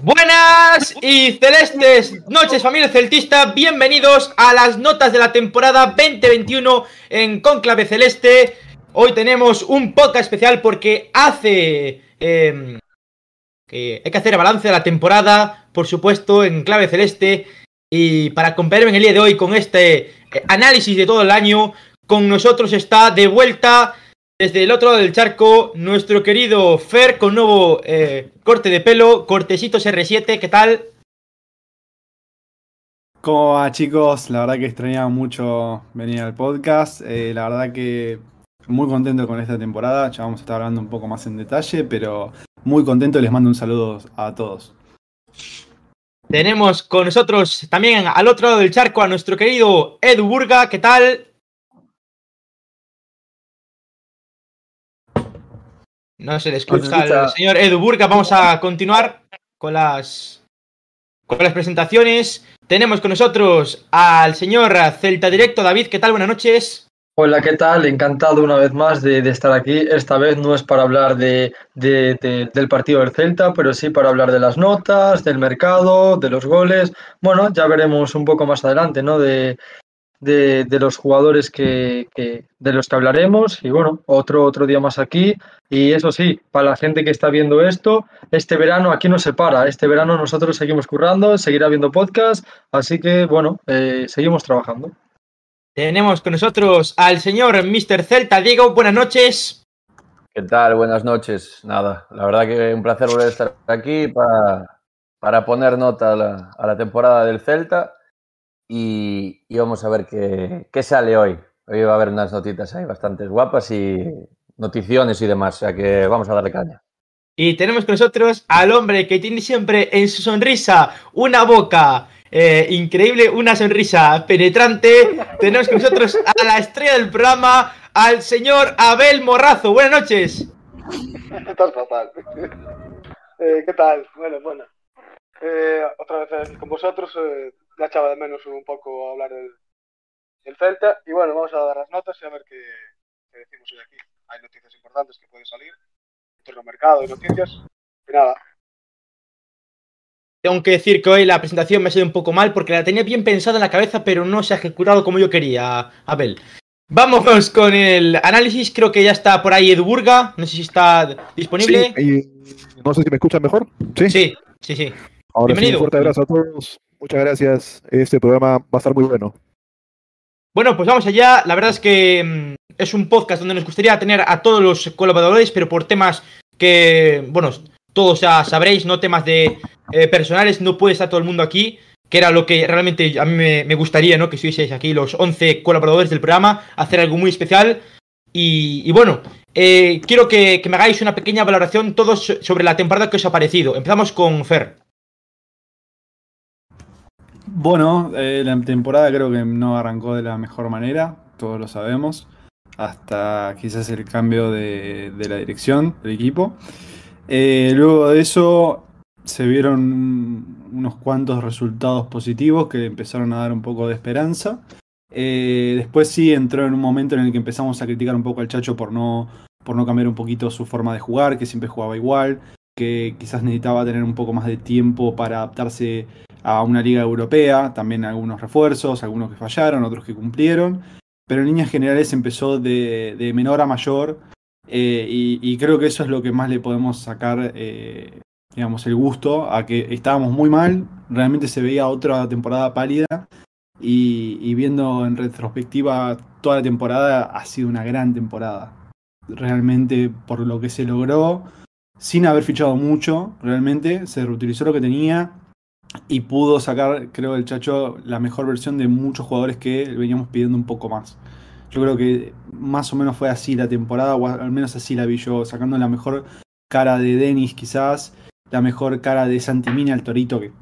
Buenas y celestes noches familia celtista, bienvenidos a las notas de la temporada 2021 en Conclave Celeste. Hoy tenemos un podcast especial porque hace eh, que hay que hacer balance de la temporada, por supuesto, en clave celeste. Y para acompañarme en el día de hoy con este eh, análisis de todo el año, con nosotros está de vuelta desde el otro lado del charco, nuestro querido Fer con nuevo eh, corte de pelo, cortecitos R7, ¿qué tal? ¿Cómo va chicos? La verdad que extrañaba mucho venir al podcast. Eh, la verdad que muy contento con esta temporada. Ya vamos a estar hablando un poco más en detalle, pero muy contento. Les mando un saludo a todos. Tenemos con nosotros también al otro lado del charco a nuestro querido Edu Burga, ¿qué tal? No se le escucha al señor Edu Burga. Vamos a continuar con las, con las presentaciones. Tenemos con nosotros al señor Celta Directo. David, ¿qué tal? Buenas noches. Hola, ¿qué tal? Encantado una vez más de, de estar aquí. Esta vez no es para hablar de, de, de, del partido del Celta, pero sí para hablar de las notas, del mercado, de los goles. Bueno, ya veremos un poco más adelante, ¿no? De, de, de, los jugadores que, que, de los que hablaremos y bueno, otro, otro día más aquí. Y eso sí, para la gente que está viendo esto, este verano aquí no se para, este verano nosotros seguimos currando, seguirá viendo podcast, así que bueno, eh, seguimos trabajando. Tenemos con nosotros al señor Mr. Celta, Diego, buenas noches. ¿Qué tal? Buenas noches. Nada, la verdad que un placer volver a estar aquí para, para poner nota a la, a la temporada del Celta y, y vamos a ver qué, qué, sale hoy. Hoy va a haber unas notitas ahí bastante guapas y noticiones y demás, o sea que vamos a darle caña. Y tenemos con nosotros al hombre que tiene siempre en su sonrisa una boca eh, increíble, una sonrisa penetrante. tenemos con nosotros a la estrella del programa, al señor Abel Morrazo. Buenas noches. Estás fatal. Eh, ¿Qué tal? Bueno, bueno. Eh, otra vez con vosotros. Ya echaba de menos un poco hablar del, del, Celta. Y bueno, vamos a dar las notas y a ver qué, qué decimos hoy aquí. Hay noticias importantes que pueden salir. Otro mercado y noticias. Y nada. Tengo que decir que hoy la presentación me ha sido un poco mal porque la tenía bien pensada en la cabeza, pero no se ha ejecutado como yo quería, Abel. Vámonos con el análisis. Creo que ya está por ahí Edu Burga. No sé si está disponible. Sí, no sé si me escuchan mejor. Sí, sí, sí. sí. Ahora Bienvenido. Sí, un fuerte abrazo a todos. Muchas gracias. Este programa va a estar muy bueno. Bueno, pues vamos allá. La verdad es que mmm, es un podcast donde nos gustaría tener a todos los colaboradores, pero por temas que, bueno, todos ya sabréis, no temas de eh, personales, no puede estar todo el mundo aquí, que era lo que realmente a mí me, gustaría, ¿no? Que estuvieseis aquí los 11 colaboradores del programa, hacer algo muy especial. Y, y bueno, eh, quiero que, que, me hagáis una pequeña valoración todos sobre la temporada que os ha parecido. Empezamos con Fer. Bueno, eh, la temporada creo que no arrancó de la mejor manera, todos lo sabemos, hasta quizás el cambio de, la dirección del equipo. Eh, luego de eso se vieron unos cuantos resultados positivos que empezaron a dar un poco de esperanza. Eh, después sí entró en un momento en el que empezamos a criticar un poco al Chacho por no, por no cambiar un poquito su forma de jugar, que siempre jugaba igual, que quizás necesitaba tener un poco más de tiempo para adaptarse a una liga europea, también algunos refuerzos, algunos que fallaron, otros que cumplieron, pero en líneas generales empezó de, de menor a mayor eh, y, creo que eso es lo que más le podemos sacar, eh, digamos, el gusto a que estábamos muy mal, realmente se veía otra temporada pálida y viendo en retrospectiva toda la temporada ha sido una gran temporada, realmente por lo que se logró, sin haber fichado mucho, realmente se reutilizó lo que tenía y pudo sacar, creo, el Chacho la mejor versión de muchos jugadores que veníamos pidiendo un poco más. Yo creo que más o menos fue así la temporada, o al menos así la vi yo, sacando la mejor cara de Dennis quizás, la mejor cara de Santimina al Torito, que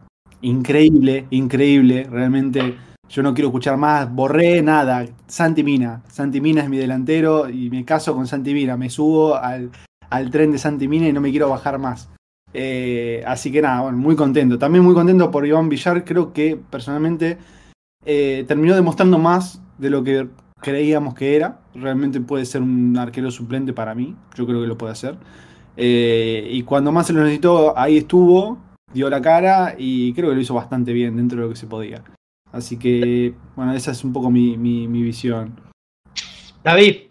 increíble, increíble, realmente yo no quiero escuchar más, borré nada, Santimina, Santimina es mi delantero y me caso con Santimina, me subo al, al tren de Santimina y no me quiero bajar más. Eh, así que nada, bueno, muy contento. También muy contento por Iván Villar. Creo que personalmente eh, terminó demostrando más de lo que creíamos que era. Realmente puede ser un arquero suplente para mí. Yo creo que lo puede hacer. Eh, y cuando más se lo necesitó, ahí estuvo. dio la cara y creo que lo hizo bastante bien dentro de lo que se podía. Así que, bueno, esa es un poco mi, mi, mi visión. David.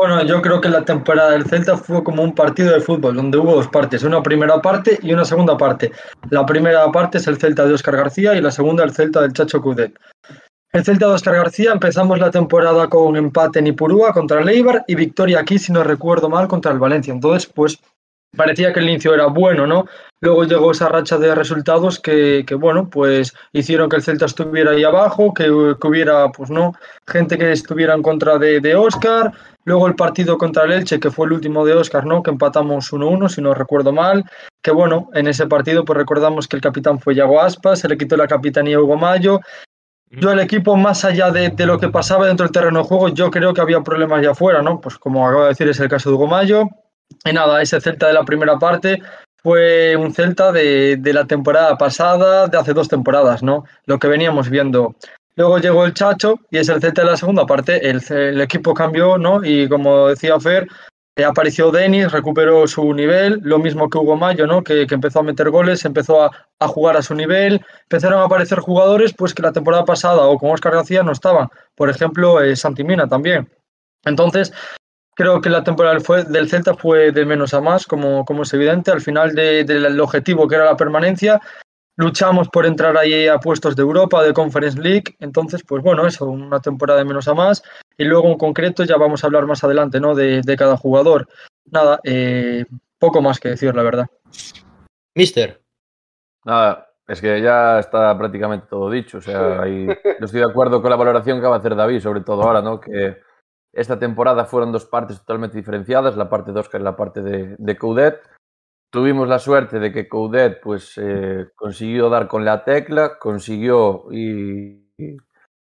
Bueno, yo creo que la temporada del Celta fue como un partido de fútbol, donde hubo dos partes, una primera parte y una segunda parte. La primera parte es el Celta de Oscar García y la segunda el Celta del Chacho Cudet. El Celta de Oscar García empezamos la temporada con empate en Ipurúa contra el Eibar y victoria aquí, si no recuerdo mal, contra el Valencia. Entonces, pues parecía que el inicio era bueno, ¿no? Luego llegó esa racha de resultados que, que bueno, pues hicieron que el Celta estuviera ahí abajo, que, que hubiera, pues no, gente que estuviera en contra de, de, Oscar. Luego el partido contra el Elche, que fue el último de Oscar, ¿no? Que empatamos 1-1, si no recuerdo mal. Que bueno, en ese partido, pues recordamos que el capitán fue Yago Aspas, se le quitó la capitanía a Hugo Mayo. Yo el equipo, más allá de, de, lo que pasaba dentro del terreno de juego, yo creo que había problemas ya afuera, ¿no? Pues como acabo de decir, es el caso de Hugo Mayo. Y nada, ese Celta de la primera parte fue un Celta de, de, la temporada pasada, de hace dos temporadas, ¿no? Lo que veníamos viendo. Luego llegó el Chacho y es el Celta de la segunda parte. El, el equipo cambió, ¿no? Y como decía Fer, eh, apareció Denis, recuperó su nivel, lo mismo que Hugo Mayo, ¿no? Que, que empezó a meter goles, empezó a, a, jugar a su nivel. Empezaron a aparecer jugadores pues que la temporada pasada o con Oscar García no estaban. Por ejemplo, eh, Santimina también. Entonces, Creo que la temporada fue, del Celta fue de menos a más, como, como es evidente. Al final del de, de objetivo, que era la permanencia, luchamos por entrar ahí a puestos de Europa, de Conference League. Entonces, pues bueno, eso, una temporada de menos a más. Y luego en concreto ya vamos a hablar más adelante, ¿no? De, de cada jugador. Nada, eh, poco más que decir, la verdad. Mister. Nada, es que ya está prácticamente todo dicho. O sea, ahí, yo estoy de acuerdo con la valoración que va a hacer David, sobre todo ahora, ¿no? Que esta temporada fueron dos partes totalmente diferenciadas, la parte de Oscar y la parte de, de Coudet. Tuvimos la suerte de que Coudet pues, eh, consiguió dar con la tecla, consiguió y,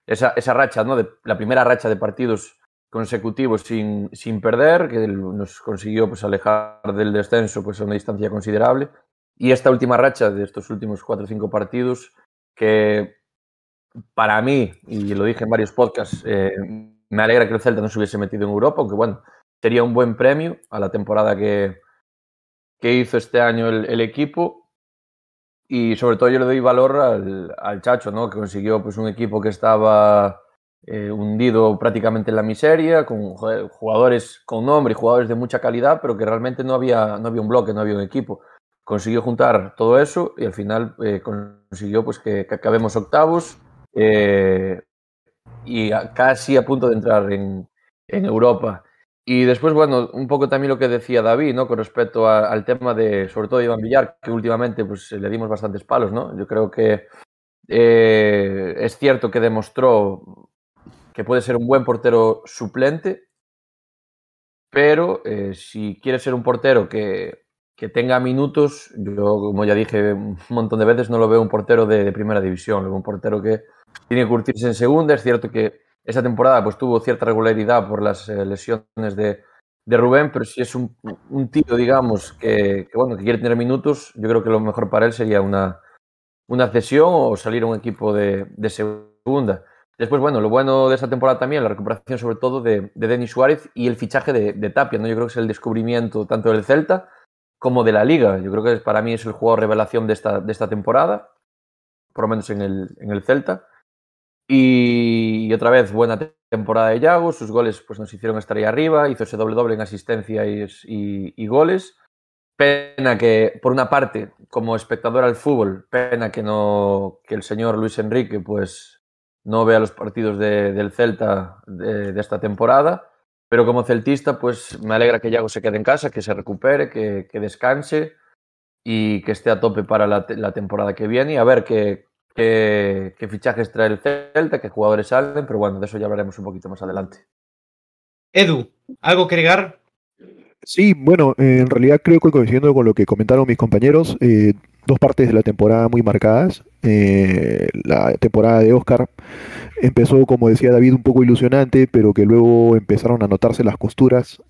esa, esa, racha, ¿no? la primera racha de partidos consecutivos sin, sin perder, que nos consiguió pues, alejar del descenso pues, a una distancia considerable. Y esta última racha de estos últimos cuatro o cinco partidos, que para mí, y lo dije en varios podcasts, eh, me alegra que el Celta no se hubiese metido en Europa, aunque bueno, sería un buen premio a la temporada que, que hizo este año el, equipo. Y sobre todo yo le doy valor al, al, Chacho, ¿no? que consiguió pues, un equipo que estaba eh, hundido prácticamente en la miseria, con jugadores con nombre y jugadores de mucha calidad, pero que realmente no había, no había un bloque, no había un equipo. Consiguió juntar todo eso y al final eh, consiguió pues, que, que acabemos octavos. Eh, y casi a punto de entrar en, en, Europa. Y después, bueno, un poco también lo que decía David, ¿no? Con respecto al tema de, sobre todo, Iván Villar, que últimamente pues, le dimos bastantes palos, ¿no? Yo creo que eh, es cierto que demostró que puede ser un buen portero suplente, pero eh, si quiere ser un portero que, que, tenga minutos, yo, como ya dije un montón de veces, no lo veo un portero de, de primera división, lo veo un portero que tiene que curtirse en segunda. Es cierto que esa temporada pues, tuvo cierta regularidad por las eh, lesiones de, Rubén, pero si es un, un tío, digamos, que, que, bueno, que quiere tener minutos, yo creo que lo mejor para él sería una, una cesión o salir a un equipo de, segunda. Después, bueno, lo bueno de esa temporada también, la recuperación sobre todo de, de Denis Suárez y el fichaje de, de, Tapia, ¿no? Yo creo que es el descubrimiento tanto del Celta como de la Liga. Yo creo que para mí es el jugador revelación de esta, de esta temporada, por lo menos en el, en el Celta. Y, otra vez, buena temporada de Yago, sus goles pues, nos hicieron estar ahí arriba, hizo ese doble-doble en asistencia y, goles. Pena que, por una parte, como espectador al fútbol, pena que, no, que el señor Luis Enrique pues, no vea los partidos de, del Celta de, de, esta temporada, pero como celtista pues me alegra que Yago se quede en casa, que se recupere, que, que descanse y que esté a tope para la, la temporada que viene y a ver qué, qué, qué, fichajes trae el Celta, qué jugadores salen, pero bueno, de eso ya hablaremos un poquito más adelante. Edu, ¿algo que agregar? Sí, bueno, eh, en realidad creo que coincidiendo con lo que comentaron mis compañeros, eh, dos partes de la temporada muy marcadas. Eh, la temporada de Oscar empezó, como decía David, un poco ilusionante, pero que luego empezaron a notarse las costuras.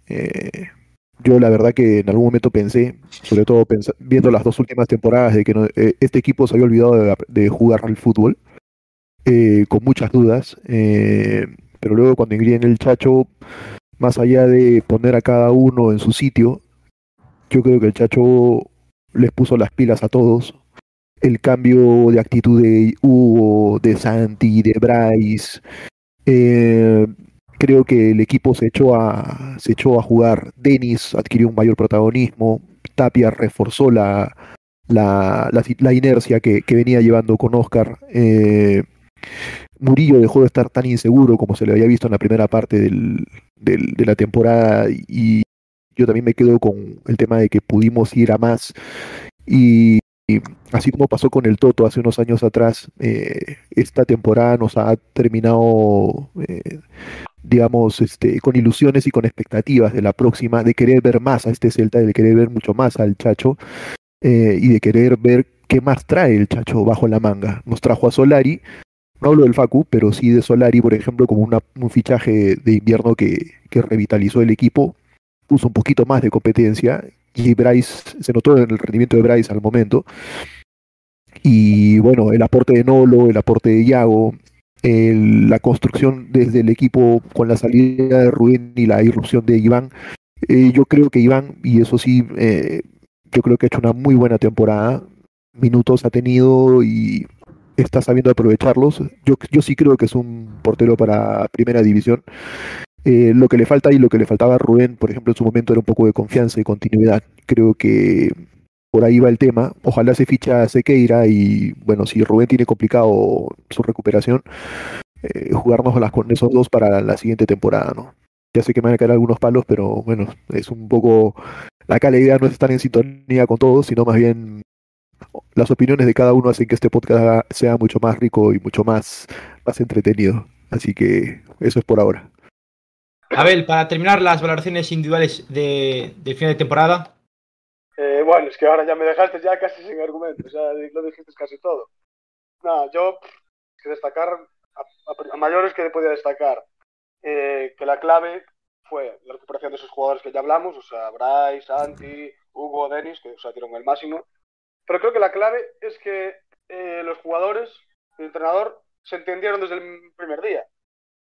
Yo la verdad que en algún momento pensé, sobre todo viendo las dos últimas temporadas, de que no, eh, este equipo se había olvidado de, jugar al fútbol, eh, con muchas dudas, eh, pero luego cuando ingría en el Chacho, más allá de poner a cada uno en su sitio, yo creo que el Chacho les puso las pilas a todos. El cambio de actitud de Hugo, de Santi, de Bryce. eh, creo que el equipo se echó a, se echó a jugar. Denis adquirió un mayor protagonismo. Tapia reforzó la, la, la, inercia que, que, venía llevando con Oscar. Eh, Murillo dejó de estar tan inseguro como se le había visto en la primera parte del, del, de la temporada y yo también me quedo con el tema de que pudimos ir a más y, y así como pasó con el Toto hace unos años atrás, eh, esta temporada nos ha terminado, eh, digamos, este, con ilusiones y con expectativas de la próxima, de querer ver más a este Celta, de querer ver mucho más al Chacho eh, y de querer ver qué más trae el Chacho bajo la manga. Nos trajo a Solari, no hablo del Facu, pero sí de Solari, por ejemplo, como un fichaje de invierno que, que, revitalizó el equipo, puso un poquito más de competencia y Bryce, se notó en el rendimiento de Bryce al momento. Y bueno, el aporte de Nolo, el aporte de Iago, el, la construcción desde el equipo con la salida de Rubén y la irrupción de Iván. Eh, yo creo que Iván, y eso sí, eh, yo creo que ha hecho una muy buena temporada. Minutos ha tenido y está sabiendo aprovecharlos. Yo, yo sí creo que es un portero para primera división. Eh, lo que le falta y lo que le faltaba a Rubén, por ejemplo, en su momento era un poco de confianza y continuidad. Creo que por ahí va el tema. Ojalá se ficha Sequeira y, bueno, si Rubén tiene complicado su recuperación, eh, jugárnoslas con esos dos para la siguiente temporada, ¿no? Ya sé que me van a caer algunos palos, pero bueno, es un poco. Acá la idea no es estar en sintonía con todos, sino más bien las opiniones de cada uno hacen que este podcast sea mucho más rico y mucho más, más entretenido. Así que eso es por ahora. Abel, para terminar las valoraciones individuales de, de final de temporada. Eh, bueno, es que ahora ya me dejaste ya casi sin argumentos, ya lo dijiste casi todo. Nada, yo que destacar a, mayores que podía destacar eh, que la clave fue la recuperación de esos jugadores que ya hablamos, o sea, Bryce, Santi, Hugo, Denis, que o sea, dieron el máximo. Pero creo que la clave es que eh, los jugadores, el entrenador, se entendieron desde el primer día.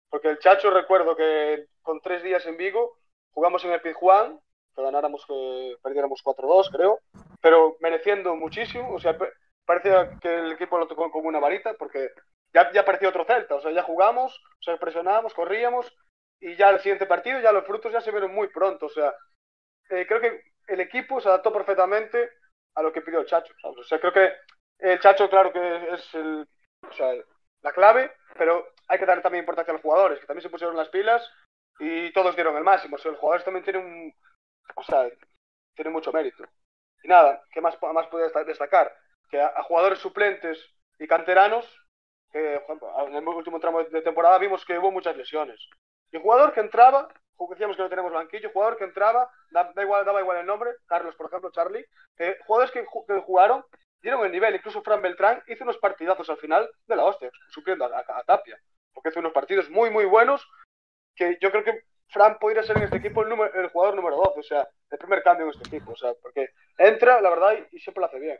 Porque el Chacho, recuerdo que con tres días en Vigo, jugamos en el Pizjuán, que ganáramos, que perdiéramos 4-2, creo, pero mereciendo muchísimo. O sea, parecía que el equipo lo tocó con una varita, porque ya, ya parecía otro Celta. O sea, ya jugamos, o sea, presionábamos, corríamos, y ya el siguiente partido, ya los frutos ya se vieron muy pronto. O sea, eh, creo que el equipo se adaptó perfectamente a lo que pidió el Chacho. O sea, creo que el Chacho, claro que es el, o sea, la clave, pero hay que dar también importancia a los jugadores, que también se pusieron las pilas y todos dieron el máximo. O sea, los jugadores también tienen un, o sea, tienen mucho mérito. Y nada, ¿qué más, más podía destacar? Que a, a jugadores suplentes y canteranos, que en el último tramo de temporada vimos que hubo muchas lesiones. Y jugador que entraba, decíamos que no tenemos banquillo, jugador que entraba, da, da igual, daba igual el nombre, Carlos, por ejemplo, Charlie, eh, jugadores que, que, jugaron dieron el nivel, incluso Fran Beltrán hizo unos partidazos al final de la hostia, supliendo a, a, a, Tapia, porque hizo unos partidos muy, muy buenos, que yo creo que Fran podría ser en este equipo el, número, el jugador número 12, o sea, el primer cambio en este equipo, o sea, porque entra, la verdad, y, y siempre lo hace bien.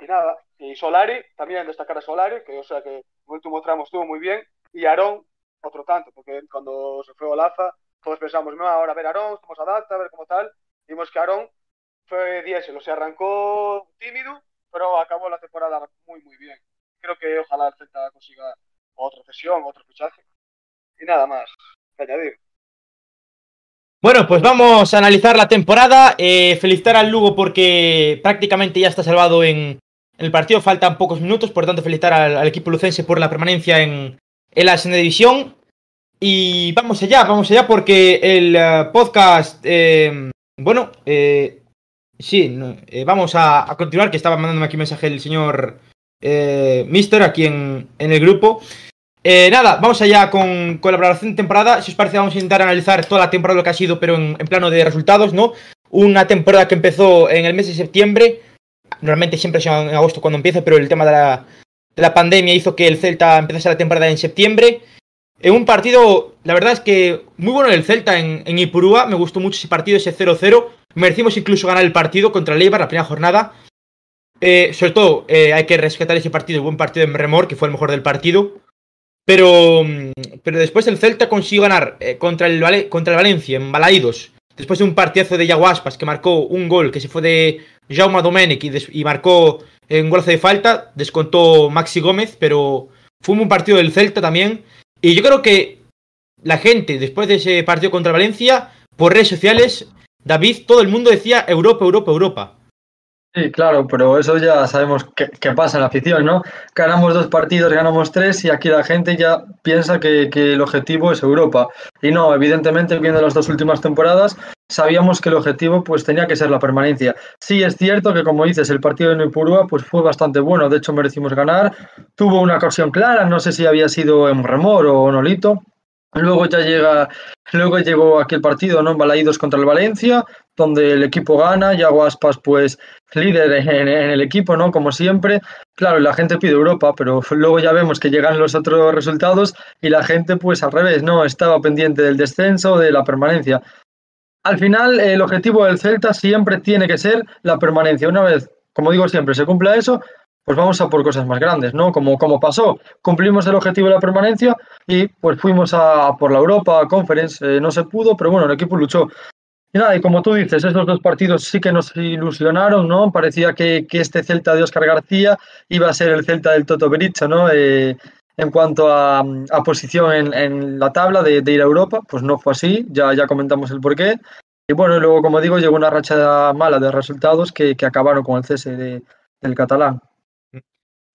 Y nada, y Solari, también destacar a Solari, que o sea que el último tramo estuvo muy bien, y Aarón, otro tanto, porque cuando se fue Olaza, todos pensamos, no, ahora a ver Aarón, cómo se adapta, a ver cómo tal. Vimos que Aarón fue diésel, o sea, arrancó tímido, pero acabó la temporada muy, muy bien. Creo que ojalá el Celta consiga otra cesión, otro fichaje. Y nada más que añadir. Bueno, pues vamos a analizar la temporada. Eh, felicitar al Lugo porque prácticamente ya está salvado en, el partido. Faltan pocos minutos, por tanto, felicitar al, equipo lucense por la permanencia en, la segunda división. Y vamos allá, vamos allá porque el uh, podcast, eh, bueno, eh, sí, eh, vamos a, continuar, que estaba mandándome aquí un mensaje el señor eh, Mister aquí en, en el grupo. Eh, nada, vamos allá con, con, la valoración de temporada. Si os parece, vamos a intentar analizar toda la temporada, lo que ha sido, pero en, plano de resultados, ¿no? Una temporada que empezó en el mes de septiembre. Normalmente siempre es en agosto cuando empieza, pero el tema de la, de la pandemia hizo que el Celta empezase la temporada en septiembre. En un partido, la verdad es que muy bueno el Celta en, en Ipurúa. Me gustó mucho ese partido, ese 0-0. Merecimos incluso ganar el partido contra el Eibar la primera jornada. Eh, sobre todo, eh, hay que rescatar ese partido, el buen partido en Remor, que fue el mejor del partido. Pero, pero después el Celta consiguió ganar eh, contra, el, contra el Valencia en Balaídos después de un partidazo de Yago Aspas que marcó un gol que se fue de Jaume Domènech y, marcó en golazo de falta, descontó Maxi Gómez, pero fue un partido del Celta también. Y yo creo que la gente, después de ese partido contra Valencia, por redes sociales, David, todo el mundo decía Europa, Europa, Europa. Sí, claro, pero eso ya sabemos qué, qué pasa en la afición, ¿no? Ganamos dos partidos, ganamos tres y aquí la gente ya piensa que, que el objetivo es Europa. Y no, evidentemente, viendo las dos últimas temporadas, sabíamos que el objetivo pues tenía que ser la permanencia. Sí, es cierto que, como dices, el partido de Nipurúa pues fue bastante bueno, de hecho merecimos ganar. Tuvo una ocasión clara, no sé si había sido en Remor o Nolito. Luego ya llega, luego llegó aquel partido, ¿no? Balaídos contra el Valencia, donde el equipo gana, Yago Aspas, pues líder en, en el equipo, ¿no? Como siempre. Claro, la gente pide Europa, pero luego ya vemos que llegan los otros resultados y la gente, pues al revés, ¿no? Estaba pendiente del descenso, de la permanencia. Al final, el objetivo del Celta siempre tiene que ser la permanencia. Una vez, como digo siempre, se cumpla eso, pues vamos a por cosas más grandes, ¿no? Como, como pasó, cumplimos el objetivo de la permanencia y pues fuimos a, a por la Europa Conference, eh, no se pudo, pero bueno, el equipo luchó. Y nada, y como tú dices, esos dos partidos sí que nos ilusionaron, ¿no? Parecía que, que este Celta de Óscar García iba a ser el Celta del Toto Berizzo, ¿no? Eh, en cuanto a, a posición en, en, la tabla de, de, ir a Europa, pues no fue así, ya, ya comentamos el porqué. Y bueno, luego, como digo, llegó una racha mala de resultados que, que acabaron con el cese de, del catalán.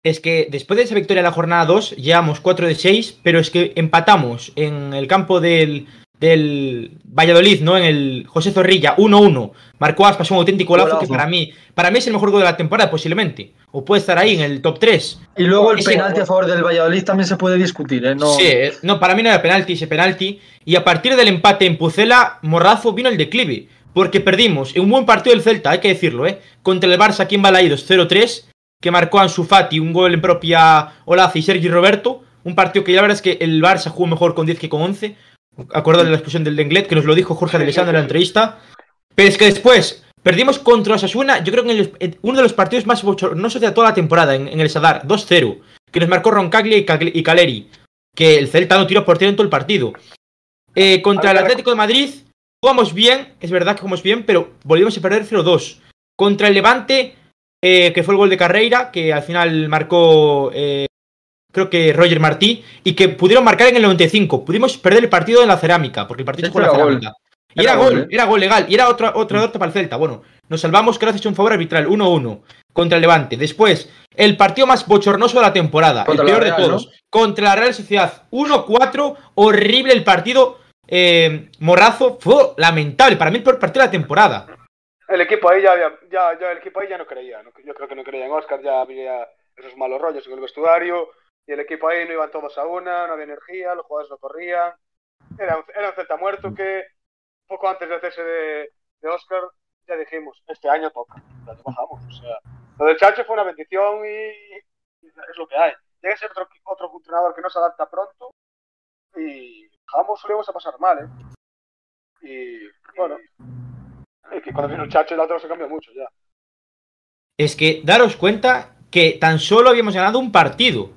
Es que después de esa victoria en la jornada 2, llevamos 4 de 6, pero es que empatamos en el campo del, del Valladolid, ¿no? En el José Zorrilla, 1-1. Marcó Aspas un auténtico golazo que para mí, para mí es el mejor gol de la temporada, posiblemente. O puede estar ahí en el top 3. Y luego el ese penalti a favor del Valladolid también se puede discutir, ¿eh? No... Sí, no, para mí no era penalti ese penalti. Y a partir del empate en Pucela, Morrazo vino el declive. Porque perdimos en un buen partido del Celta, hay que decirlo, ¿eh? Contra el Barça aquí en Balaídos 0-3, que marcó Ansu Fati un gol en propia Olaza y Sergi Roberto. Un partido que la verdad es que el Barça jugó mejor con 10 que con 11. Acordado de la explosión del Denglet, que nos lo dijo Jorge Alessandro en la entrevista. Pero es que después perdimos contra Osasuna, yo creo que en, uno de los partidos más bochornosos de toda la temporada, en, el Sadar, 2-0, que nos marcó Roncaglia y, y, Caleri, que el Celta no tiró por tiro en todo el partido. Eh, contra el Atlético de Madrid, jugamos bien, es verdad que jugamos bien, pero volvimos a perder 0-2. Contra el Levante, eh, que fue el gol de Carreira, que al final marcó eh, creo que Roger Martí, y que pudieron marcar en el 95. Pudimos perder el partido en la cerámica, porque el partido en la cerámica. Gol. Y era, era gol, gol ¿eh? era gol legal, y era otra, otra para el Celta. Bueno, nos salvamos gracias a un favor arbitral, 1-1, contra el Levante. Después, el partido más bochornoso de la temporada, contra el peor Real, de todos, ¿no? contra la Real Sociedad, 1-4, horrible el partido. Eh, Morrazo fue lamentable, para mí el peor partido de la temporada. El equipo ahí ya, había, ya, ya, el equipo ahí ya no creía, no, yo creo que no creía en Oscar, ya había esos malos rollos en el vestuario, y el equipo ahí no iban todos a una, no había energía, los jugadores no corrían. Era un, era un Celta muerto que poco antes del cese de, de, Oscar ya dijimos, este año toca, ya bajamos. O sea, lo del Chacho fue una bendición y, es lo que hay. Llega a ser otro, otro entrenador que no se adapta pronto y bajamos, solíamos a pasar mal, ¿eh? Y bueno, que cuando vino el Chacho el otro se cambió mucho ya. Es que daros cuenta que tan solo habíamos ganado un partido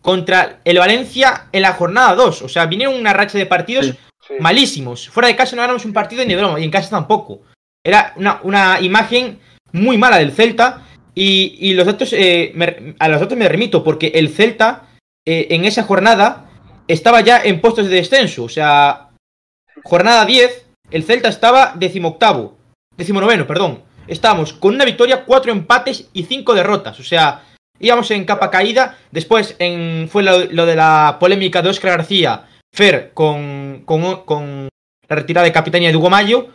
contra el Valencia en la jornada 2. O sea, vinieron una racha de partidos sí, sí. malísimos. Fuera de casa no ganamos un partido ni de broma, y en casa tampoco. Era una, una imagen muy mala del Celta. Y, y los datos, eh, me, a los datos me remito, porque el Celta eh, en esa jornada estaba ya en puestos de descenso. O sea, jornada 10, el Celta estaba decimoctavo, decimonoveno, perdón. Estábamos con una victoria, cuatro empates y cinco derrotas. O sea, íbamos en capa caída. Después en, fue lo, lo, de la polémica de Oscar García, Fer, con, con, con la retirada de capitanía de Hugo Mayo.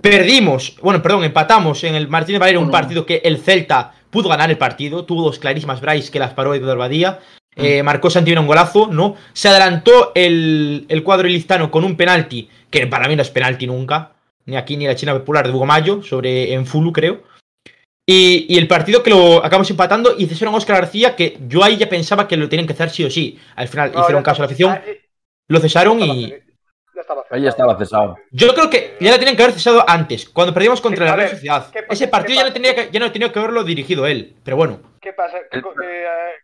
Perdimos, bueno, perdón, empatamos en el Martínez Valero un partido que el Celta pudo ganar el partido. Tuvo dos clarísimas Bryce que las paró de Badía. Eh, marcó Santiago un golazo, ¿no? Se adelantó el, el cuadro ilistano con un penalti, que para mí no es penalti nunca, ni aquí ni la China Popular de Hugo Mayo, sobre en Fulu, creo. Y, y, el partido que lo acabamos empatando y cesaron a Oscar García, que yo ahí ya pensaba que lo tenían que hacer sí o sí. Al final no, hicieron caso a la afición, lo cesaron y. Ya estaba ahí ya estaba cesado. Yo creo que ya lo tenían que haber cesado antes, cuando perdimos contra sí, la Real Sociedad. Ese partido ya no, tenía que, ya no tenía que haberlo dirigido él, pero bueno. ¿Qué pasa? Que, eh,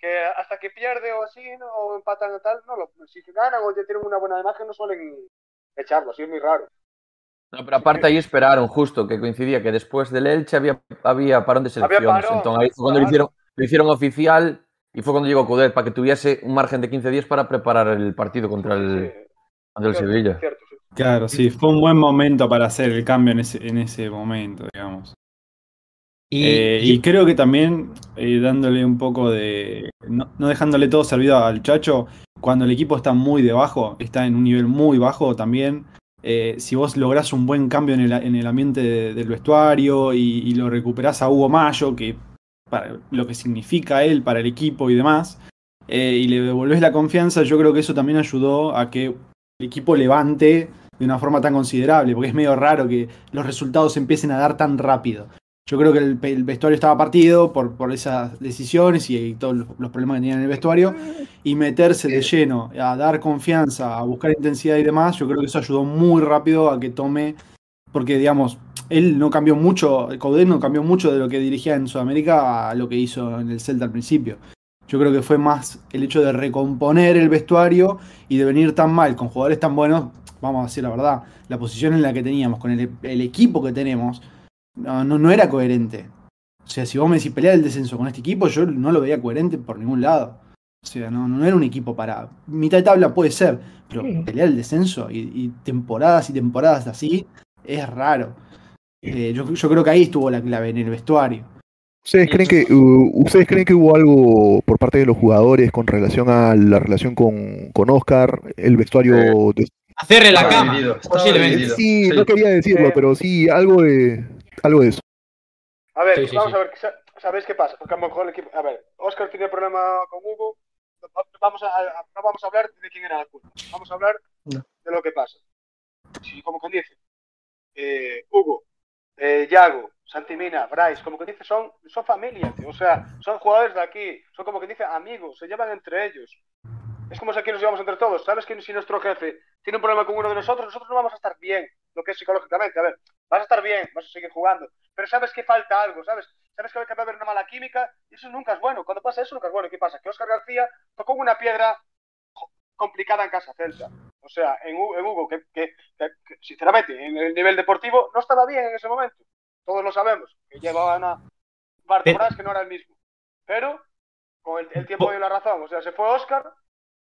que hasta que pierde o así, ¿no? o empatan o tal, no lo, si ganan o ya tienen una buena imagen, no suelen echarlo, así es muy raro. No, pero aparte ahí esperaron justo que coincidía que después del Elche había, había parón de selecciones. parón, Entonces ahí fue cuando lo claro. hicieron, lo hicieron oficial y fue cuando llegó Coudet para que tuviese un margen de 15 días para preparar el partido contra el, Sí, contra el cierto, Sevilla. cierto, sí. Claro, sí, fue un buen momento para hacer el cambio en ese, en ese momento, digamos. Y, Eh, y creo que también eh, dándole un poco de. No, no dejándole todo servido al Chacho, cuando el equipo está muy debajo, está en un nivel muy bajo también. eh, si vos lográs un buen cambio en el, en el ambiente de- del vestuario y, y lo recuperás a Hugo Mayo, que para lo que significa él para el equipo y demás, y le devolvés la confianza, yo creo que eso también ayudó a que el equipo levante de una forma tan considerable, porque es medio raro que los resultados empiecen a dar tan rápido. Yo creo que el, el vestuario estaba partido por, por esas decisiones y, y todos los, los problemas que tenían en el vestuario. Y meterse de lleno, a dar confianza, a buscar intensidad y demás, yo creo que eso ayudó muy rápido a que tome. Porque, digamos, él no cambió mucho, Coudet no cambió mucho de lo que dirigía en Sudamérica a lo que hizo en el Celta al principio. Yo creo que fue más el hecho de recomponer el vestuario y de venir tan mal con jugadores tan buenos. Vamos a decir la verdad, la posición en la que teníamos, con el, el equipo que tenemos, no, no, no era coherente. O sea, si vos me decís pelear el descenso con este equipo, yo no lo veía coherente por ningún lado. O sea, no, no era un equipo para. Mitad de tabla puede ser, pero pelear el descenso y, y temporadas y temporadas así es raro. Eh, yo, yo creo que ahí estuvo la clave en el vestuario. ¿Ustedes creen que uh, ustedes creen que hubo algo por parte de los jugadores con relación a la relación con, con Oscar, el vestuario de- hacerle la cama. posiblemente. sí, Sí. no quería decirlo, Eh, pero sí algo de algo de eso. A ver, Sí, sí, vamos sí. a ver, sa- ¿sabéis qué pasa? Porque a lo mejor el equipo. A ver, Oscar tenía problema con Hugo. Vamos a, a- no vamos a hablar de quién era la culpa. Vamos a hablar No. de lo que pasa. Sí, como quien dice. eh, Hugo, eh, Yago, Santimina, Bryce, como que dice, son, son familia, tío. O sea, son jugadores de aquí. Son como que dice amigos, se llevan entre ellos. Es como si aquí nos llevamos entre todos. ¿Sabes que si nuestro jefe tiene un problema con uno de nosotros, nosotros no vamos a estar bien, lo que es psicológicamente. A ver, vas a estar bien, vas a seguir jugando, pero sabes que falta algo, ¿sabes? Sabes que va a haber una mala química y eso nunca es bueno. Cuando pasa eso, nunca es bueno. ¿Y ¿Qué pasa? Que Oscar García tocó una piedra complicada en casa Celta. O sea, en, Hu- en Hugo, que, que- que- que, sinceramente, en el nivel deportivo no estaba bien en ese momento. Todos lo sabemos, que llevaba una un par temporadas que no era el mismo. Pero con el, el tiempo dio la razón. O sea, se fue Oscar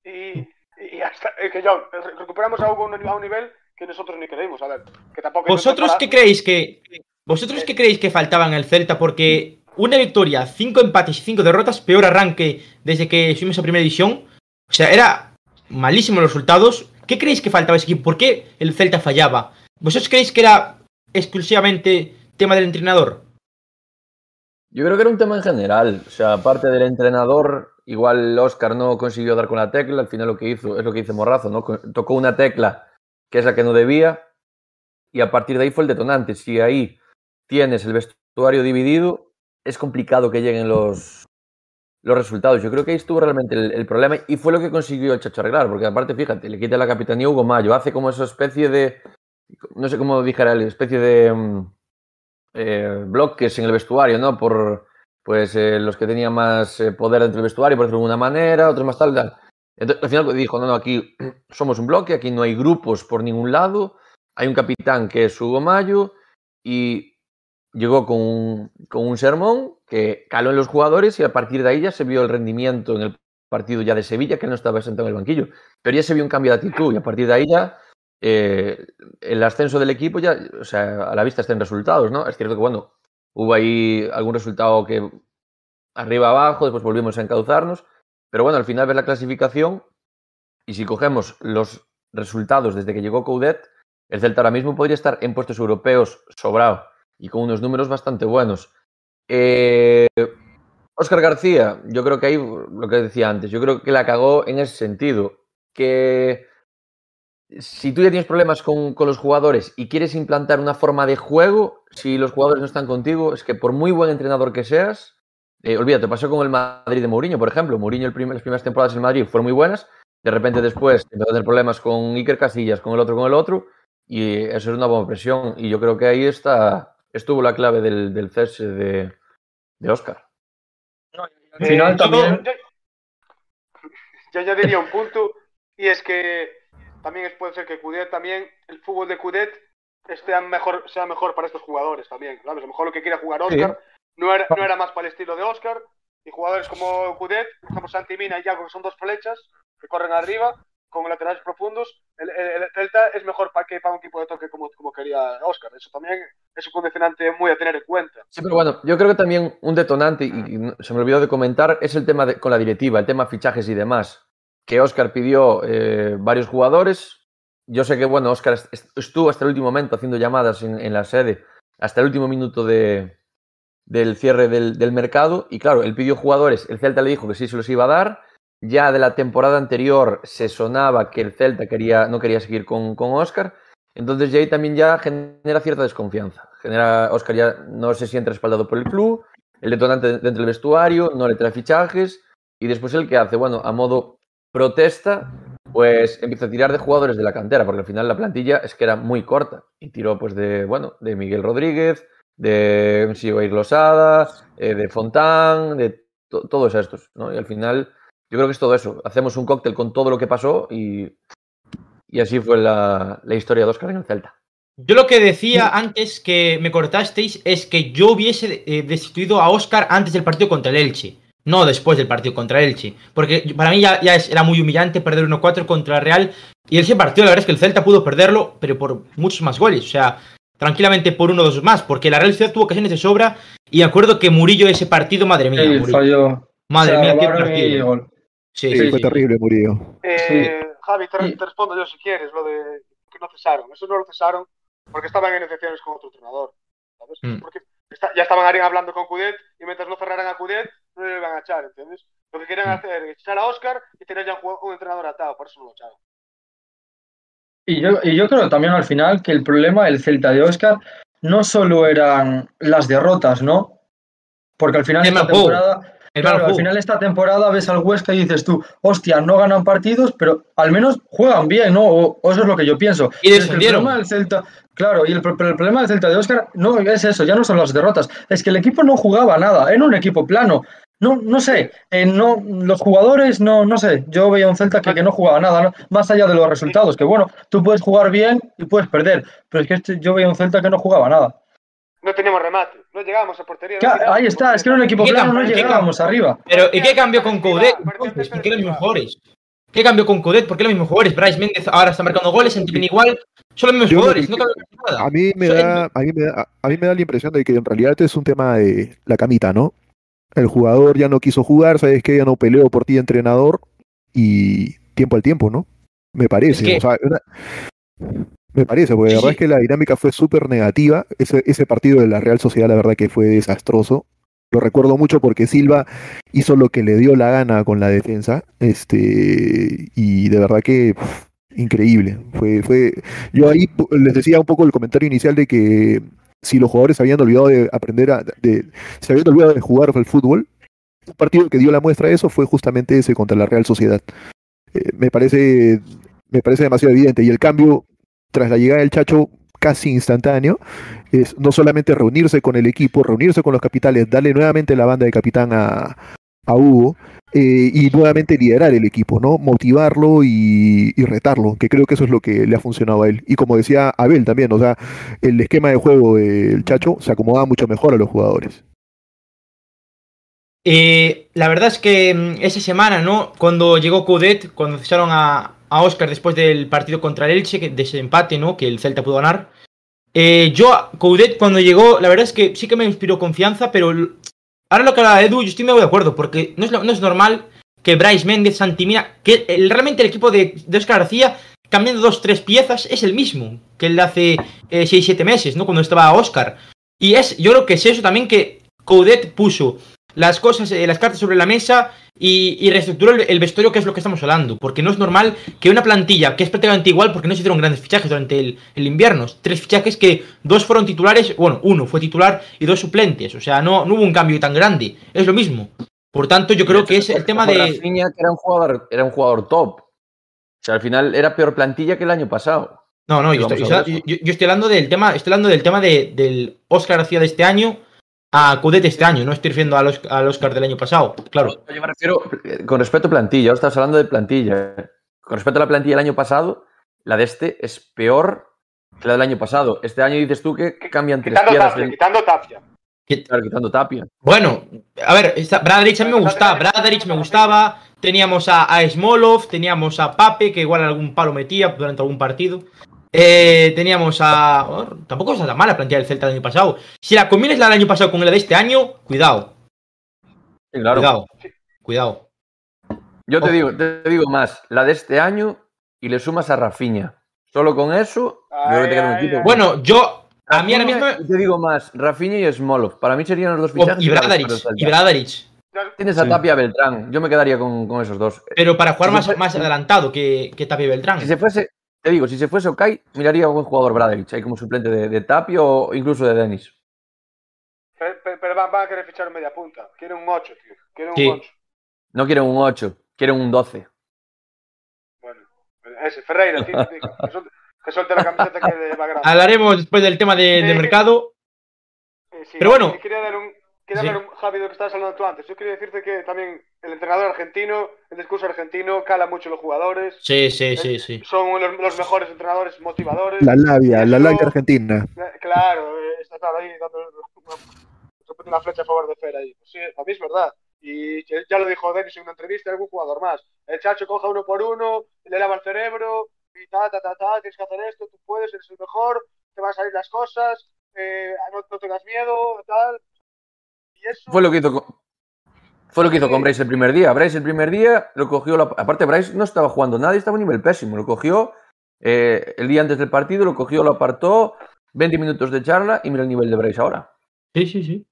y, y hasta que yo recuperamos a Hugo a a un nivel que nosotros ni creímos. A ver, que tampoco es ¿Vosotros qué creéis que vosotros qué creéis que faltaba en el Celta? Porque una victoria, cinco empates y cinco derrotas, peor arranque desde que subimos a primera división. O sea, era malísimos los resultados. ¿Qué creéis que faltaba ese equipo? ¿Por qué el Celta fallaba? ¿Vosotros creéis que era exclusivamente tema del entrenador? Yo creo que era un tema en general. O sea, aparte del entrenador, igual Oscar no consiguió dar con la tecla. Al final lo que hizo es lo que dice Morrazo, ¿no? Tocó una tecla que es la que no debía. Y a partir de ahí fue el detonante. Si ahí tienes el vestuario dividido, es complicado que lleguen los, los resultados. Yo creo que ahí estuvo realmente el, problema y fue lo que consiguió el Chacho arreglar. Porque aparte, fíjate, le quita la capitanía Hugo Mayo. Hace como esa especie de. No sé cómo dijera él, especie de. mm, eh, bloques en el vestuario, ¿no? Por pues eh, los que tenían más eh, poder dentro del vestuario, por decirlo de alguna manera, otros más tal, tal. Entonces, al final dijo, no, no, aquí somos un bloque, aquí no hay grupos por ningún lado, hay un capitán que es Hugo Mayo y llegó con un, con un sermón que caló en los jugadores y a partir de ahí ya se vio el rendimiento en el partido ya de Sevilla, que no estaba sentado en el banquillo, pero ya se vio un cambio de actitud y a partir de ahí ya eh, el ascenso del equipo ya, o sea, a la vista está en resultados, ¿no? Es cierto que, bueno, hubo ahí algún resultado que arriba abajo, después volvimos a encauzarnos, pero bueno, al final ves la clasificación y si cogemos los resultados desde que llegó Coudet, el Celta ahora mismo podría estar en puestos europeos sobrado y con unos números bastante buenos. Eh, Oscar García, yo creo que ahí, lo que decía antes, yo creo que la cagó en ese sentido, que si tú ya tienes problemas con, con, los jugadores y quieres implantar una forma de juego, si los jugadores no están contigo, es que por muy buen entrenador que seas, eh, olvídate, pasó con el Madrid de Mourinho, por ejemplo. Mourinho el primer, las primeras temporadas en Madrid fueron muy buenas, de repente después empezó a tener problemas con Iker Casillas, con el otro, con el otro, y eso es una buena presión. Y yo creo que ahí está, estuvo la clave del, del cese de, de Oscar. No, al final Eh, también... Yo, yo añadiría un punto y es que también es- puede ser que Cudet también, el fútbol de Cudet esté mejor, sea mejor para estos jugadores también. ¿sabes? A lo mejor lo que quiera jugar Oscar no, era, no era más para el estilo de Oscar. Y jugadores como Cudet, por ejemplo, Santi Mina y Yago, que son dos flechas que corren arriba, con laterales profundos. El, el- el Celta es mejor para que para un equipo de toque como, como quería Oscar. Eso también es un condicionante muy a tener en cuenta. Sí, pero bueno, yo creo que también un detonante, y, y se me olvidó de comentar, es el tema de- con la directiva, el tema fichajes y demás. Que Oscar pidió eh, varios jugadores. Yo sé que, bueno, Oscar est- est- estuvo hasta el último momento haciendo llamadas en, en la sede, hasta el último minuto de, del cierre del, del mercado. Y claro, él pidió jugadores, el Celta le dijo que sí se los iba a dar. Ya de la temporada anterior se sonaba que el Celta quería, no quería seguir con, con Oscar. Entonces ya ahí también ya genera cierta desconfianza. Genera, Oscar ya no se siente respaldado por el club, el detonante dentro del vestuario, no le trae fichajes y después el que hace, bueno, a modo protesta, pues empieza a tirar de jugadores de la cantera, porque al final la plantilla es que era muy corta y tiró pues de, bueno, de Miguel Rodríguez, de Sigoir Losada, eh, de Fontán, de to- todos estos, ¿no? Y al final yo creo que es todo eso. Hacemos un cóctel con todo lo que pasó y, y así fue la, la historia de Oscar en el Celta. Yo lo que decía antes que me cortasteis es que yo hubiese eh, destituido a Oscar antes del partido contra el Elche, no después del partido contra el Elche. Porque para mí ya, ya es- era muy humillante perder 1-4 contra el Real. Y ese partido, la verdad es que el Celta pudo perderlo, pero por muchos más goles. O sea, tranquilamente por uno o dos más, porque la Real Ciudad tuvo ocasiones de sobra. Y me acuerdo que Murillo ese partido, madre mía. Sí, falló. Madre mía, qué partido. gol. Sí, Sí, sí, fue sí. terrible, Murillo. Eh, Javi, te, respondo yo si quieres, lo de que no cesaron. Eso no lo cesaron porque estaban en negociaciones con otro entrenador. ¿sabes? Mm. Porque está- ya estaban hablando con Cudet y mientras no cerraran a Cudet, no le iban a echar, ¿entiendes? Lo que querían Mm. hacer es echar a Oscar y tener ya un, un entrenador atado, por eso no lo echaron. Y yo, y yo creo también al final que el problema del Celta de Oscar no solo eran las derrotas, ¿no? Porque al final esta temporada, claro, al final esta temporada ves al Huesca y dices tú, hostia, no ganan partidos, pero al menos juegan bien, ¿no? O, o eso es lo que yo pienso. Y descendieron. El problema del Celta, claro, y el, pero el problema del Celta de Oscar no es eso, ya no son las derrotas, es que el equipo no jugaba nada, era un equipo plano. No, no sé, eh, no, los jugadores, no, no sé, yo veía un Celta que, que no jugaba nada, ¿no? más allá de los resultados, que bueno, tú puedes jugar bien y puedes perder, pero es que este- yo veía un Celta que no jugaba nada. No teníamos remate, no llegábamos a portería. no Claro, ahí está, portería. es que era un equipo ¿Qué plano, no llegábamos arriba. Pero ¿y qué cambió con Coudet? ¿Por qué los mismos jugadores? ¿Qué cambió con Coudet? ¿Por qué los mismos jugadores? Bryce Méndez ahora está marcando goles, Antimina igual. Son los mismos Yo jugadores, no cambió nada. A mí me da, a mí me da, a mí me da la impresión de que en realidad es un tema de la camita, ¿no? El jugador ya no quiso jugar, sabes que ya no peleó por ti entrenador y tiempo al tiempo, ¿no? Me parece, Es que- o sea, una- me parece, porque Sí, la verdad sí. es que la dinámica fue súper negativa. Ese, ese partido de la Real Sociedad, la verdad que fue desastroso. Lo recuerdo mucho porque Silva hizo lo que le dio la gana con la defensa, este, y de verdad que increíble. Fue, fue, yo ahí les decía un poco el comentario inicial de que si los jugadores habían olvidado de aprender a, de, se habían olvidado de jugar al fútbol, un partido que dio la muestra de eso fue justamente ese contra la Real Sociedad. Eh, me parece, me parece demasiado evidente. Y el cambio, tras la llegada del Chacho, casi instantáneo, es no solamente reunirse con el equipo, reunirse con los capitales, darle nuevamente la banda de capitán a, a Hugo eh, y nuevamente liderar el equipo, ¿no? Motivarlo y, retarlo, que creo que eso es lo que le ha funcionado a él. Y como decía Abel también, o sea, el esquema de juego del Chacho se acomodaba mucho mejor a los jugadores. Eh, la verdad es que mm, esa semana, ¿no? Cuando llegó Coudet, cuando cesaron a, a Oscar después del partido contra el Elche, de ese empate, ¿no? Que el Celta pudo ganar. Eh, yo, Coudet, cuando llegó, la verdad es que sí que me inspiró confianza, pero ahora lo que habla Edu, yo estoy muy de acuerdo, porque no es, no es normal que Bryce Méndez, Santimina, que realmente el equipo de, Oscar García, cambiando dos, tres piezas, es el mismo que el de hace 6-7 meses, ¿no? Cuando estaba Oscar. Y es, yo creo que es eso también que Coudet puso las cosas, eh, las cartas sobre la mesa y, y reestructuró el, el vestuario, que es lo que estamos hablando. Porque no es normal que una plantilla que es prácticamente igual, porque no se hicieron grandes fichajes durante el, el invierno. Tres fichajes que dos fueron titulares, bueno, uno fue titular y dos suplentes. O sea, no, no hubo un cambio tan grande. Es lo mismo. Por tanto, yo creo que es el tema de. Rafinha, que era un jugador, era un jugador top. O sea, al final era peor plantilla que el año pasado. No, no, yo estoy, yo- yo estoy hablando del tema, estoy hablando del tema de, del Oscar García de este año a Coudet este año. No estoy refiriendo al, al Oscar del año pasado. Claro. Yo me refiero, eh, con respecto a plantilla, ahora estás hablando de plantilla. Con respecto a la plantilla del año pasado, la de este es peor que la del año pasado. Este año dices tú que cambian tres Quitando. Tapia, del- quitando Tapia. Claro, quitando Tapia. Bueno, a ver, esta- Bradrich a mí me gustaba, Bradrich me gustaba, teníamos a, a Smolov, teníamos a Pape, que igual algún palo metía durante algún partido. Eh, teníamos a. bueno, tampoco es tan mala la plantilla del Celta del año pasado. Si la combinas la del año pasado con la de este año, cuidado, Sí, claro. cuidado, cuidado. Yo te Ojo. digo, te digo más, la de este año y le sumas a Rafinha. Solo con eso, yo creo que te queda un Ay, equipo. ay, Bueno, yo, a mí ahora mismo. Te digo más, Rafinha y Smolov. Para mí serían los dos o- fichajes. y Celta. y Bradrich. Ya- Tienes a Sí. Tapia Beltrán. Yo me quedaría con, con esos dos. Pero para jugar Si más, más adelantado que, que Tapia Beltrán. Si se fuese, te digo, si se fuese Okai, miraría a buen jugador Bradrich, ahí como suplente de, de Tapia o incluso de Denis. Pero, van, van a querer fichar un media punta. Quieren un 8, tío. Quieren Sí. un 8. No quieren un 8, quieren un 12. Bueno, ese, Ferreira, tío, tío, que, suelte, que suelte la camiseta que le va grande. Hablaremos después del tema de, mercado. Eh, sí, Pero bueno. y Quería dar un, quería Sí. un, Javi, de lo que estabas hablando tú antes. Yo quería decirte que también el entrenador argentino, el discurso argentino, cala mucho a los jugadores. Sí, sí, sí, sí. Son los, los mejores entrenadores motivadores. La labia, la labia argentina. Eh, Claro, eh, está claro ahí dando una, una flecha a favor de Fer ahí. Pues sí, para mí es verdad. Y ya- ya lo dijo Denis en una entrevista, algún jugador más. El chacho coja uno por uno, le lava el cerebro, y ta, ta, ta, ta, tienes que hacer esto, tú puedes, eres el mejor, te van a salir las cosas, eh, no, no tengas miedo, tal. Eso... Fue lo que hizo con, fue lo que hizo con Bryce el primer día. Bryce el primer día lo cogió, la- aparte Bryce no estaba jugando nada y estaba a un nivel pésimo. Lo cogió eh, el día antes del partido, lo cogió, lo apartó, 20 minutos de charla y mira el nivel de Bryce ahora. Sí, sí, sí.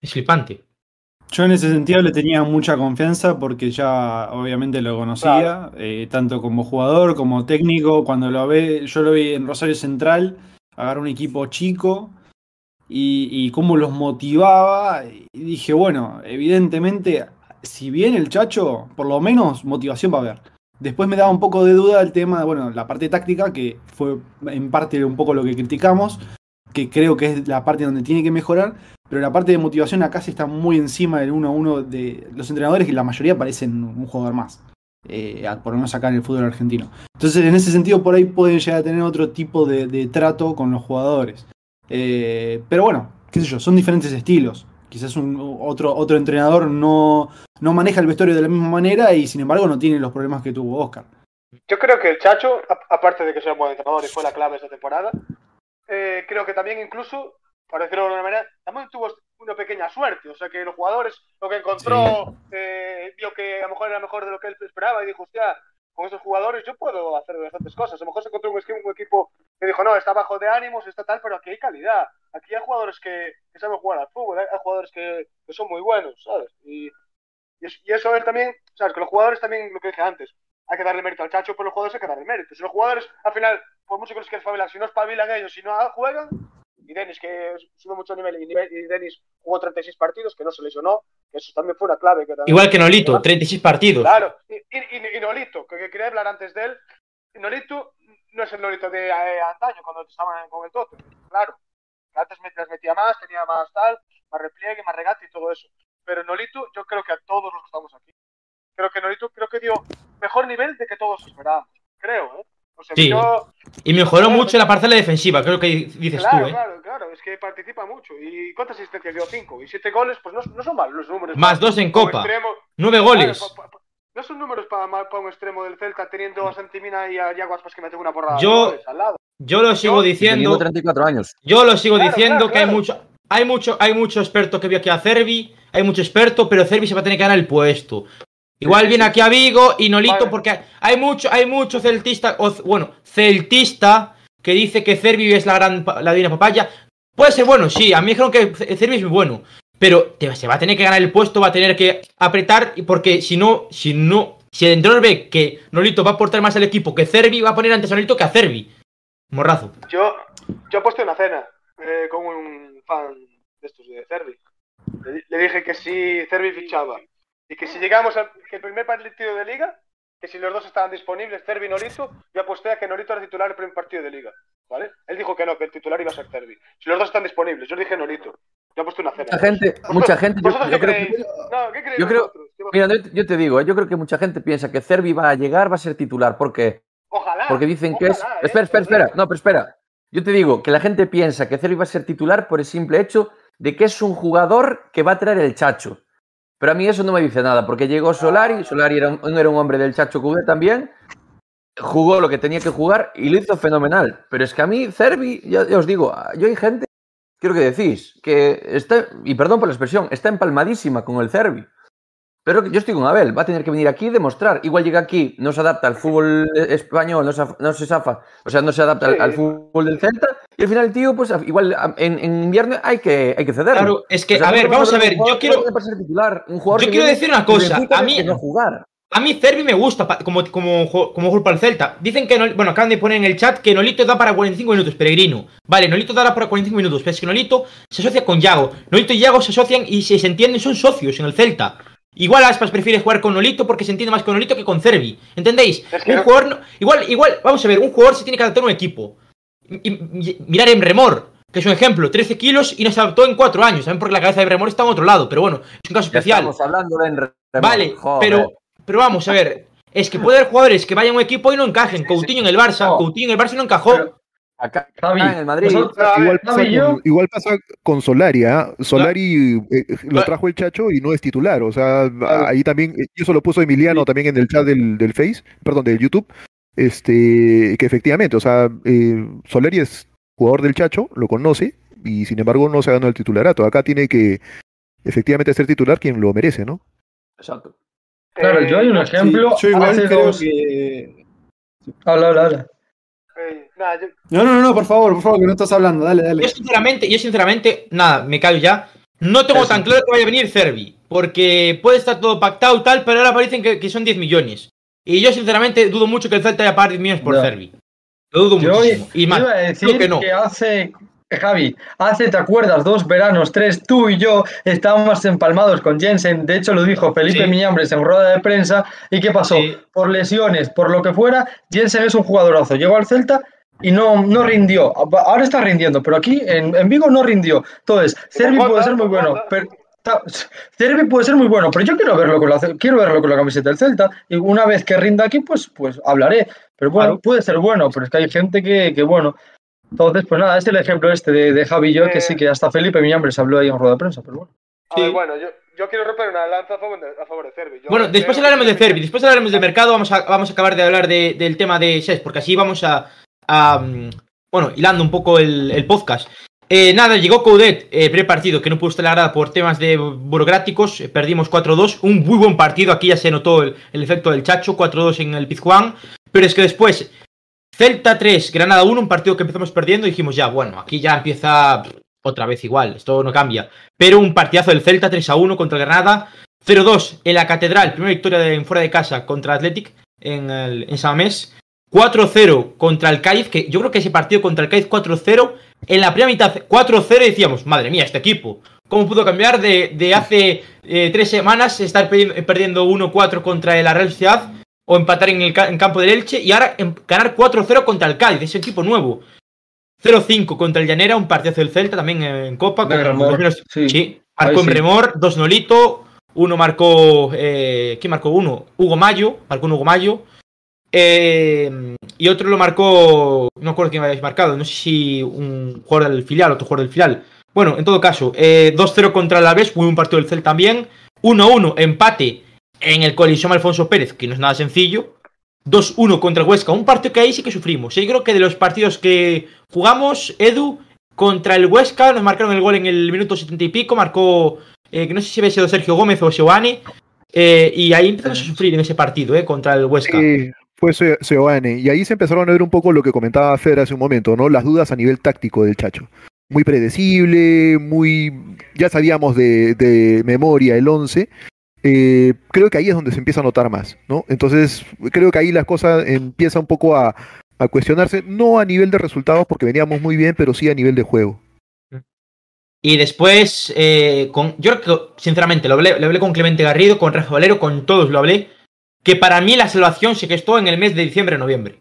Es flipante. Yo en ese sentido le tenía mucha confianza porque ya obviamente lo conocía, eh, tanto como jugador como técnico. Cuando lo ve, yo lo vi en Rosario Central, agarrar un equipo chico y, cómo los motivaba. Y dije, bueno, evidentemente, si bien el Chacho, por lo menos motivación va a haber. Después me daba un poco de duda el tema, bueno, la parte táctica, que fue en parte un poco lo que criticamos, que creo que es la parte donde tiene que mejorar. Pero la parte de motivación acá sí está muy encima del uno a uno de los entrenadores, que la mayoría parecen un jugador más. eh, por lo menos acá en el fútbol argentino. Entonces, en ese sentido, por ahí pueden llegar a tener otro tipo de trato con los jugadores. Eh, pero bueno, qué sé yo, son diferentes estilos. Quizás un, otro, otro entrenador no, no maneja el vestuario de la misma manera y sin embargo no tiene los problemas que tuvo Oscar. Yo creo que el Chacho, aparte de que sea un buen entrenador y fue la clave esta temporada, eh, creo que también incluso, para decirlo de alguna manera, también tuvo una pequeña suerte. O sea, que los jugadores lo que encontró, eh, vio que a lo mejor era mejor de lo que él esperaba y dijo, hostia, con estos jugadores yo puedo hacer bastantes cosas. A lo mejor se encontró un, un equipo que dijo, no, está bajo de ánimos, está tal, pero aquí hay calidad. Aquí hay jugadores que, que saben jugar al fútbol, hay, jugadores que, que son muy buenos, ¿sabes? Y, y, es- y eso él también, ¿sabes? Que los jugadores también, lo que dije antes, hay que darle mérito al Chacho, pero los jugadores hay que darle mérito. Si los jugadores, al final, por mucho que los quieran espabilar, si no espabilan ellos, si no juegan, y Denis, que sube mucho nivel, y, nivel- y Denis jugó 36 partidos, que no se lesionó, que eso también fue una clave. Que también- Igual que Nolito, 36 partidos. Claro, y, y, y- Nolito, que, que quería hablar antes de él, Nolito no es el Nolito de eh, antaño, cuando estaban con el Toto, claro. Antes las metía más, tenía más tal, más repliegue, más regate y todo eso. Pero Nolito, yo creo que a todos los que estamos aquí, creo que Nolito creo que dio mejor nivel de que todos esperábamos. Creo, ¿eh? O sea, Sí. yo, Y mejoró mucho la parcela defensiva, creo que dices claro, tú, ¿eh? claro, claro, es que participa mucho. ¿Y cuántas asistencias dio? Cinco. Y siete goles, pues no, no son malos los números. Más dos en Copa. extremo. Nueve goles. pa- pa- pa- no son números para, para un extremo del Celta teniendo a Santimina y a Yaguas pues, que meten una porrada Yo- goles al lado. Yo lo sigo Yo- diciendo, 34 años. yo lo sigo Claro, diciendo claro, que hay mucho, hay mucho, hay mucho experto que vio aquí a Cervi, hay mucho experto, pero Cervi se va a tener que ganar el puesto. Igual viene aquí a Vigo y Nolito, Vale. porque hay mucho, hay mucho celtista, o, bueno, celtista que dice que Cervi es la gran, pa- la divina papaya. Puede ser bueno, sí, a mí me dijeron que Ce- Cervi es muy bueno, pero te- se va a tener que ganar el puesto, va a tener que apretar, y porque si no, si no, si el entrenador ve que Nolito va a aportar más al equipo que Cervi, va a poner antes a Nolito que a Cervi. Morrazo. Yo, yo he puesto una cena eh, con un fan de estos de Cervi. Le, le dije que si Cervi fichaba y que si llegamos al que el primer partido de liga, que si los dos estaban disponibles, Cervi y Nolito, yo aposté a que Nolito era titular el primer partido de liga. ¿Vale? Él dijo que no, que el titular iba a ser Cervi. Si los dos están disponibles, yo dije Nolito. Yo he puesto una cena. Mucha gente, mucha gente, yo, ¿Vosotros yo creo creéis? que, No, ¿qué creéis yo creo- mira, yo te- digo, eh, yo creo que mucha gente piensa que Cervi va a llegar, va a ser titular. ¿Por qué? Ojalá. Porque dicen que es. ¿eh? Espera, espera, espera. No, pero espera. Yo te digo que la gente piensa que Cervi va a ser titular por el simple hecho de que es un jugador que va a traer el Chacho. Pero a mí eso no me dice nada, porque llegó Solari, Solari era un, era un hombre del Chacho Cubé también, jugó lo que tenía que jugar y lo hizo fenomenal. Pero es que a mí, Cervi, ya, ya os digo, yo hay gente, quiero que decís, que está, y perdón por la expresión, está empalmadísima con el Cervi. Pero yo estoy con Abel, va a tener que venir aquí y demostrar. Igual llega aquí, no se adapta al fútbol español, no se, no se zafa, o sea, no se adapta al, al fútbol del Celta. Y al final el tío, pues igual en, en invierno hay que, hay que ceder. Claro, es que, O sea, a ver, vamos a ver, yo quiero, titular, un jugador yo quiero decir una cosa, a mí- no jugar. A mí Cervi me gusta como, como, como jugador para el Celta. Dicen que, no- bueno, acaban de poner en el chat que Nolito da para 45 minutos, peregrino. Vale, Nolito da para 45 minutos, pero es que Nolito se asocia con Yago. Nolito y Yago se asocian y si se entienden son socios en el Celta. Igual Aspas prefiere jugar con Nolito porque se entiende más con Nolito que con Cervi. ¿Entendéis? Es que Un no- jugador, no- igual, igual, vamos a ver, un jugador se tiene que adaptar a un equipo. Y- y- mirar en Remor, que es un ejemplo, 13 kilos y no se adaptó en 4 años. Saben porque la cabeza de Remor está en otro lado, pero bueno, es un caso especial. estamos hablando de Enre- Vale, Joder. pero, pero vamos a ver. Es que puede haber jugadores que vayan a un equipo y no encajen. Coutinho en el Barça, No. Coutinho en el Barça no encajó. Pero- acá Javi, en el Madrid. ver, Igual pasa, con, igual pasa con Solari, ¿ah? Solari eh, lo Claro. trajo el Chacho y no es titular, o sea, ahí también, eh, y eso lo puso Emiliano también en el chat del, del Face, perdón, del YouTube, este, que efectivamente, o sea, eh, Solari es jugador del Chacho, lo conoce, y sin embargo no se ha ganado el titularato, acá tiene que efectivamente ser titular quien lo merece, ¿no? Exacto. Claro, yo hay un eh, ejemplo. Sí, yo igual hace creo dos- que. Habla, habla, habla. Eh, yo- No, no, no, no, por favor, por favor, que no estás hablando, dale, dale. Yo sinceramente, yo sinceramente, nada, me callo ya. No tengo Sí, tan claro que vaya a venir Cervi. Porque puede estar todo pactado y tal, pero ahora parecen que, que son 10 millones. Y yo sinceramente dudo mucho que el Celta haya pagado 10 millones por Ya. Cervi. Lo dudo Yo muchísimo. Y más, iba a creo decir que no. que hace, Javi, hace, ¿te acuerdas? Dos veranos, tres, tú y yo estábamos empalmados con Jensen. De hecho, lo dijo Felipe Sí. Miñambres en rueda de prensa. ¿Y qué pasó? Sí. Por lesiones, por lo que fuera, Jensen es un jugadorazo. Llegó al Celta y no, no rindió. Ahora está rindiendo, pero aquí en, en Vigo no rindió. Entonces, Cervi Jota, puede ser muy bueno, pero Cervi puede ser muy bueno, pero yo quiero verlo con la, quiero verlo con la camiseta del Celta. Y una vez que rinda aquí, pues, pues hablaré. Pero bueno, Claro. puede ser bueno, pero es que hay gente que, que bueno. Entonces, pues nada, es el ejemplo este de, de Javi y yo, que Eh. sí, que hasta Felipe Miñambres habló ahí en rueda de prensa, pero bueno. a ver, Sí. bueno, yo, yo quiero romper una lanza a favor de, a favor de Cervi. Yo Bueno, después hablaremos que- de Cervi, después hablaremos del mercado, vamos a, vamos a acabar de hablar de- del tema de SES, porque así vamos a, bueno, hilando un poco el, podcast. Eh, nada, llegó Coudet, eh, primer partido que no pudo estar la grada por temas de burocráticos, eh, perdimos 4-2, un muy buen partido, aquí ya se notó el, efecto del Chacho, 4-2 en el Pizjuán, pero es que después, Celta 3, Granada 1, un partido que empezamos perdiendo dijimos ya, bueno, aquí ya empieza otra vez igual, esto no cambia, pero un partidazo del Celta 3-1 contra Granada, 0-2 en la Catedral, primera victoria en fuera de casa contra Athletic en, el, en San Mamés. 4-0 contra el Cádiz, que yo creo que ese partido contra el Cádiz 4-0, en la primera mitad 4-0 y decíamos, madre mía, este equipo, ¿cómo pudo cambiar de, de hace eh, tres semanas estar perdi- perdiendo 1-4 contra la Real Sociedad o empatar en el en campo del Elche y ahora em- ganar 4-0 contra el Cádiz, ese equipo nuevo? 0-5 contra el Llanera, un partidazo del Celta también en Copa. Con- Remor, sí. sí, marcó en sí. Remor, dos Nolito, uno marcó. Eh, ¿Quién marcó uno? Hugo Mayo, marcó un Hugo Mayo. Eh, y otro lo marcó. No recuerdo quién habéis marcado, no sé si un jugador del filial, otro jugador del filial. Bueno, en todo caso, eh, 2-0 contra el Alavés, muy un partido del Celta también. 1-1, empate en el Coliseum Alfonso Pérez, que no es nada sencillo. 2-1 contra el Huesca, un partido que ahí sí que sufrimos. Yo creo que de los partidos que jugamos, Edu, contra el Huesca, nos marcaron el gol en el minuto 70 y pico, marcó, eh, que no sé si había sido Sergio Gómez o Seoane, eh, y ahí empezamos a sufrir en ese partido, eh, contra el Huesca. Sí, fue Se- Seoane. Y ahí se empezaron a ver un poco lo que comentaba Fer hace un momento, ¿no? Las dudas a nivel táctico del Chacho. Muy predecible, muy. Ya sabíamos de, de memoria el 11. Eh, creo que ahí es donde se empieza a notar más, ¿no? Entonces, creo que ahí las cosas empiezan un poco a, a cuestionarse, no a nivel de resultados, porque veníamos muy bien, pero sí a nivel de juego. Y después, eh, con, yo sinceramente, lo hablé, lo hablé con Clemente Garrido, con Rafa Valero, con todos lo hablé, que para mí la salvación sí que estuvo en el mes de diciembre-noviembre.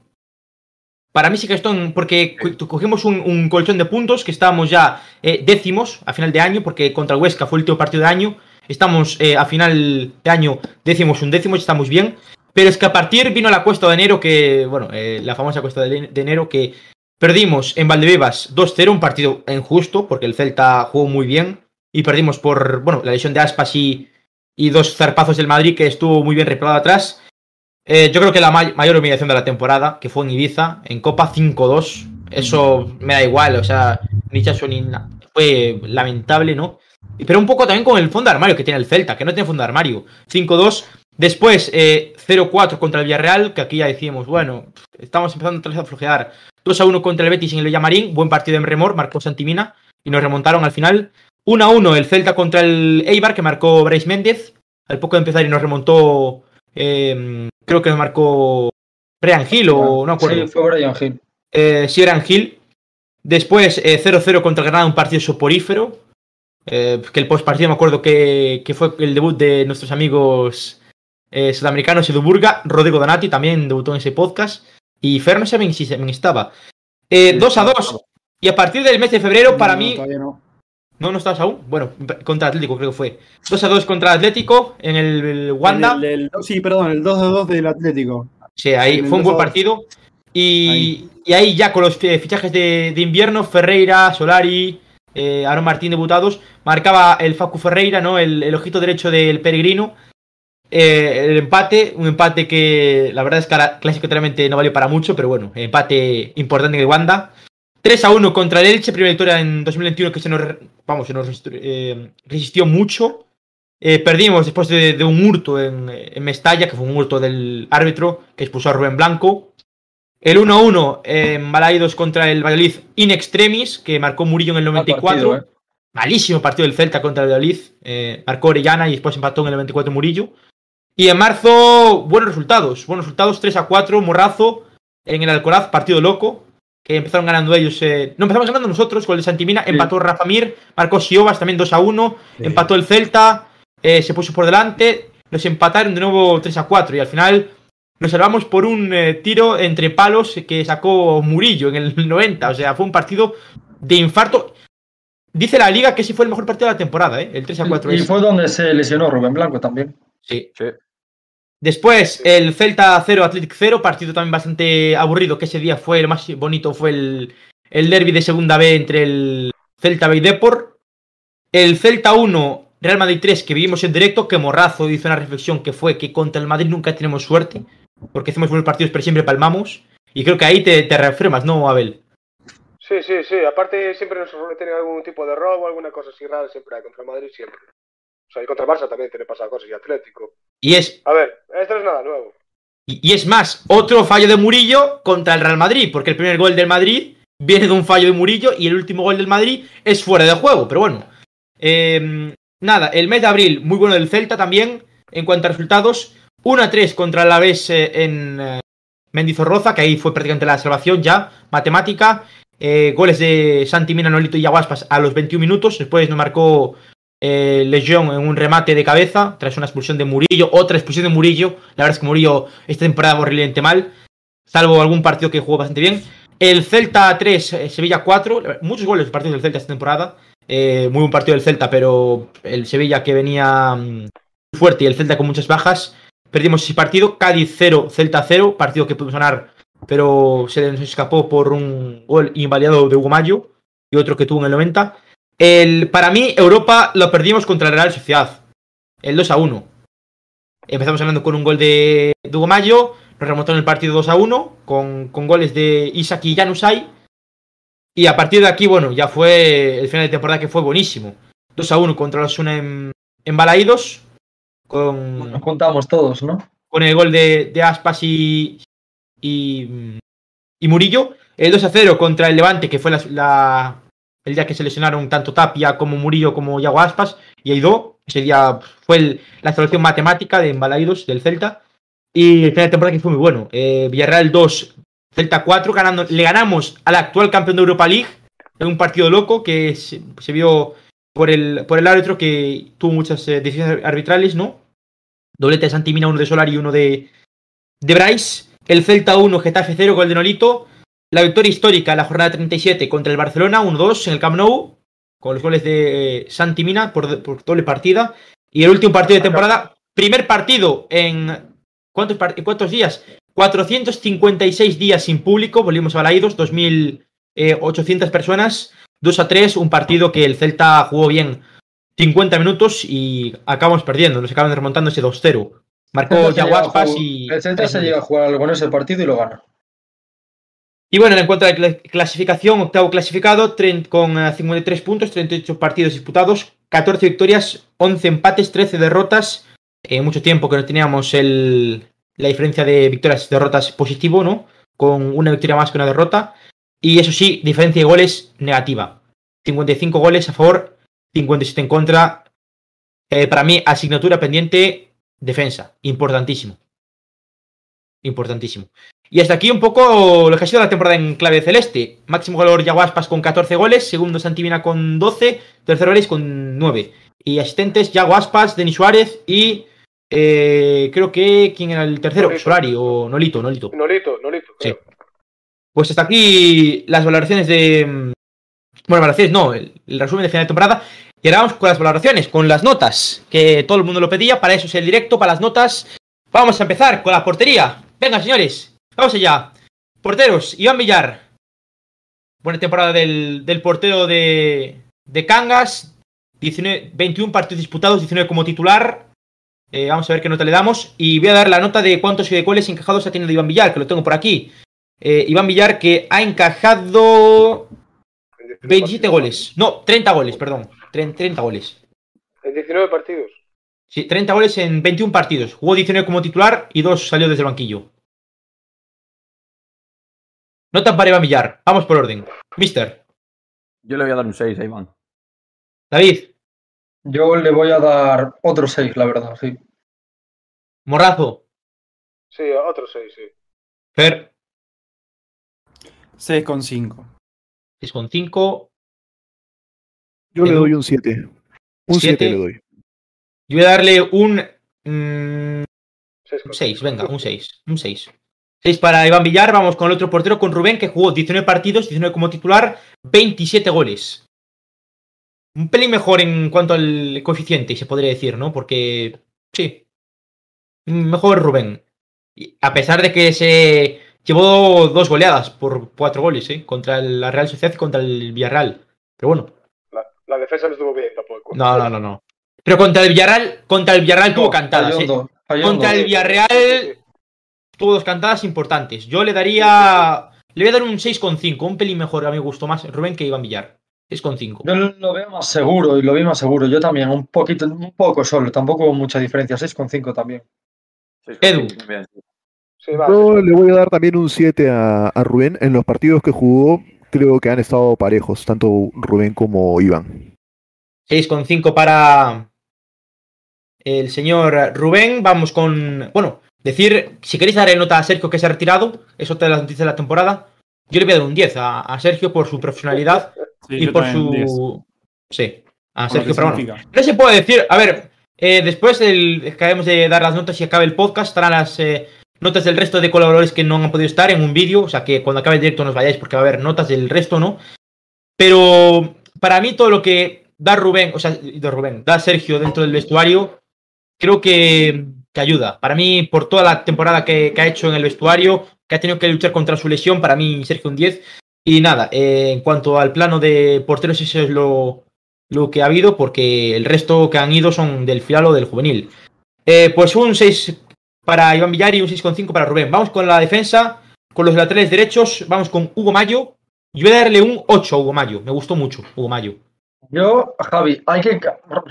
Para mí sí que esto, en- porque cogimos un, un colchón de puntos, que estábamos ya eh, décimos a final de año, porque contra el Huesca fue el último partido de año, estamos eh, a final de año décimos un décimo, estamos bien, pero es que a partir vino la cuesta de enero, que, bueno, eh, la famosa cuesta de, de enero, que Perdimos en Valdebebas 2-0, un partido injusto, porque el Celta jugó muy bien. Y perdimos por, bueno, la lesión de Aspas y, y dos zarpazos del Madrid, que estuvo muy bien reparado atrás. Eh, yo creo que la may- mayor humillación de la temporada, que fue en Ibiza, en Copa 5-2. Eso me da igual, o sea, ni chacho Fue lamentable, ¿no? Pero un poco también con el fondo armario que tiene el Celta, que no tiene fondo de armario. 5-2. Después, eh, 0-4 contra el Villarreal, que aquí ya decíamos, bueno, estamos empezando otra vez a flojear. 2-1 contra el Betis en el Villamarín, buen partido en remor, marcó Santimina y nos remontaron al final. 1-1 el Celta contra el Eibar, que marcó Bryce Méndez. Al poco de empezar y nos remontó, eh, creo que nos marcó Brian Hill o no acuerdo. Sí, fue Brian Hill. Eh, sí, eran Hill. Después eh, 0-0 contra Granada, un partido soporífero. Eh, que el postpartido me acuerdo que, que fue el debut de nuestros amigos eh, sudamericanos Edu Burga. Rodrigo Donati también debutó en ese podcast. Y Fer no saben si estaba. Eh, Sí, 2 a estaba. 2. Y a partir del mes de febrero, para No, mí. no. No, no estabas aún. Bueno, contra Atlético creo que fue. 2 a 2 contra Atlético en el, el Wanda. En el- el- sí, perdón, el 2 2 del Atlético. Sí, ahí fue un buen 2-2. partido. Y Ahí. y ahí ya con los fi- fichajes de, de invierno, Ferreira, Solari, eh, Aaron Martín debutados, marcaba el Facu Ferreira, ¿no? El, el ojito derecho del peregrino. Eh, el empate, un empate que la verdad es que clasificatoriamente no valió para mucho, pero bueno, empate importante en el Wanda. 3 a 1 contra el Elche, primera victoria en 2021 que se nos, vamos, se nos resistió, eh, resistió mucho. Eh, perdimos después de, de un hurto en, en Mestalla, que fue un hurto del árbitro que expulsó a Rubén Blanco. El 1-1 en Balaidos contra el Valladolid in extremis, que marcó Murillo en el Mal 94. partido, ¿eh? Malísimo partido del Celta contra el Valladolid. marcó Orellana y después empató en el 94 Murillo. Y en marzo, buenos resultados. Buenos resultados, 3 a 4, Morrazo en el Alcoraz, partido loco. Que empezaron ganando ellos. eh, no, empezamos ganando nosotros con el de Santimina. Empató Rafa Mir, marcó Siobas también 2 a 1. Empató el Celta, eh, se puso por delante. Nos empataron de nuevo 3 a 4. Y al final nos salvamos por un eh, tiro entre palos que sacó Murillo en el 90. O sea, fue un partido de infarto. Dice la liga que ese fue el mejor partido de la temporada, ¿eh? el 3 a 4. Y es- fue donde se lesionó Rubén Blanco también. Sí. Sí. Después, el Celta 0, Athletic 0, partido también bastante aburrido, que ese día fue el más bonito, fue el, el derby de segunda B entre el Celta B y Depor. El Celta 1, Real Madrid 3, que vivimos en directo, que Morrazo hizo una reflexión que fue que contra el Madrid nunca tenemos suerte, porque hacemos buenos partidos pero siempre palmamos. Y creo que ahí te, te reafirmas, ¿no, Abel? Sí, sí, sí. Aparte, siempre nos suele tener algún tipo de robo, alguna cosa así rara, siempre contra el Madrid, siempre. Sea, y contra el Barça también tiene pasado cosas, y Atlético. Y es, A ver, esto no es nada nuevo. y y es más, otro fallo de Murillo contra el Real Madrid, porque el primer gol del Madrid viene de un fallo de Murillo y el último gol del Madrid es fuera de juego, pero bueno. Eh, nada, el mes de abril, muy bueno del Celta también, en cuanto a resultados. 1 a 3 contra el Alavés eh, en eh, Mendizorroza, que ahí fue prácticamente la salvación ya, matemática. Eh, goles de Santi Mina, Nolito y Aguaspas a los 21 minutos. Después nos marcó eh, Legión en un remate de cabeza, tras una expulsión de Murillo, otra expulsión de Murillo. La verdad es que Murillo esta temporada horriblemente mal, salvo algún partido que jugó bastante bien. El Celta 3, eh, Sevilla 4, muchos goles partidos del Celta esta temporada. Eh, muy buen partido del Celta, pero el Sevilla que venía mm, fuerte y el Celta con muchas bajas. Perdimos ese partido, Cádiz 0, Celta 0, partido que pudimos ganar, pero se nos escapó por un gol invalidado de Hugo Mayo y otro que tuvo en el 90. El, para mí, Europa lo perdimos contra el Real Sociedad, el 2 a 1. Empezamos ganando con un gol de, Hugo Mayo, nos remontaron el partido 2 a 1 con, con goles de Isaac y Janusay. Y a partir de aquí, bueno, ya fue el final de temporada que fue buenísimo. 2 a 1 contra los Una en, en Balaídos, con, Nos juntamos todos, ¿no? con el gol de, de Aspas y, y, y Murillo. El 2 a 0 contra el Levante, que fue la, la- el día que se lesionaron tanto Tapia como Murillo como Yago Aspas. Y Aidó. Ese día fue la solución matemática de Embalaídos del Celta. Y el final de temporada que fue muy bueno. Eh, Villarreal 2, Celta 4, ganando, le ganamos al actual campeón de Europa League en un partido loco que se, se vio por el, por el árbitro que tuvo muchas eh, decisiones arbitrales, ¿no? Doblete de Santimina, uno de Solar y uno de, de Bryce. El Celta 1, Getafe 0, gol de Nolito. La victoria histórica en la jornada 37 contra el Barcelona, 1-2 en el Camp Nou, con los goles de eh, Santimina por, por doble partida. Y el último partido de temporada, primer partido en. ¿Cuántos, días? 456 días sin público, volvimos a Balaidos, 2000, eh, 800 personas, 2 a 3, un partido que el Celta jugó bien 50 minutos y acabamos perdiendo, nos acaban remontando ese 2-0. Marcó El Celta se llega a Yaguaspas jugar- y... El Celta se llega a jugar algo en ese partido y lo gana. Y bueno, en encuentro de cla- clasificación, octavo clasificado, con eh, 53 puntos, 38 partidos disputados, 14 victorias, 11 empates, 13 derrotas. Eh, mucho tiempo que no teníamos el, la diferencia de victorias y derrotas positivo, ¿no? Con una victoria más que una derrota. Y eso sí, diferencia de goles negativa. 55 goles a favor, 57 en contra. Eh, para mí, asignatura pendiente, defensa. Importantísimo. Importantísimo. Y hasta aquí un poco lo que ha sido la temporada en clave celeste. Máximo goleador Yaguaspas con 14 goles, segundo Santivina con 12, tercero Vélez con 9. Y asistentes Yaguaspas, Denis Suárez y eh, creo que ¿quién era el tercero? Nolito. Solari o Nolito, Nolito. Nolito, Nolito. Sí. Pues hasta aquí las valoraciones de. mm, Bueno, valoraciones no, el, el resumen de final de temporada. Y ahora vamos con las valoraciones, con las notas, que todo el mundo lo pedía. Para eso es el directo, para las notas. Vamos a empezar con la portería. Venga, señores, vamos allá. Porteros, Iván Villar. Buena temporada del, del portero de, de Cangas. 19, 21 partidos disputados, 19 como titular. Eh, vamos a ver qué nota le damos. Y voy a dar la nota de cuántos y de goles encajados ha tenido Iván Villar, que lo tengo por aquí. Eh, Iván Villar que ha encajado En 19 27 partidos. goles. No, 30 goles, perdón. Tren- 30 goles. En 19 partidos. Sí, 30 goles en 21 partidos. Jugó 19 como titular y 2 salió desde el banquillo. Nota para Iván Villar. Vamos por orden. Mister, Yo le voy a dar un 6 a Iván. David, Yo le voy a dar otro 6, la verdad, sí. Morrazo, Sí, otro 6, sí. Fer, 6,5. 6,5. Yo le doy un 7. Un 7 Siete. le doy. Yo voy a darle un. mm, Seis con- 6, venga, un 6. Un 6. 6 para Iván Villar. Vamos con el otro portero, con Rubén, que jugó 19 partidos, 19 como titular, 27 goles. Un pelín mejor en cuanto al coeficiente, se podría decir, ¿no? Porque. Sí. Mejor Rubén. A pesar de que se llevó dos goleadas por cuatro goles, ¿eh? Contra la Real Sociedad y contra el Villarreal. Pero bueno. La, la defensa no estuvo bien tampoco. No, no, no, no. Pero contra el Villarreal, contra el Villarreal tuvo cantadas, ¿eh? Contra el Villarreal tuvo dos cantadas importantes. Yo le daría. Le voy a dar un 6,5, un pelín mejor. A mí me gustó más Rubén que Iván Villar. 6,5. Yo lo veo más seguro y lo vi más seguro. Yo también, un poquito, un poco solo, tampoco mucha diferencia. 6,5 también. Edu. Bien, sí. Va, Yo le voy a dar también un 7 a, a Rubén. En los partidos que jugó, creo que han estado parejos, tanto Rubén como Iván. 6,5 para el señor Rubén. Vamos con. Bueno, decir, si queréis darle nota a Sergio que se ha retirado, es otra de las noticias de la temporada. Yo le voy a dar un 10 a, a Sergio por su profesionalidad Sí, y por también, 10, su. Sí, a Sergio, pero bueno. No se puede decir, a ver, eh, después del, acabemos de dar las notas y acabe el podcast, estarán las eh, notas del resto de colaboradores que no han podido estar en un vídeo, o sea que cuando acabe el directo no os vayáis porque va a haber notas del resto, ¿no? Pero para mí todo lo que da Rubén, o sea, de Rubén, da Sergio dentro del vestuario, creo que, que ayuda. Para mí, por toda la temporada que, ha hecho en el vestuario, que ha tenido que luchar contra su lesión, para mí Sergio un 10. Y nada, eh, en cuanto al plano de porteros, eso es lo, lo que ha habido, porque el resto que han ido son del final o del juvenil. Eh, pues un 6 para Iván Villar y un 6,5 para Rubén. Vamos con la defensa, con los laterales derechos, vamos con Hugo Mayo. Yo voy a darle un 8 a Hugo Mayo, me gustó mucho Hugo Mayo. Yo, Javi, hay que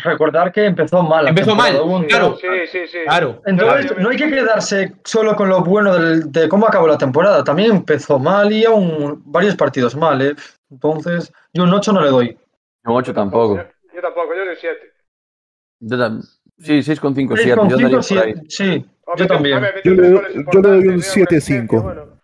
recordar que empezó mal. Empezó mal, un- claro. Sí, sí, sí. Claro. Entonces, Claro. no hay que quedarse solo con lo bueno del- de cómo acabó la temporada. También empezó mal y aún varios partidos mal, ¿eh? Entonces, yo un 8 no le doy. Un 8 tampoco. Yo, yo tampoco, yo le 7. Yo Sí, 6,5, 7. Yo 6,5, daría por sí, ahí. sí, yo también. Yo le doy- yo le doy un 7-5.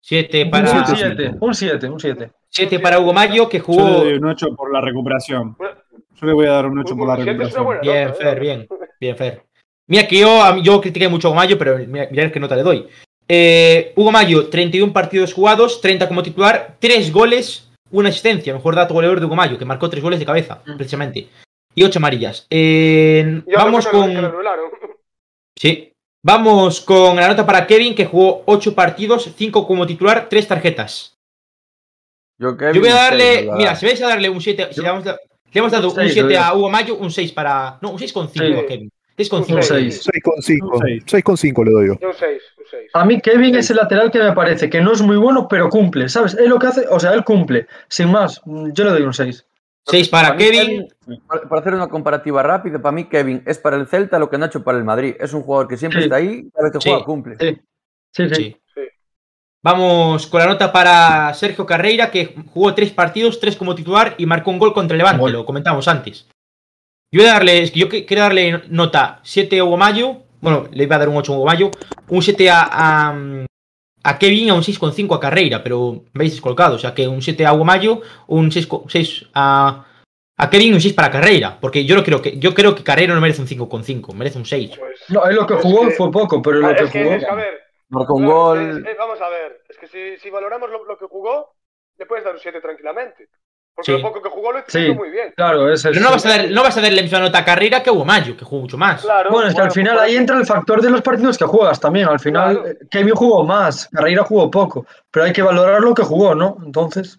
7 Un para, siete, 7, un 7, un 7. 7 para Hugo Mayo, que Yo le jugó doy un 8 por la recuperación. Yo le voy a dar un 8 por la recuperación. Bien, Fer, bien. Bien, Fer. Mira que yo, yo critiqué mucho a Hugo Mayo, pero mira, mirad qué nota le doy. Eh, Hugo Mayo, 31 partidos jugados, 30 como titular, 3 goles, una asistencia. Mejor dato goleador de Hugo Mayo, que marcó 3 goles de cabeza, Mm. precisamente. Y 8 amarillas. Eh, vamos con. Sí. Vamos con la nota para Kevin, que jugó 8 partidos, 5 como titular, 3 tarjetas. Yo, Yo voy a darle. Mira, si vais a darle un 7. Si le, le hemos dado Un un seis, 7 le a Hugo Mayo, un 6 para. No, un 6,5 Sí. a Kevin. 6,5. Un Un seis. 6,5. Un seis. 6,5 le doy yo. Un 6, un 6. A mí Kevin es el lateral que me parece que no es muy bueno, pero cumple, ¿sabes? Él lo que hace, o sea, él cumple. Sin más, yo le doy un 6. 6 para Para mí, Kevin. Para, para hacer una comparativa rápida, para mí Kevin es para el Celta lo que Nacho para el Madrid. Es un jugador que siempre Sí. está ahí, cada vez que Sí. juega cumple. Sí, sí, sí. Vamos con la nota para Sergio Carreira, que jugó 3 partidos, 3 como titular y marcó un gol contra Levante, Gol. lo comentamos antes. Yo voy a darle, es que yo quería darle nota 7 a Hugo Mayo, bueno, le iba a dar un 8 a Hugo Mayo, un 7 a, a, a Kevin, a un 6,5 a Carreira, pero me habéis descolocado, o sea que un 7 a Hugo Mayo, un 6, co- 6 a, a Kevin y un 6 para Carreira, porque yo, no creo que, yo creo que Carreira no merece un 5,5, merece un 6. Pues, No, él lo que jugó que- fue poco, pero lo que es que, jugó. Ver, Marcó un claro, gol. es- es- vamos a ver, es que si, si valoramos lo, lo que jugó, le puedes dar un 7 tranquilamente. Porque Sí. lo poco que jugó lo hizo Sí. muy bien. Claro, es. Pero no vas, a dar, no vas a darle la misma nota a Carreira que a Mayo, que jugó mucho más. Claro. Bueno, es que al pues final por ahí entra el factor de los partidos que juegas también. Al final, Claro. eh, Kevin jugó más, Carreira jugó poco, pero hay que valorar lo que jugó, ¿no? Entonces,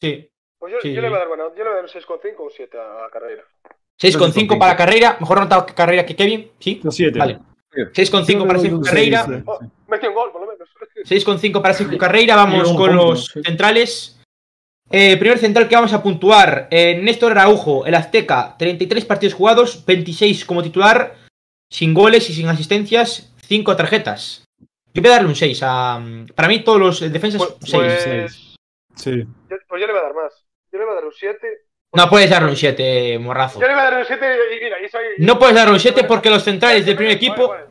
Sí. Pues yo, Sí. yo le voy a dar, bueno, yo le voy a dar un 6,5 o un 7 a, carrera. 6,5 para Carreira, mejor nota que Carreira que Kevin, ¿sí? Los 7. Vale. 6,5 para Sergio Carreira, Oh, metió un gol, por lo menos. 6,5 para Sergio Carreira, vamos con punto, los sí. centrales. Eh, primer central que vamos a puntuar, eh, Néstor Araujo, el Azteca, 33 partidos jugados, 26 como titular, sin goles y sin asistencias, 5 tarjetas. Yo voy a darle un 6 a... Para mí todos los defensas, Pues, 6. pues, seis. Sí. yo, pues yo le voy a dar más. Yo le voy a dar un 7. No puedes darle un 7, morrazo. Yo le voy a dar un 7 y mira, y soy... No puedes darle un 7 porque los centrales del primer equipo, bueno,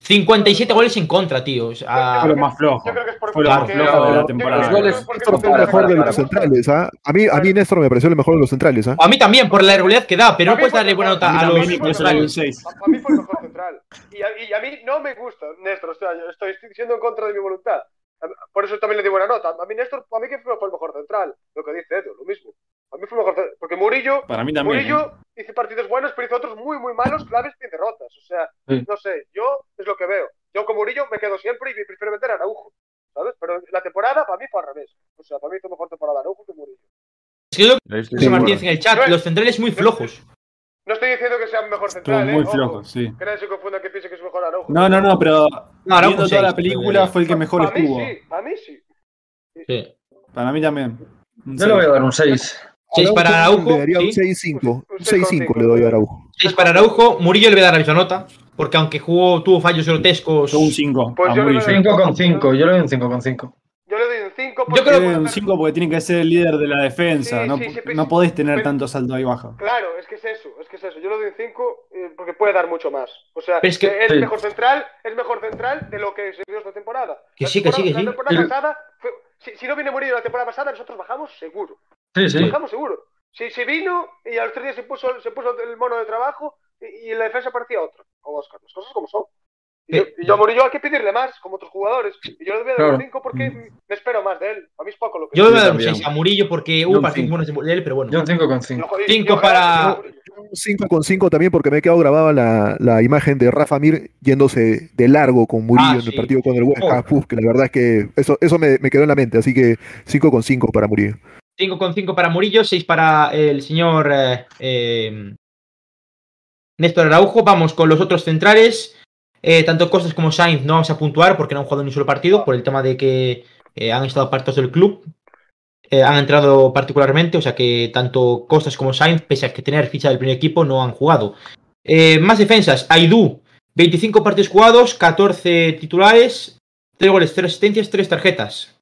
57 goles en contra, tío. O sea, Fue lo más flojo. Yo creo que es por Fue lo más flojo de la temporada. Los es goles- Néstor fue el mejor de los centrales, ¿ah? A mí, a mí Néstor me pareció el mejor de los centrales, ¿ah? A mí también, por la irregularidad que da, pero no puedes darle buena nota a los y centrales. 6. A, mí fue el mejor central. Y a, y a mí no me gusta Néstor, o sea, yo estoy, siendo en contra de mi voluntad. Por eso también le di buena nota. A mí Néstor, a mí que fue, fue el mejor central. Lo que dice Edu, lo mismo. A mí fue mejor. Porque Murillo, Para mí también. ¿eh? Murillo hizo partidos buenos, pero hizo otros muy, muy malos, claves y derrotas. O sea, Sí. no sé, yo es lo que veo. Yo con Murillo me quedo siempre y prefiero meter a Araujo. ¿Sabes? Pero la temporada para mí fue al revés. O sea, para mí hizo mejor temporada Araujo que Murillo. Es que yo lo que dice. Martínez en el chat, los centrales muy flojos. No estoy diciendo que sea mejor Estuvo central, muy ¿eh? Ojo, flojo, sí. Que nadie se confunda que piense que es mejor Araujo. No, no, no, pero No, Araujo viendo toda la película fue el que mejor Para mí estuvo. sí, para mí sí. Sí. Para mí también. Yo le voy a dar un 6. 6 para Araujo, Le daría un sí. 6-5. Un Un 6-5 le doy a Araujo. 6 para Araujo. Murillo le voy a dar la misma nota, porque aunque jugó, tuvo fallos grotescos. Yo un 5. Pues yo le doy- 5,5. Yo le doy un 5,5. Yo le doy un 5 Yo creo que un 5 porque tiene que ser el líder de la defensa. Sí, no, sí, sí, no podés tener pero- tanto salto ahí baja. Claro, es que es eso, es que es eso. Yo le doy un 5 eh, porque puede dar mucho más. O sea, Pero es que- es mejor central, es mejor central de lo que se vio esta temporada. Que sí, que sí, que temporada- sí. La temporada pasada, si, si no viene Murillo la temporada pasada, nosotros bajamos seguro. Sí, sí. Bajamos seguro. Si, si vino y a los tres días se puso, se puso el mono de trabajo y, y en la defensa parecía otro. Con Oscar, las cosas como son. Y yo, y yo a Murillo hay que pedirle más, como otros jugadores. Y yo le voy a dar un Claro. 5 porque me espero más de él. A mí es poco lo que Yo le voy a dar un también. 6 a Murillo porque hubo un partidos buenos de él, pero bueno. Yo un 5,5. Ojo, y- Cinco y ojalá para- que- Un 5,5 también porque me ha quedado grabada la, la imagen de Rafa Mir yéndose de largo con Murillo Ah, en sí. el partido con el Huesca. Oh. Uf, que la verdad es que eso, eso me, me quedó en la mente. Así que 5,5 para Murillo. 5,5 para Murillo, 6 para el señor eh, eh, Néstor Araujo. Vamos con los otros centrales. Eh, tanto Costas como Sainz no vamos a puntuar porque no han jugado ni un solo partido por el tema de que eh, han estado apartados del club. Eh, han entrado particularmente, o sea que tanto Costas como Sainz, pese a que tener ficha del primer equipo, no han jugado. Eh, más defensas, Aidú, 25 partidos jugados, 14 titulares, 3 goles, 3 asistencias, 3 tarjetas.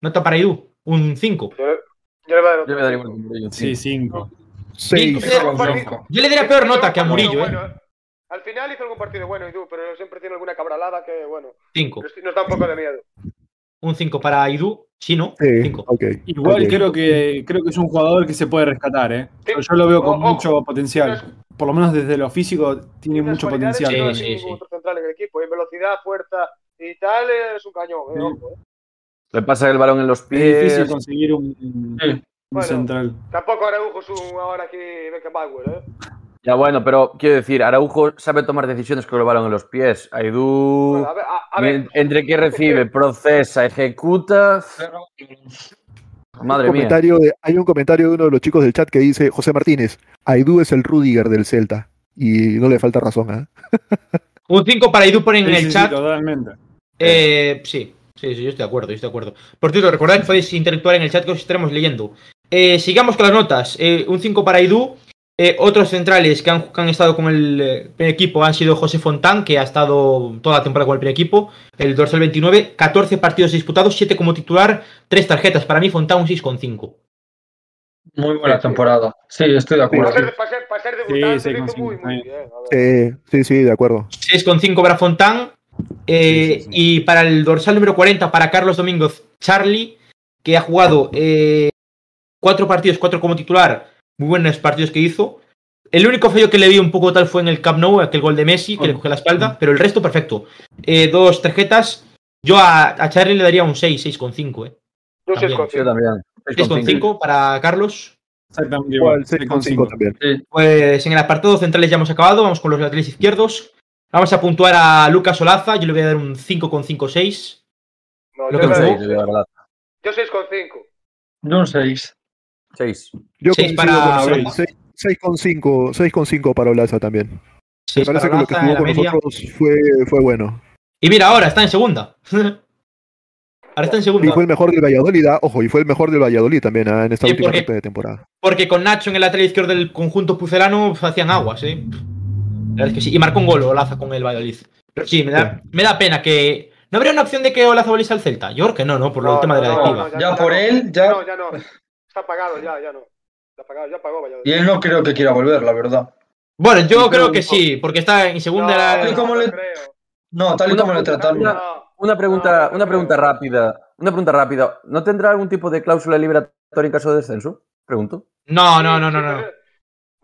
Nota para Aidú, un 5. Yo, le- yo le voy a dar Yo voy a dar igual que Murillo, Sí, 5. 6. Sí, Algún partido- Yo le daría peor nota que a Murillo, ¿eh? Al final hizo algún partido bueno y tú, pero siempre tiene alguna cabralada que, bueno, 5. nos, da un poco de miedo. Un 5 para Aidú. Sí, ¿no? Sí, 5. ok. Igual creo que creo que es un jugador que se puede rescatar, ¿eh? Sí. Yo lo veo con mucho potencial. Por lo menos desde lo físico tiene mucho potencial. Sí, sí, sí. otro central en el equipo. En velocidad, fuerza y tal, es un cañón. eh, Sí. ojo, eh. Le pasa el balón en los Es difícil pies. conseguir un, un Sí. Bueno. central. Tampoco Araujo es un ahora aquí Beckenbauer, ¿eh? Ya bueno, pero quiero decir, Araujo sabe tomar decisiones con el balón en los pies. Aidú, Bueno, a ver, a, a ver, entre que recibe, procesa, ejecuta. Madre un mía. de- hay un comentario de uno de los chicos del chat que dice, José Martínez, Aidú es el Rudiger del Celta. Y no le falta razón, ¿ah? Un 5 para Idu ponen en el sí, sí, chat. totalmente. Eh, sí, sí, sí, yo estoy de acuerdo, yo estoy de acuerdo. Por cierto, recordad que podéis interactuar en el chat que os estaremos leyendo. Eh, sigamos con las notas. Eh, un 5 para Idu. Eh, otros centrales que han, que han estado con el eh, primer equipo han sido José Fontán, que ha estado toda la temporada con el primer equipo, el dorsal 29, 14 partidos disputados, 7 como titular, 3 tarjetas. Para mí, Fontán un 6,5. Muy buena temporada. Sí, estoy de acuerdo. ser, para ser, para ser debutante sí, lo hizo consigo, muy, muy está bien. Eh, sí, sí, de acuerdo. 6,5 para Fontán. eh, Sí, sí, sí. Y para el dorsal número 40, para Carlos Domingos Charlie, que ha jugado eh, cuatro partidos, cuatro como titular. Muy buenos partidos que hizo. El único fallo que le vi un poco tal fue en el Camp Nou, aquel gol de Messi, que le cogió la espalda, pero el resto perfecto. Eh, dos tarjetas. Yo a, a Charlie le daría un 6, 6,5. Eh. Yo También. 6,5. Yo también. 6,5 para Carlos. Exactamente Igual, igual. 6,5 también. Pues en el apartado centrales ya hemos acabado. Vamos con los laterales izquierdos. Vamos a puntuar a Lucas Olaza. Yo le voy a dar un 5,56. No, Lo yo, que le- me Seis, de verdad. yo 6,5. Yo un 6. Seis. Yo Seis para con Olaza. 6,5 6,5 para Olaza también. Me parece que lo que jugó con media. nosotros fue, fue bueno. Y mira, ahora está en segunda. ahora está en Y segunda. fue el mejor del Valladolid, ah, ojo, y fue el mejor del Valladolid también ah, en esta Sí, última porque- recta de temporada. Porque con Nacho en el lateral izquierdo del conjunto pucelano pues, hacían aguas. La verdad es que sí. Y marcó un gol Olaza con el Valladolid. Pero sí, me da, me da pena que. ¿No habría una opción de que Olaza volviese al Celta? Yo creo que no, ¿no? Por el tema de la no, directiva. no, Ya por él, ya- No, ya no. Está pagado, ya, ya no. Está pagado, ya pagó Valladolid. Y él no creo que quiera volver, la verdad. Bueno, yo Sí, creo que sí, porque está en segunda. No, Tal y como no le-. No, tal y Una como le pregunta, trataron. una- pregunta, No, una pregunta rápida. Una pregunta rápida. ¿No tendrá algún tipo de cláusula liberatoria en caso de descenso? Pregunto. No, no, no, no, no. pero-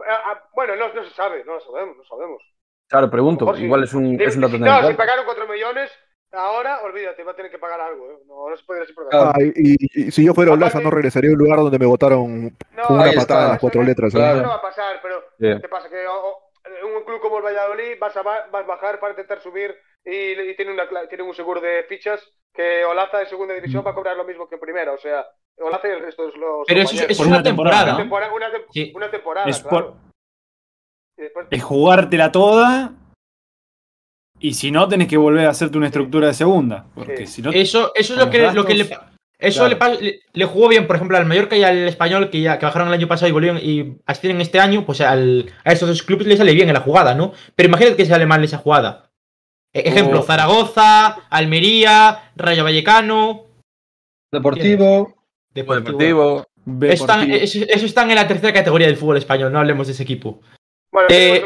Ah, Bueno, no, no se sabe, no lo sabemos, no sabemos. Claro, pregunto. Igual es un, es un dato Si- no, si pagaron 4 millones, ahora olvídate, va a tener que pagar algo. ¿eh? No, no se puede ir así por Claro. Ah, y, y- y si yo fuera Olaza no regresaría a un lugar donde me votaron No, con una patada está. a las cuatro letras. ¿eh? Claro. Eso no va a pasar, pero Sí. ¿qué pasa? Que o- o, en un club como el Valladolid vas a, vas a bajar para intentar subir y, y tiene, una, cla- tiene un seguro de fichas que Olaza en segunda división va a cobrar lo mismo que en primera. O sea, Olaza y el resto de los Pero eso, es una temporada, temporada. Una temporada, una, tem- Sí. una temporada, Es claro. por- después- Es jugártela toda. Y si no, tenés que volver a hacerte una estructura de segunda. Porque Sí. si no. Eso, eso es lo que, lo que le, eso claro. le, le, jugó bien, por ejemplo, al Mallorca y al Español, que ya que bajaron el año pasado y volvieron y ascienden este año, pues al, a esos dos clubes le sale bien en la jugada, ¿no? Pero imagínate que sale mal esa jugada. E- Ejemplo, Oh. Zaragoza, Almería, Rayo Vallecano, Deportivo. Deportivo. Deportivo. Eso están, eso, eso están en la tercera categoría del fútbol español, no hablemos de ese equipo. Bueno, Eh.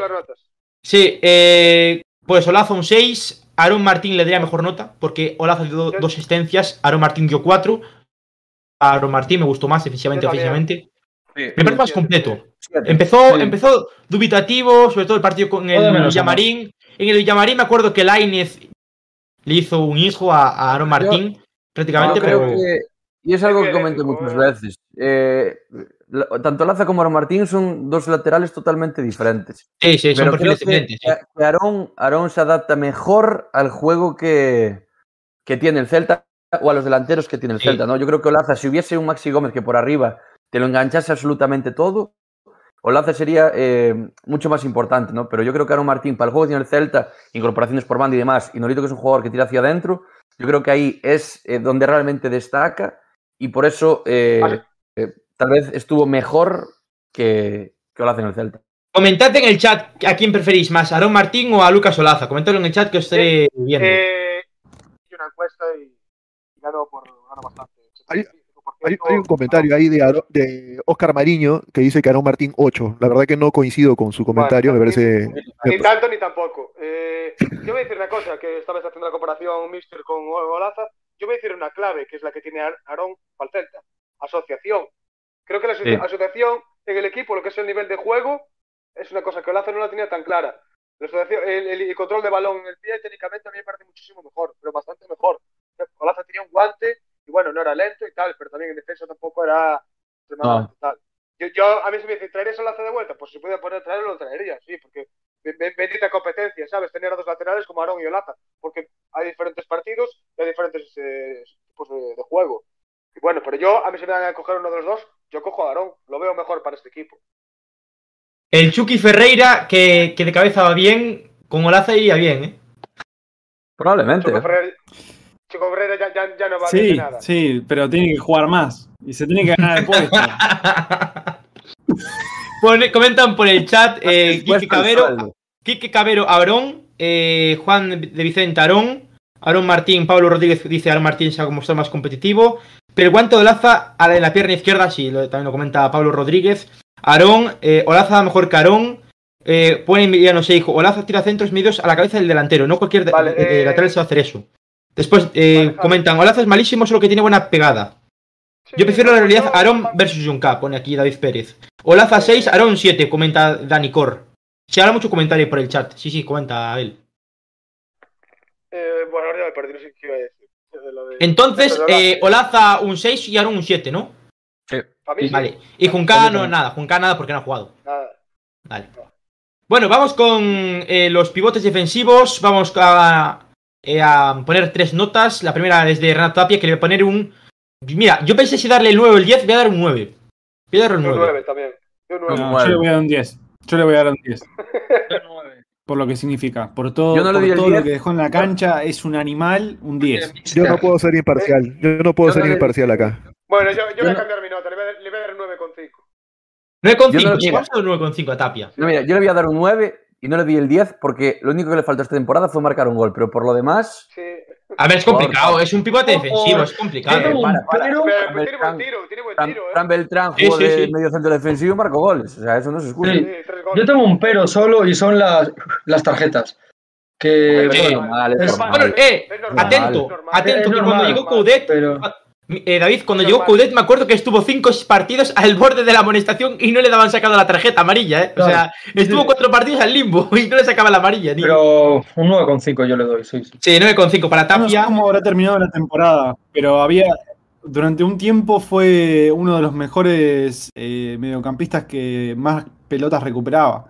Sí, eh, pues Olaza un 6, Aaron Martín le daría mejor nota, porque Olaza dio do- dos asistencias, Aaron Martín dio 4. Aaron Martín me gustó más defensivamente, ofensivamente. Sí. Me parece más completo. Siete. Empezó, Sí. empezó dubitativo, sobre todo el partido con el Villamarín. En el Villamarín me acuerdo que Lainez le hizo un hijo a, a Aaron Martín, prácticamente, Yo creo pero. que, y es algo que eléctrico, muchas eh. veces. eh, tanto Laza como Aaron Martín son dos laterales totalmente diferentes. Sí, sí, son Pero creo que, diferentes. sí. que Aarón se adapta mejor al juego que, que tiene el Celta o a los delanteros que tiene el Sí. Celta. ¿no? Yo creo que Olaza, si hubiese un Maxi Gómez que por arriba te lo enganchase absolutamente todo, Olaza sería eh, mucho más importante, ¿no? Pero yo creo que Aaron Martín, para el juego que tiene el Celta, incorporaciones por banda y demás, y Norito que es un jugador que tira hacia adentro, yo creo que ahí es eh, donde realmente destaca y por eso eh, tal vez estuvo mejor que, que Olaza en el Celta. Comentad en el chat a quién preferís más, a Aaron Martín o a Lucas Olaza. Comentadlo en el chat que os estaré viendo. Eh, hice una encuesta y ganó por ganó bastante. Hay- 75%. Hay, hay un comentario ahí de, Aro- de Oscar Mariño que dice que Aaron Martín 8. La verdad que no coincido con su comentario, me parece... Ni tanto ni tampoco. Eh, yo voy a decir una cosa, que estabas haciendo la comparación Mister con Olaza. Yo voy a decir una clave, que es la que tiene Ar- Aarón para el Celta. Asociación. Creo que la aso- asociación en el equipo, lo que es el nivel de juego, es una cosa que Olaza no la tenía tan clara. La asociación- el, control de balón en el pie técnicamente a mí me parece muchísimo mejor, pero bastante mejor. Olaza tenía un guante y bueno, no era lento y tal, pero también en defensa tampoco era extremadamente tal. Yo, yo, a mí se me dice, ¿traerías a Olaza de vuelta? Pues si pudiera poner traerlo, lo traería, sí, porque be- be- bendita competencia, ¿sabes? Tener a dos laterales como Aarón y Olaza, porque hay diferentes partidos y hay diferentes eh, tipos de, de juego. Y bueno, pero yo, a mí si me dan a coger uno de los dos, yo cojo a Aarón. Lo veo mejor para este equipo. El Chucky Ferreira, que, que de cabeza va bien, con Olaza iría bien, ¿eh? Probablemente. Chico ¿eh? Ferreira, ya, ya, ya no va bien Sí, de nada. sí, pero tiene que jugar más. Y se tiene que ganar el puesto. Pone- comentan por el chat eh, Quique Cabero. Quique Cabero, Aarón, eh, Juan de Vicente Aarón, Aarón Martín, Pablo Rodríguez dice Aarón Martín se ha mostrado más competitivo. Pero el guante de Olaza a la, en la pierna izquierda, sí, lo- también lo comenta Pablo Rodríguez. Aarón, eh, Olaza mejor que Aarón. Eh, pone Emiliano Seijo, Olaza tira centros medios a la cabeza del delantero, no cualquier Vale, eh, lateral se va a hacer eso. Después eh, Vale, comentan, Olaza es malísimo, solo que tiene buena pegada. Sí, Yo prefiero la realidad Aarón versus Junca, pone aquí David Pérez. Olaza 6, Aarón 7, comenta Dani Cor. Se habla mucho comentario por el chat. Sí, sí, comenta él. Eh, bueno, ahora me perdí, no sé qué iba a decir. De lo de- Entonces, eh, Olaza un 6 y Aarón un 7, ¿no? Mí sí. Vale. Y Junca no, nada. Junca nada porque no ha jugado. Nada. Vale. Bueno, vamos con eh, los pivotes defensivos. Vamos a, eh, a poner tres notas. La primera es de Renato Tapia, que le voy a poner un. Mira, yo pensé si darle el 9 o el 10, voy a dar un 9. Voy a dar un Yo un 9. 9 también. Yo un 9. No, Nueve. yo le voy a dar un 10. Yo le voy a dar un 10. Por lo que significa. Por todo, no por todo lo 10. que dejó en la cancha, es un animal, un 10. Yo no puedo ser imparcial. Yo no puedo Yo ser le- imparcial acá. Bueno, yo, yo Yo voy a no- cambiar mi nota. Le voy a, dar- le voy a dar 9,5. 9,5. Yo no un 9,5 a Tapia. No, mira, yo le voy a dar un 9 y no le di el 10 porque lo único que le faltó esta temporada fue marcar un gol, pero por lo demás, Sí. A ver, es complicado. Es un pivote defensivo, es complicado. tiene buen Beltrán- tiro, tiene buen tiro, ¿eh? Fran Beltrán jugó de medio centro defensivo y marcó goles. O sea, eso no se escucha. Yo tengo un pero solo y son las, las tarjetas. Que. Bueno, eh, atento, atento, que cuando llegó Coudet, pero eh, David, cuando llegó. Coudet, me acuerdo que estuvo cinco partidos al borde de la amonestación y no le daban sacado la tarjeta amarilla, ¿eh? O Claro. sea, estuvo cuatro partidos al limbo y no le sacaba la amarilla. Ni... pero un 9,5 yo le doy, sí, sí. Sí, 9,5 para No sé Tapia. cómo habrá terminado la temporada, pero había. Durante un tiempo fue uno de los mejores eh, mediocampistas que más pelotas recuperaba.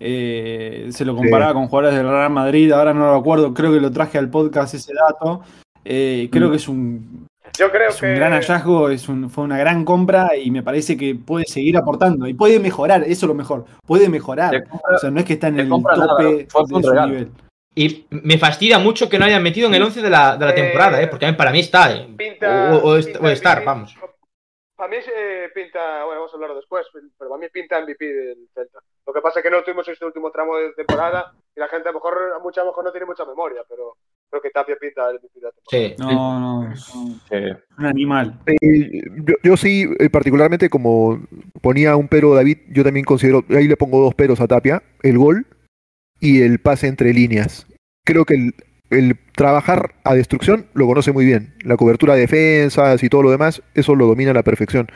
Eh, se lo comparaba con jugadores del Real Madrid, ahora no lo acuerdo, creo que lo traje al podcast ese dato. Eh, creo que es un, Yo creo es que. un gran hallazgo, es un- fue una gran compra y me parece que puede seguir aportando y puede mejorar, eso es lo mejor, puede mejorar. Compra- O sea, no es que está en el nada, tope fue de su nivel. Y me fastidia mucho que no hayan metido en el 11 de la, de la Eh, temporada, ¿eh? Porque para mí está, ¿eh? Pinta. O, o est- pinta o estar, MVP. vamos. Para mí eh, pinta. Bueno, vamos a hablarlo después, pero para mí pinta MVP del Celta. Lo que pasa es que no tuvimos este último tramo de temporada y la gente a lo mejor, a mucha, a lo mejor no tiene mucha memoria, pero creo que Tapia pinta el MVP de la temporada. Sí. No, no, es un, Sí. un animal. Eh, yo, yo sí, eh, particularmente como ponía un pero David, yo también considero, ahí le pongo dos peros a Tapia, el gol y el pase entre líneas. Creo que el, el trabajar a destrucción lo conoce muy bien. La cobertura de defensas y todo lo demás, eso lo domina a la perfección.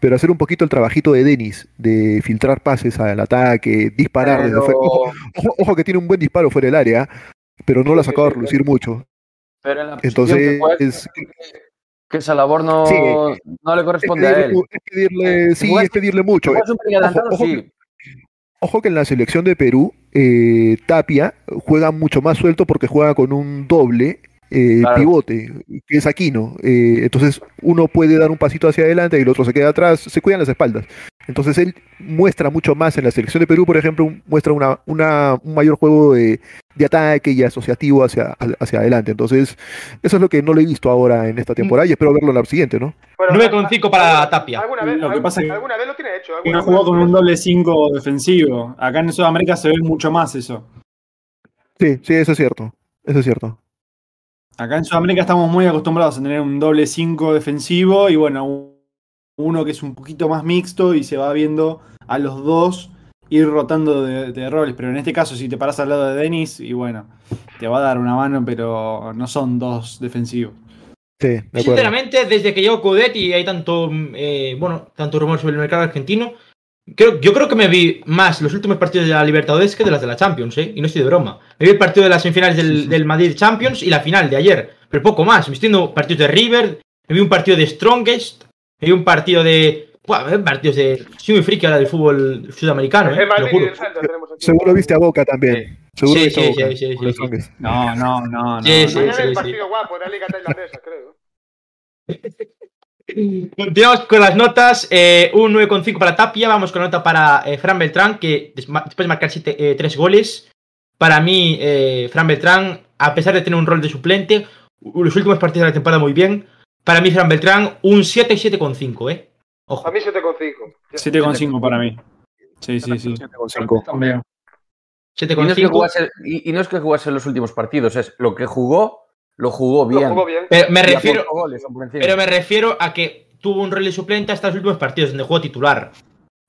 Pero hacer un poquito el trabajito de Denis, de filtrar pases al ataque, disparar desde Pero- fuera. Ojo, ojo- ojo que tiene un buen disparo fuera del área, pero no Sí, sacado a sí, sí. relucir mucho. Pero en la Entonces, que juega, es, que esa labor no, Sí. no le es corresponde a pedirle, él. mu- es pedirle- sí, juegas- es pedirle mucho. Adelantado, ojo sí. Ojo que en la selección de Perú, eh, Tapia juega mucho más suelto porque juega con un doble eh, Claro. pivote, que es Aquino. Eh, entonces uno puede dar un pasito hacia adelante y el otro se queda atrás, se cuidan las espaldas. Entonces él muestra mucho más en la selección de Perú, por ejemplo, un- muestra una, una- un mayor juego de, de ataque y asociativo hacia, hacia adelante. Entonces eso es lo que no lo he visto ahora en esta temporada y espero verlo en la siguiente, ¿no? Bueno, 9,5 para Tapia. Alguna vez, Lo que pasa es que- alguna vez lo tiene hecho. No jugó con un doble 5 defensivo. Acá en Sudamérica se ve mucho más eso. Sí, sí, eso es cierto. Eso es cierto. Acá en Sudamérica estamos muy acostumbrados a tener un doble 5 defensivo y bueno, un- uno que es un poquito más mixto y se va viendo a los dos ir rotando de, de roles. Pero en este caso, si te paras al lado de Denis, y bueno, te va a dar una mano, pero no son dos defensivos. Sí, de acuerdo. Sinceramente, desde que llegó Coudet y hay tanto, eh, bueno, tanto rumor sobre el mercado argentino, creo, yo creo que me vi más los últimos partidos de la Libertadores que de las de la Champions, ¿eh? Y no estoy de broma. Me vi el partido de las semifinales del, Sí, sí. del Madrid Champions y la final de ayer, pero poco más. Me estoy viendo partidos de River, me vi un partido de Strongest, vi un partido de... Buah, partidos de... Soy muy friki ahora del fútbol sudamericano, ¿eh? Lo y juro. Seguro viste a Boca también. Seguro Sí, viste sí, a Boca. sí, sí, sí, sí. No, no, no, no. Sí, sí, Mañana sí, el sí. partido guapo de la Liga Tailandesa, creo. Continuamos con las notas. eh, un 9,5 para Tapia. Vamos con la nota para eh, Fran Beltrán, que después de marcar siete, eh, tres goles. Para mí, eh, Fran Beltrán, a pesar de tener un rol de suplente, los últimos partidos de la temporada muy bien. Para mí, Fran Beltrán, un 7 y 7,5, ¿eh? Ojo. A mí 7,5. 7,5 para mí. Sí, sí, sí. 7,5. También. Y no, es que 7,5. jugase, y, y no es que jugase en los últimos partidos, es lo que jugó, lo jugó bien. Lo jugó bien. Pero me refiero, goles pero me refiero a que tuvo un rol de suplente hasta los últimos partidos, donde jugó titular.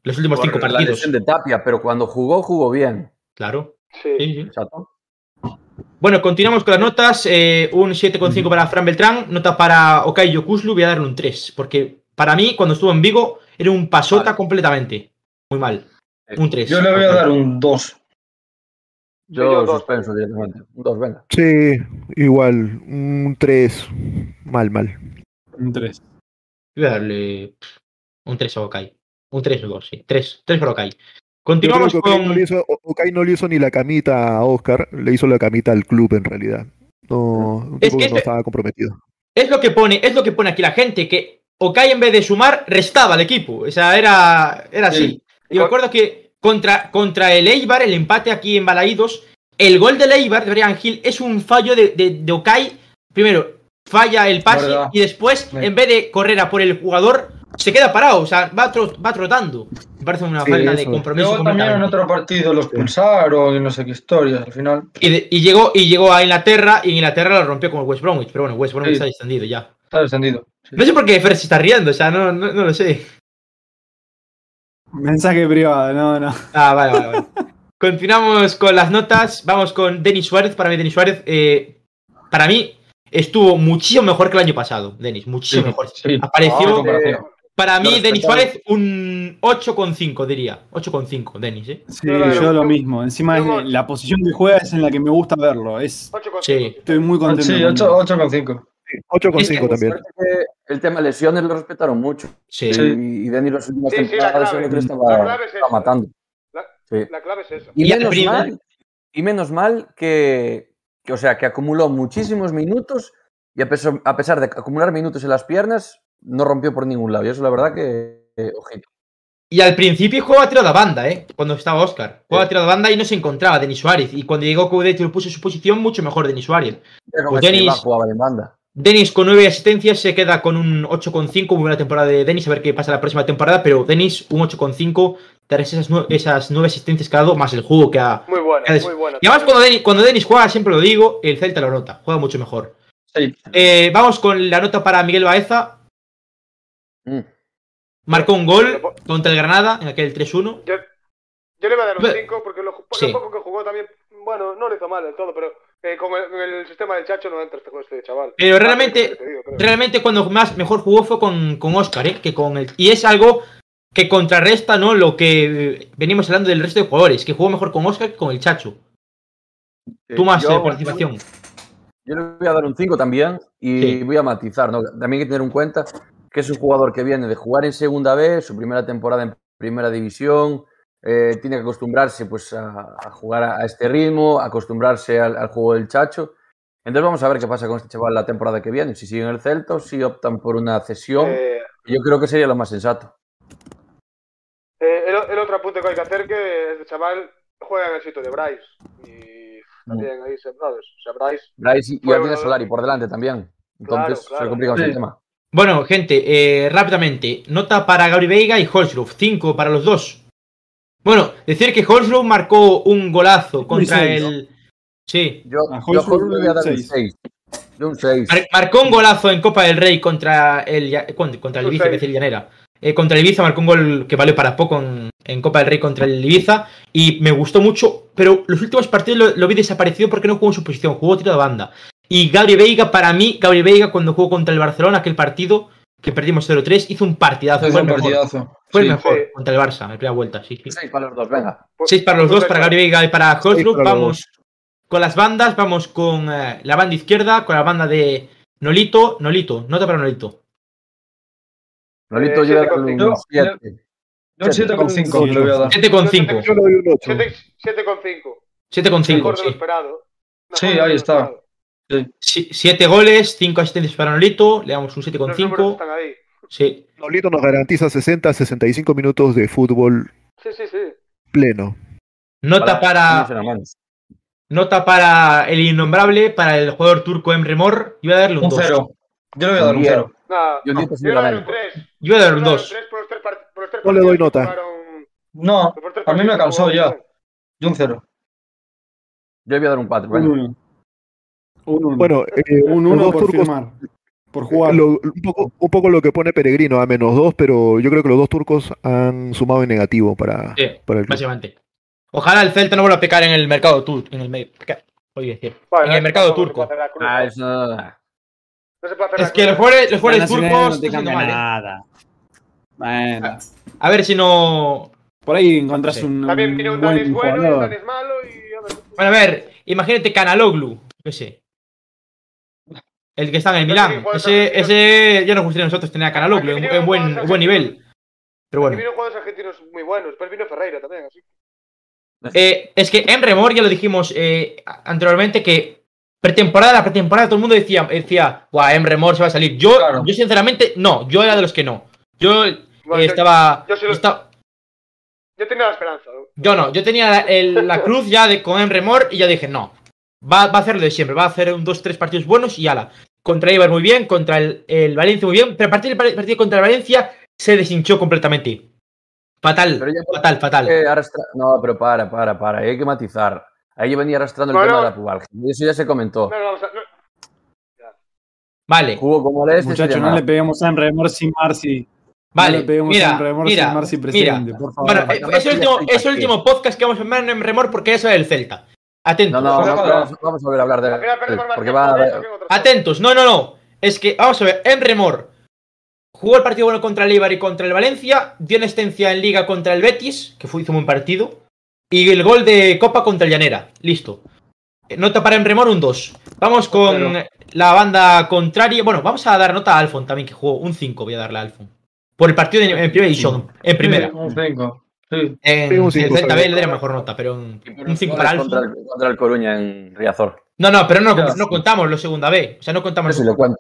Los últimos Por cinco la partidos. lesión de Tapia, pero cuando jugó, jugó bien. Claro. Sí. Sí, sí. Exacto. Bueno, continuamos con las notas. eh, un 7,5 para Fran Beltrán. Nota para Okai Yokuslu. Voy a darle un 3. Porque para mí, cuando estuvo en Vigo, era un pasota Vale. completamente. Muy mal. Un 3. Yo le voy a dar un 2. Yo, yo dos. suspenso directamente. Un dos, venga. Sí, igual, un 3. Mal, mal. Un 3. Voy a darle un 3 a Okai. Un 3 o 2, sí. 3. 3 para Okai. Continuamos que Okai no, con. le hizo, Okai no le hizo ni la camita a Oscar, le hizo la camita al club en realidad. No, un Es tipo que que no estaba comprometido. Es lo que pone, es lo que pone aquí la gente, que Okai en vez de sumar, restaba al equipo. O sea, era, era así. Sí. Y me acuerdo que contra, contra el Eibar, el empate aquí en Balaídos, el gol del Eibar de Brian Hill es un fallo de, de, de Okai. Primero, falla el pase y después, Sí. en vez de correr a por el jugador, se queda parado. O sea, va, va trotando. Me parece una Sí, falta de compromiso. Luego también en otro partido los pulsaron y no sé qué historias. Al final, Y, de- y llegó, y llegó a Inglaterra y en Inglaterra lo rompió con el West Bromwich. Pero bueno, West Bromwich Sí. está extendido ya. está descendido. Sí. No sé por qué Fer se está riendo, o sea, no, no, no lo sé. Mensaje privado, no, no. Ah, vale, vale, vale. Continuamos con las notas. Vamos con Denis Suárez. Para mí, Denis Suárez, eh, para mí, estuvo muchísimo mejor que el año pasado. Denis, muchísimo Sí, mejor. sí. Apareció, Ah. Para mí, lo Denis. Suárez, un 8,5, diría. 8,5, Denis, ¿eh? Sí, no, yo lo mismo. Encima es- la posición que juega es en la que me gusta verlo. Es, 8,5. Sí. estoy muy contento. Sí, con 8 8,5. Sí, 8,5 también. El tema lesiones lo respetaron mucho. Sí. Sí. Y, y Denis las últimas Sí, sí, temporadas creo que La estaba, clave es estaba matando. La- Sí. La clave es esa. Y, Y menos primer- mal, y menos mal que, que, o sea, que acumuló muchísimos minutos y a pesar, a pesar de acumular minutos en las piernas, no rompió por ningún lado. Y eso la verdad que, eh, ojito. Y al principio jugaba tirado a banda, ¿eh? Cuando estaba Oscar. Jugaba Sí. tirado a banda y no se encontraba Denis Suárez. Y cuando llegó Coudet y lo puso en su posición, mucho mejor Denis Suárez. Pues ese Denis- jugaba en banda. Denis con 9 asistencias se queda con un 8,5. Muy buena temporada de Denis. A ver qué pasa la próxima temporada. Pero Denis, un 8,5. Tras esas, nue- esas 9 asistencias que ha dado, más el juego que ha. Muy buena, Es- muy buena. Y además, cuando Denis, cuando Denis juega, siempre lo digo, el Celta lo nota. Juega mucho mejor. Sí. Eh, vamos con la nota para Miguel Baeza. Mm. Marcó un gol contra el Granada en aquel 3-1. Yo, yo le voy a dar un Pero- 5 porque lo, Sí. poco que jugó también, bueno, no lo hizo mal del todo, pero eh, con, el, con el sistema del Chacho no entra este, con este chaval. Pero realmente- Ah, digo. Realmente cuando más mejor jugó fue con, con Oscar, ¿eh? Que con el, y es algo que contrarresta ¿no? lo que venimos hablando del resto de jugadores, que jugó mejor con Oscar que con el Chacho. Tú más Yo- eh, participación. Yo le voy a dar un 5 también y Sí. voy a matizar. ¿no? También hay que tener en cuenta que es un jugador que viene de jugar en segunda B, su primera temporada en primera división, eh, tiene que acostumbrarse pues, a, a jugar a, a este ritmo, acostumbrarse al, al juego del Chacho. Entonces vamos a ver qué pasa con este chaval la temporada que viene, si siguen el Celta o si optan por una cesión. Eh, Yo creo que sería lo más sensato. eh, el, el otro apunte que hay que hacer que este chaval juega en el sitio de Bryce. Y también ahí se Brothers. O sea, Bryce. Bryce y ya tiene Solari por delante también. Entonces Claro, claro. se complica el Sí. tema. Bueno, gente, eh, rápidamente. Nota para Gabri Veiga y Holsgrove. 5 para los dos. Bueno, decir que Holsgrove marcó un golazo contra seis, ¿no? el. Sí. Yo, A le voy a dar un seis. 6. Yo un 6. Mar- marcó un golazo en Copa del Rey contra el, contra el Ibiza, que es el Llanera. Eh, contra el Ibiza marcó un gol que valió para poco en, en Copa del Rey contra el Ibiza. Y me gustó mucho, pero los últimos partidos lo, lo vi desaparecido porque no jugó en su posición, jugó tiro de banda. Y Gabri Veiga, para mí, Gabri Veiga cuando jugó contra el Barcelona, aquel partido que perdimos 0-3, hizo un partidazo. Fue el un mejor, partidazo. fue el Sí. mejor Sí. contra el Barça, en la primera vuelta. Sí, sí. 6 para los dos, venga. Pues- 6 para los dos, para eso. Gabri Veiga y para los Vamos con las bandas, vamos con eh, la banda izquierda, con la banda de Nolito. Nolito, nota para Nolito. Nolito Eh, doy con un cinco. 7. Yo un 7,5 le voy a dar. 7,5. Yo le doy un 8. 7,5. 7,5, Mejor de lo sí. ahí está. Siete goles, 5 asistencias para Nolito, le damos un Los números 7,5. están ahí. Sí. Nolito nos garantiza 60 65 minutos de fútbol Sí, sí, sí. pleno. Nota para, Para- nota para el innombrable, para el jugador turco Emre Mor. Yo voy a darle un Un 2. cero. Yo le voy a dar un Bien. cero. Nada, Yo yo digo sí, le doy Lamela. un 3. Yo voy a darle un 2. por los tres part- por los tres No le doy nota. No, a mí me cansó ya. Yo un cero. Yo voy a dar un 4. Un uno. Un uno. Bueno, eh, un los uno dos por turcos, firmar. Por jugar. lo- un, poco, un poco lo que pone Peregrino a menos dos, pero yo creo que los dos turcos han sumado en negativo para, Sí, para el club. básicamente. Ojalá el Celta no vuelva a pecar en el mercado turco. En el. Oye, decir. Bueno, en el no, mercado turco. Ah, ¿no? eso no. No se puede hacer Es que los jugadores, los jugadores turcos. no te mal, ¿eh? nada. Bueno, A ver si no. por ahí encontrás Sí. un, También tiene un buen Danis bueno un jugador. Danis malo y a ver. Bueno, a ver, imagínate Canaloglu. Qué sé. El que está en el Milán. Ese, ese ya nos gustaría a nosotros tener a Canaloglu Aquí en, en buen, en buen nivel. Pero bueno. vienen jugadores argentinos muy buenos. Después vino Ferreira también, así. Eh, es que en Remor ya lo dijimos eh, anteriormente que pretemporada, la pretemporada, todo el mundo decía, decía, guau, Emre Mor se va a salir. Yo, Claro. yo sinceramente, no, yo era de los que no. Yo eh, Bueno, yo- estaba, yo sí lo- esta- Yo tenía la esperanza. ¿no? yo no, yo tenía la, el- la cruz ya de, con Emre Mor y ya dije, no, va, va a hacer lo de siempre, va a hacer un dos, tres partidos buenos y ala. Contra Ibar muy bien, contra el, el Valencia muy bien, pero a partir del par- partido contra el Valencia se deshinchó completamente. Fatal, Pero ya- fatal, fatal. Arrastra- No, pero para, para, para. Hay que matizar. Ahí yo venía arrastrando el Bueno. tema de la pubalgia. Eso ya se comentó. No, no, vamos a- no. Vale, Jugó como le este Muchachos, no le peguemos a Enremor sin Marci. vale, no le peguemos a mira, Enremor mira, sin Marci mira. presidente, por favor. Bueno, eh, es el último, es el último podcast que vamos a ver en Remor porque eso es el Celta. Atentos. No, no, vamos, vamos- vamos a volver a hablar de Porque va en. Atentos, no, no, no. Es que, vamos a ver, en Remor jugó el partido bueno contra el Eibar y contra el Valencia, dio una estencia en Liga contra el Betis, que fue, hizo un buen partido, y el gol de Copa contra el Llanera. Listo. Eh, Nota para Emremor un 2. Vamos con Pero- la banda contraria. Bueno, vamos a dar nota a Alfon también, que jugó un 5, voy a darle a Alfon. Por el partido de- en primera división, en primera. Sí, un cinco. Sí. En Sí, un el cinco, Celta está B bien. le daría mejor nota, pero un, Y por un los 5 para goles contra contra el Coruña en Riazor. No, no, pero no, Ya. no contamos los segunda B. O sea, no contamos. Eso sí lo cuento.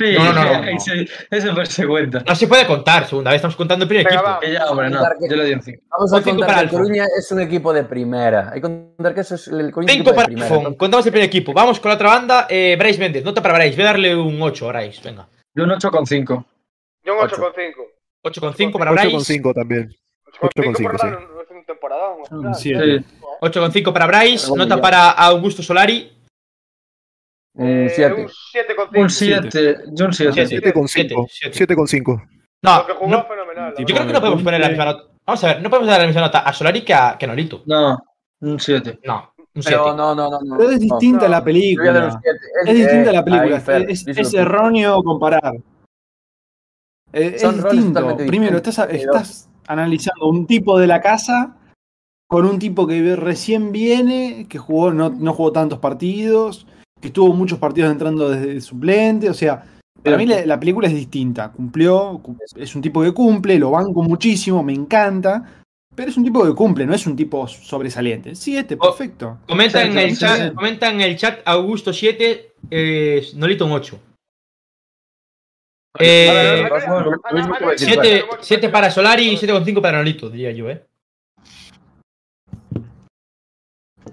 Sí, No, no, no, no. ese, ese pues se cuenta. No se puede contar segunda vez, estamos contando el primer Venga, equipo. va. Ya, hombre, no. Yo le di un cinco. Vamos Un a cinco contar para que el. Coruña es un equipo de primera. Hay que contar que eso es el Coruña 5 equipo de para primera. Alfon. Contamos el primer equipo. Vamos con la otra banda. Eh, Bryce Méndez. Nota para Bryce. Voy a darle un 8 a Bryce. Venga. Yo un 8,5. Yo un Ocho. 8,5. 8,5 para 8,5 Bryce. también. 8,5 8,5, por sí. temporada. Un siete. Sí. 8,5 para Bryce. Nota ya. para Augusto Solari. Un 7. Un 7,5. Un 7. Yo un 7. Siete. 7,5. siete. 7,5 No, que jugó no, fenomenal. la Yo creo que no podemos poner la misma nota. Vamos a ver, no podemos dar la misma nota a Solari que a, que a Nolito. No, un 7. No, un 7. Pero no, no, no. no. Pero es distinta No. la película. siete. Es distinta la eh, película. ahí, Fer, es, es erróneo comparar. Eh, Es, distinto. Primero, estás, estás analizando un tipo de la casa con un tipo que recién viene, que jugó, no, no jugó tantos partidos, que estuvo muchos partidos entrando desde suplente. O sea, para mí la, la película es distinta. Cumplió, cu- es un tipo que cumple, lo banco muchísimo, me encanta. Pero es un tipo que cumple, no es un tipo sobresaliente. Siete, Oh. perfecto. Comenta, Sí, en el sí, chat, sí. comenta en el chat Augusto 7, eh, Nolito un 8. Eh, a ver, Lo mismo- a ver, lo a ver, mismo a que ver, decir, a ver, 7, a ver, 7 para Solari y 7,5 para Nolito, diría yo, ¿eh?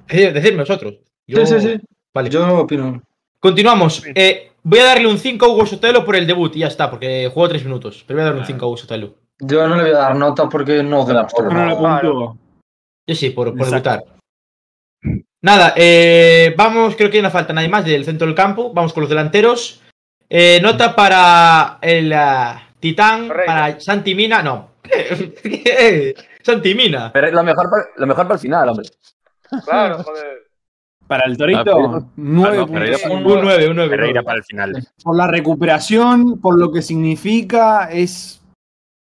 Decidme vosotros. Yo- Sí, sí, sí. Vale. Yo opino. Continuamos. Eh, voy a darle un 5 a Hugo Sotelo por el debut y ya está, porque jugó 3 minutos. Pero voy a darle un 5 a Hugo Sotelo. Yo no le voy a dar nota porque no. No la puntúo. Yo sí, por, por debutar. Nada, eh, vamos, creo que no falta nadie más del centro del campo. Vamos con los delanteros. Eh, nota para el ah, Titán, para Santi Mina. No. Santi Mina. Pero lo mejor, para, lo mejor para el final, hombre. Claro, joder. Para el Torito, pero- 9 Ah, no. Un 9, un 9. Pereira para el final. Por la recuperación, por lo que significa, es.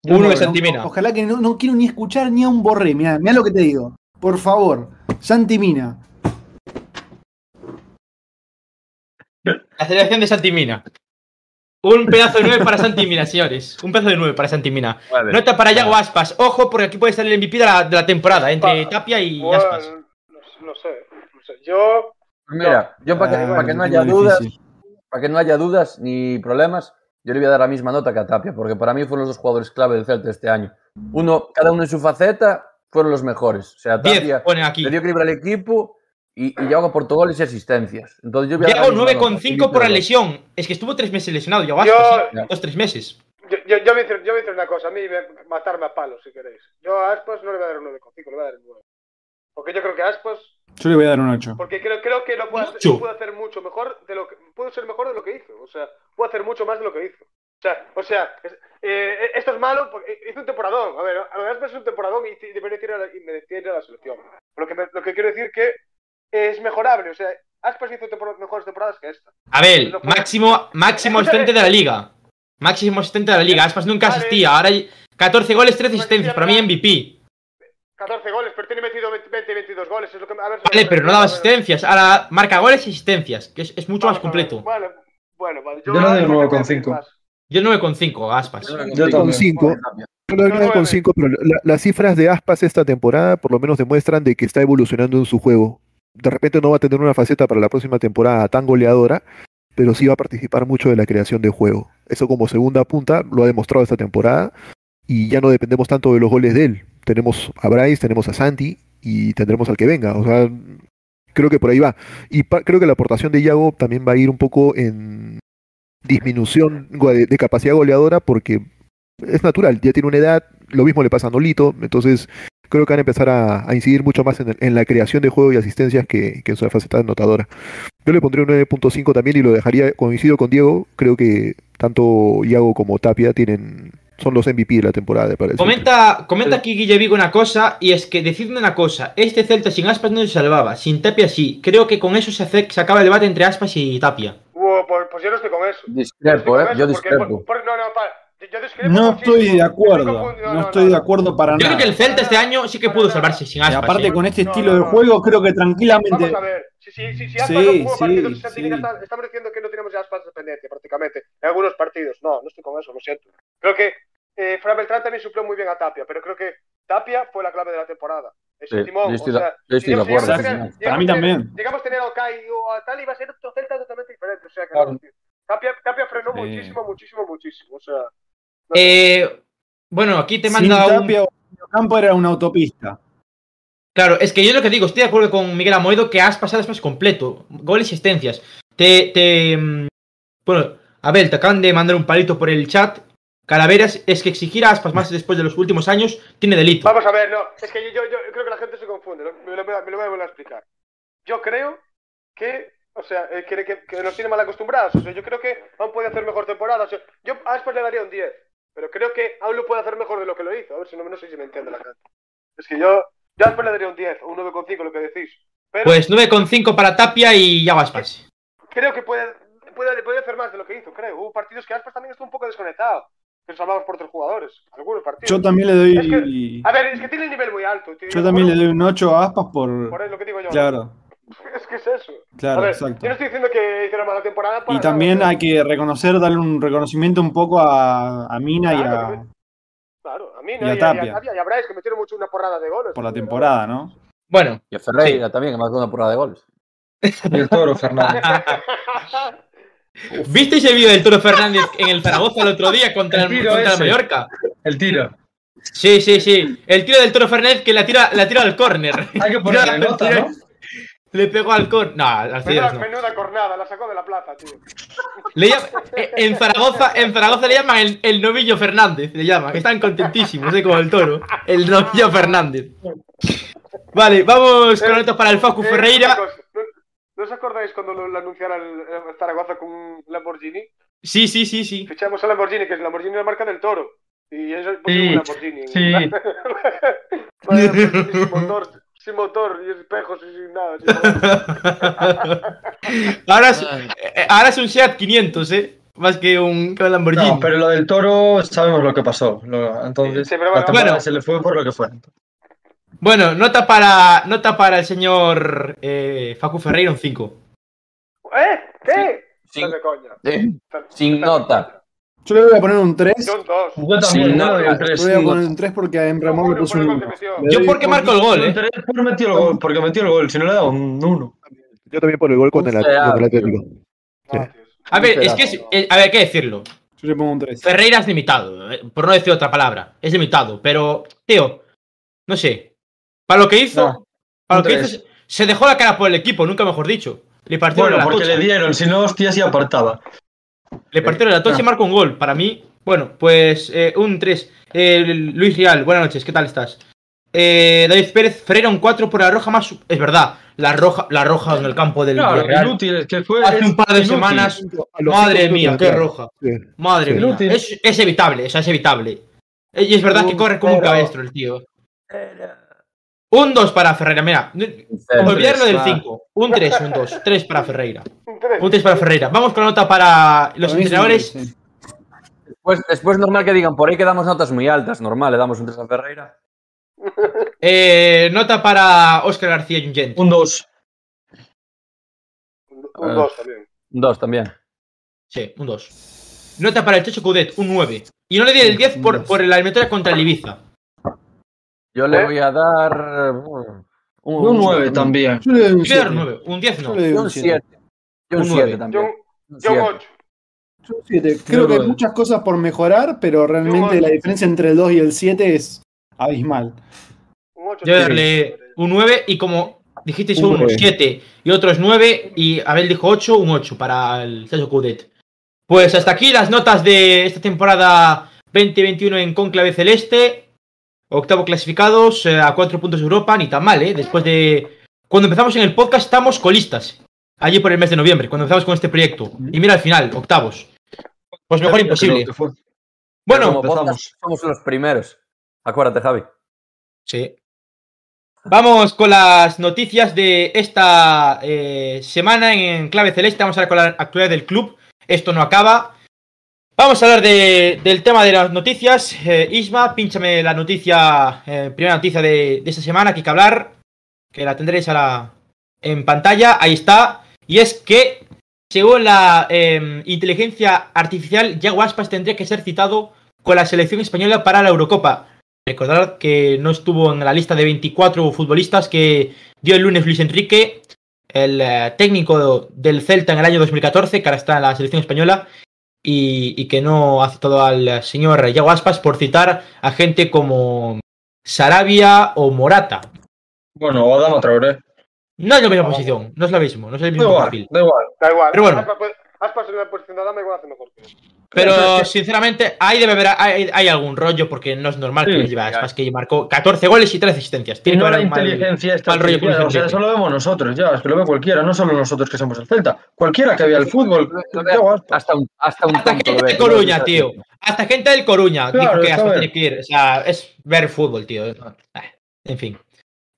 Uno de No, Santi no, Mina. Ojalá que no, no quiero ni escuchar ni a un borré. Mira, mira lo que te digo. Por favor, Santi Mina. La selección de Santi Mina. Un pedazo de 9 para Santi Mina, señores. Un pedazo de 9 para Santi Mina. Vale. Nota para Yago Aspas. Ojo, porque aquí puede salir el MVP de la, de la temporada, entre Tapia y Bueno, Aspas. no, no sé, no sé. Yo, Mira, yo para que, Ah, para que no haya tema dudas, difícil. para que no haya dudas ni problemas, yo le voy a dar la misma nota que a Tapia, porque para mí fueron los dos jugadores clave del Celta este año. Uno, cada uno en su faceta, fueron los mejores. O sea, 10 Tapia pone aquí. le dio equilibrio al equipo y, y Yago aportó goles y asistencias. Entonces yo a nota, 9,5 por la lesión. Es que estuvo tres meses lesionado. Yo, Yo- Aspas, ¿sí? dos, tres meses. Yo, yo, yo, voy a decir, yo voy a decir una cosa, a mí me- matarme a palos si queréis. Yo a Aspas no le voy a dar un 9,5, le voy a dar un 9. Porque yo creo que Aspas, Yo le voy a dar un 8. porque creo, creo que lo puede, hacer, puede hacer mucho mejor de lo que, puede ser mejor de lo que hizo. O sea, puede hacer mucho más de lo que hizo. O sea, o sea eh, esto es malo porque hizo un temporadón. A ver, a Aspas es un temporadón y, y debería ir a la, y ir a la selección. Lo que, me- lo que quiero decir que es mejorable. O sea, Aspas hizo tempor- mejores temporadas que esta. Abel, No máximo, máximo asistente de la liga. Máximo asistente de la liga. Aspas nunca Vale. asistía. Ahora hay 14 goles, 13 asistencias. Para mí MVP. 14 goles, pero tiene metido 20, 20 22 goles. Es lo que, a ver si Vale, pero no daba asistencias. Ahora marca goles y asistencias. Que es, es mucho más Vamos completo. Vale, bueno, vale. Yo le doy un creo que 9,5. más. Yo 9,5 a Aspas. Yo Yo Con también. 5. Yo le doy Yo 9,5, pero la- las cifras de Aspas esta temporada por lo menos demuestran de que está evolucionando en su juego. De repente no va a tener una faceta para la próxima temporada tan goleadora, pero sí va a participar mucho de la creación de juego. Eso como segunda punta lo ha demostrado esta temporada y ya no dependemos tanto de los goles de él. Tenemos a Bryce, tenemos a Santi y tendremos al que venga. O sea, creo que por ahí va. Y creo que la aportación de Iago también va a ir un poco en disminución de, de capacidad goleadora porque es natural, ya tiene una edad, lo mismo le pasa a Nolito, entonces creo que van a empezar a, a incidir mucho más en, en la creación de juego y asistencias que, que en su faceta anotadora. Yo le pondría un 9.5 también y lo dejaría, coincido con Diego, creo que tanto Iago como Tapia tienen son los MVP de la temporada, me parece. Comenta, comenta aquí Guille Vigo una cosa, y es que decidme una cosa, este Celta sin Aspas no se salvaba, sin Tapia sí. Creo que con eso se, hace- se acaba el debate entre Aspas y Tapia. Uh, pues, pues yo no estoy con eso. No estoy Discrepo, con ¿eh? eso Yo porque- discrepo. por- por- no, no, para. Yo, yo No estoy de acuerdo. No estoy de acuerdo para Yo creo nada. que el Celta este año sí que pudo salvarse sin Y Aspas. aparte ¿eh? con este No, estilo no, de juego creo que tranquilamente... Vamos a ver. Si, si, si, si Aspas Sí, no sí, partidos, sí. está- estamos diciendo que no tenemos ya Aspas dependencia prácticamente. En algunos partidos. No, no estoy con eso, lo siento. Creo que eh, Fran Beltrán también suplió muy bien a Tapia, pero creo que Tapia fue la clave de la temporada. Es Sí, timón. yo estoy o de- sea, yo estoy de si llegamos acuerdo. a tener- Para mí a tener- también. Llegamos a tener a Okai o a tal, iba a ser otro Celta totalmente diferente. O sea, que Claro. no. Tapia, Tapia frenó Sí. muchísimo, muchísimo, muchísimo. O sea. Eh, bueno, aquí te Sin manda un... Tapia, campo era una autopista. Claro, es que yo lo que digo, estoy de acuerdo con Miguel Amoedo que has pasado después completo. Goles y asistencias. Te, te. mm, Bueno, Abel, te acaban de mandar un palito por el chat. Calaveras, es que exigir a Aspas más después de los últimos años tiene delito. Vamos a ver, no, es que yo, yo, yo creo que la gente se confunde, ¿no? me lo, me lo voy a volver a explicar. Yo creo que, o sea, eh, que, que- que nos tiene mal acostumbrados, o sea, yo creo que aún puede hacer mejor temporada, o sea, yo a Aspas le daría un 10, pero creo que aún lo puede hacer mejor de lo que lo hizo, a ver si no, no sé si me entiende la gente. Es que yo, yo a Aspas le daría un 10 o un 9,5 lo que decís, pero Pues 9,5 para Tapia y ya Aspas. creo que puede, puede, puede hacer más de lo que hizo, creo. Hubo partidos que Aspas también estuvo un poco desconectado, que nos hablamos por otros jugadores, algunos partidos. Yo también le doy. Es que- A ver, es que tiene el nivel muy alto. tío. Yo también le doy un 8 a Aspas por. Por eso lo que digo yo. Claro, Es que es eso. claro, ver, exacto. yo no estoy diciendo que hiciera mala temporada. para Y también nada, hay que reconocer, darle un reconocimiento un poco a, a Mina y a, Claro, a mí y no. a Y a Tapia. y a Tapia y a Bryce, que metieron mucho una porrada de goles. por la temporada, ¿no? Bueno, Y a Ferreira también, que marcó una porrada de goles. Y el toro, Fernández. ¿visteis el vídeo del Toro Fernández en el Zaragoza el otro día contra el, contra el ese. Mallorca? El tiro. Sí, sí, sí. El tiro del Toro Fernández que la tira, la tira al córner. Hay que ponerle nota, ¿no? Le pegó al córner. No, al menuda, Fidesz no. menuda cornada, la sacó de la plaza, tío. Le llama- eh, en, Zaragoza, en Zaragoza le llaman el, el novillo Fernández, le llaman, están contentísimos, ¿eh? como el toro. El novillo Fernández. Vale, vamos con otro para el Facu Eh, Ferreira. ¿No, ¿no os acordáis cuando lo, el, el Zaragoza con un Lamborghini? Sí, sí, sí, sí. Fichamos a Lamborghini, que es Lamborghini la marca del toro. Y eso es Sí, un Lamborghini. sí. Motor, sin motor, y espejos y sin nada. sin. Ahora es, eh, ahora es un Seat 500, ¿eh? Más que un, Lamborghini. No, pero lo del toro sabemos lo que pasó. Lo- entonces, Sí, pero bueno, bueno. se le fue por lo que fue. Bueno, nota para, nota para el señor eh, Facu Ferreira, un 5. ¿Eh? ¿Qué? Sin, sin estás de nota. Yo le voy a poner un 3. Yo un dos. Yo también, Sí, yo no, un Yo le voy a sí, poner un 3 porque a Ramón le el un gol uno. que metió. Le Yo doy porque marco el gol, ¿eh? tres por metió el gol, porque metió el gol. Si no le da un 1. Yo también por el gol con Un el, Atlético. Ah. A ver, es que es, eh, a ver, que decirlo. Yo le pongo un 3. Ferreira es limitado, eh, por no decir otra palabra. Es limitado, pero, tío, no sé. Para lo que hizo, No, para lo que hizo, se dejó la cara por el equipo, nunca mejor dicho. Le partieron Bueno, la porque tocha. le dieron, si no, hostias y apartaba. Le partieron la tocha y marcó un gol. Para mí, bueno, pues eh, un 3. Luis Real, buenas noches, ¿qué tal estás? Eh, David Pérez, Ferreira un 4 por la roja más. Es verdad, la roja, la roja en el campo del Claro, Villarreal. inútil, es que fue. Hace es un par de inútil. semanas. Madre mía, qué roja. Sí. Madre Sí. mía. Es, es evitable, o sea, es evitable. Eh, Y es verdad que corre como un cabestro el tío. Un 2 para Ferreira, mira. Olvidarlo del va. 5. Un 3, un 2. 3 para Ferreira. Un tres. Un 3 para Ferreira. Vamos con la nota para los entrenadores. tres, sí. Después, después normal que digan, por ahí que damos notas muy altas, normal, le damos un 3 a Ferreira. Eh, nota para Óscar García Yungent. Un 2. Un, un Ah. dos también. Un 2 también. Sí, un 2. Nota para el Checho Coudet, un 9. Y no le di el 10 por, por la eliminatoria contra el Ibiza. Yo le ¿Eh? voy a dar. uh, Un 9 también. Yo le doy un Yo le doy un 7. 9. Un 10 no. Yo le doy Yo un un 7. 7. Yo un Un 7 nueve. Yo, también. un- Un yo un siete. ocho. Yo un 7. Creo que hay muchas cosas por mejorar, pero realmente Yo- la diferencia entre el 2 y el 7 es abismal. Un. Yo voy a darle un 9 y como dijisteis Un unos nueve. 7 y otros 9 y Abel dijo 8, un 8 para el Checho Coudet. Pues hasta aquí las notas de esta temporada 2021 en Conclave Celeste. Octavo clasificados eh, a 4 puntos de Europa, ni tan mal, ¿eh? Después de... Cuando empezamos en el podcast estamos colistas. Allí por el mes de noviembre, cuando empezamos con este proyecto. Y mira al final, octavos. Pues mejor imposible. que fue. Bueno, empezamos. somos los primeros. Acuérdate, Javi. Sí. Vamos con las noticias de esta eh, semana en clave celeste. Vamos a hablar con la actualidad del club. Esto no acaba. Vamos a hablar de- del tema de las noticias. Eh, Isma, pínchame la noticia, eh, primera noticia de, esta semana que hay que hablar, que la tendréis ahora en pantalla. Ahí está. Y es que, según la eh, inteligencia artificial, Yago Aspas tendría que ser citado con la selección española para la Eurocopa. Recordad que no estuvo en la lista de 24 futbolistas que dio el lunes Luis Enrique, el eh, técnico del Celta en el año 2014, que ahora está en la selección española, y, y que no ha citado al señor Yago Aspas por citar a gente como Sarabia o Morata. Bueno, o Adama Traoré. No es la misma posición, no es lo mismo, no es el Da mismo igual, perfil. da igual. Da igual. Pero bueno. Aspas, en la posición de Adama igual hace mejor que él. Pero sinceramente, ahí debe haber hay, hay algún rollo porque no es normal que Sí, lo lleve a Aspas, que marcó 14 goles y 13 asistencias. Y Tiene que no la haber un mal- inteligencia esta mal rollo con o sea, eso lo vemos nosotros ya, es que lo ve cualquiera, no solo nosotros que somos el Celta, cualquiera que vea el fútbol. Hasta un, hasta un Hasta tonto gente lo ve, de tío. Coruña, tío. Hasta gente del Coruña Claro, dijo que Aspas tiene que ir. O sea, es ver fútbol, tío. Ah, En fin.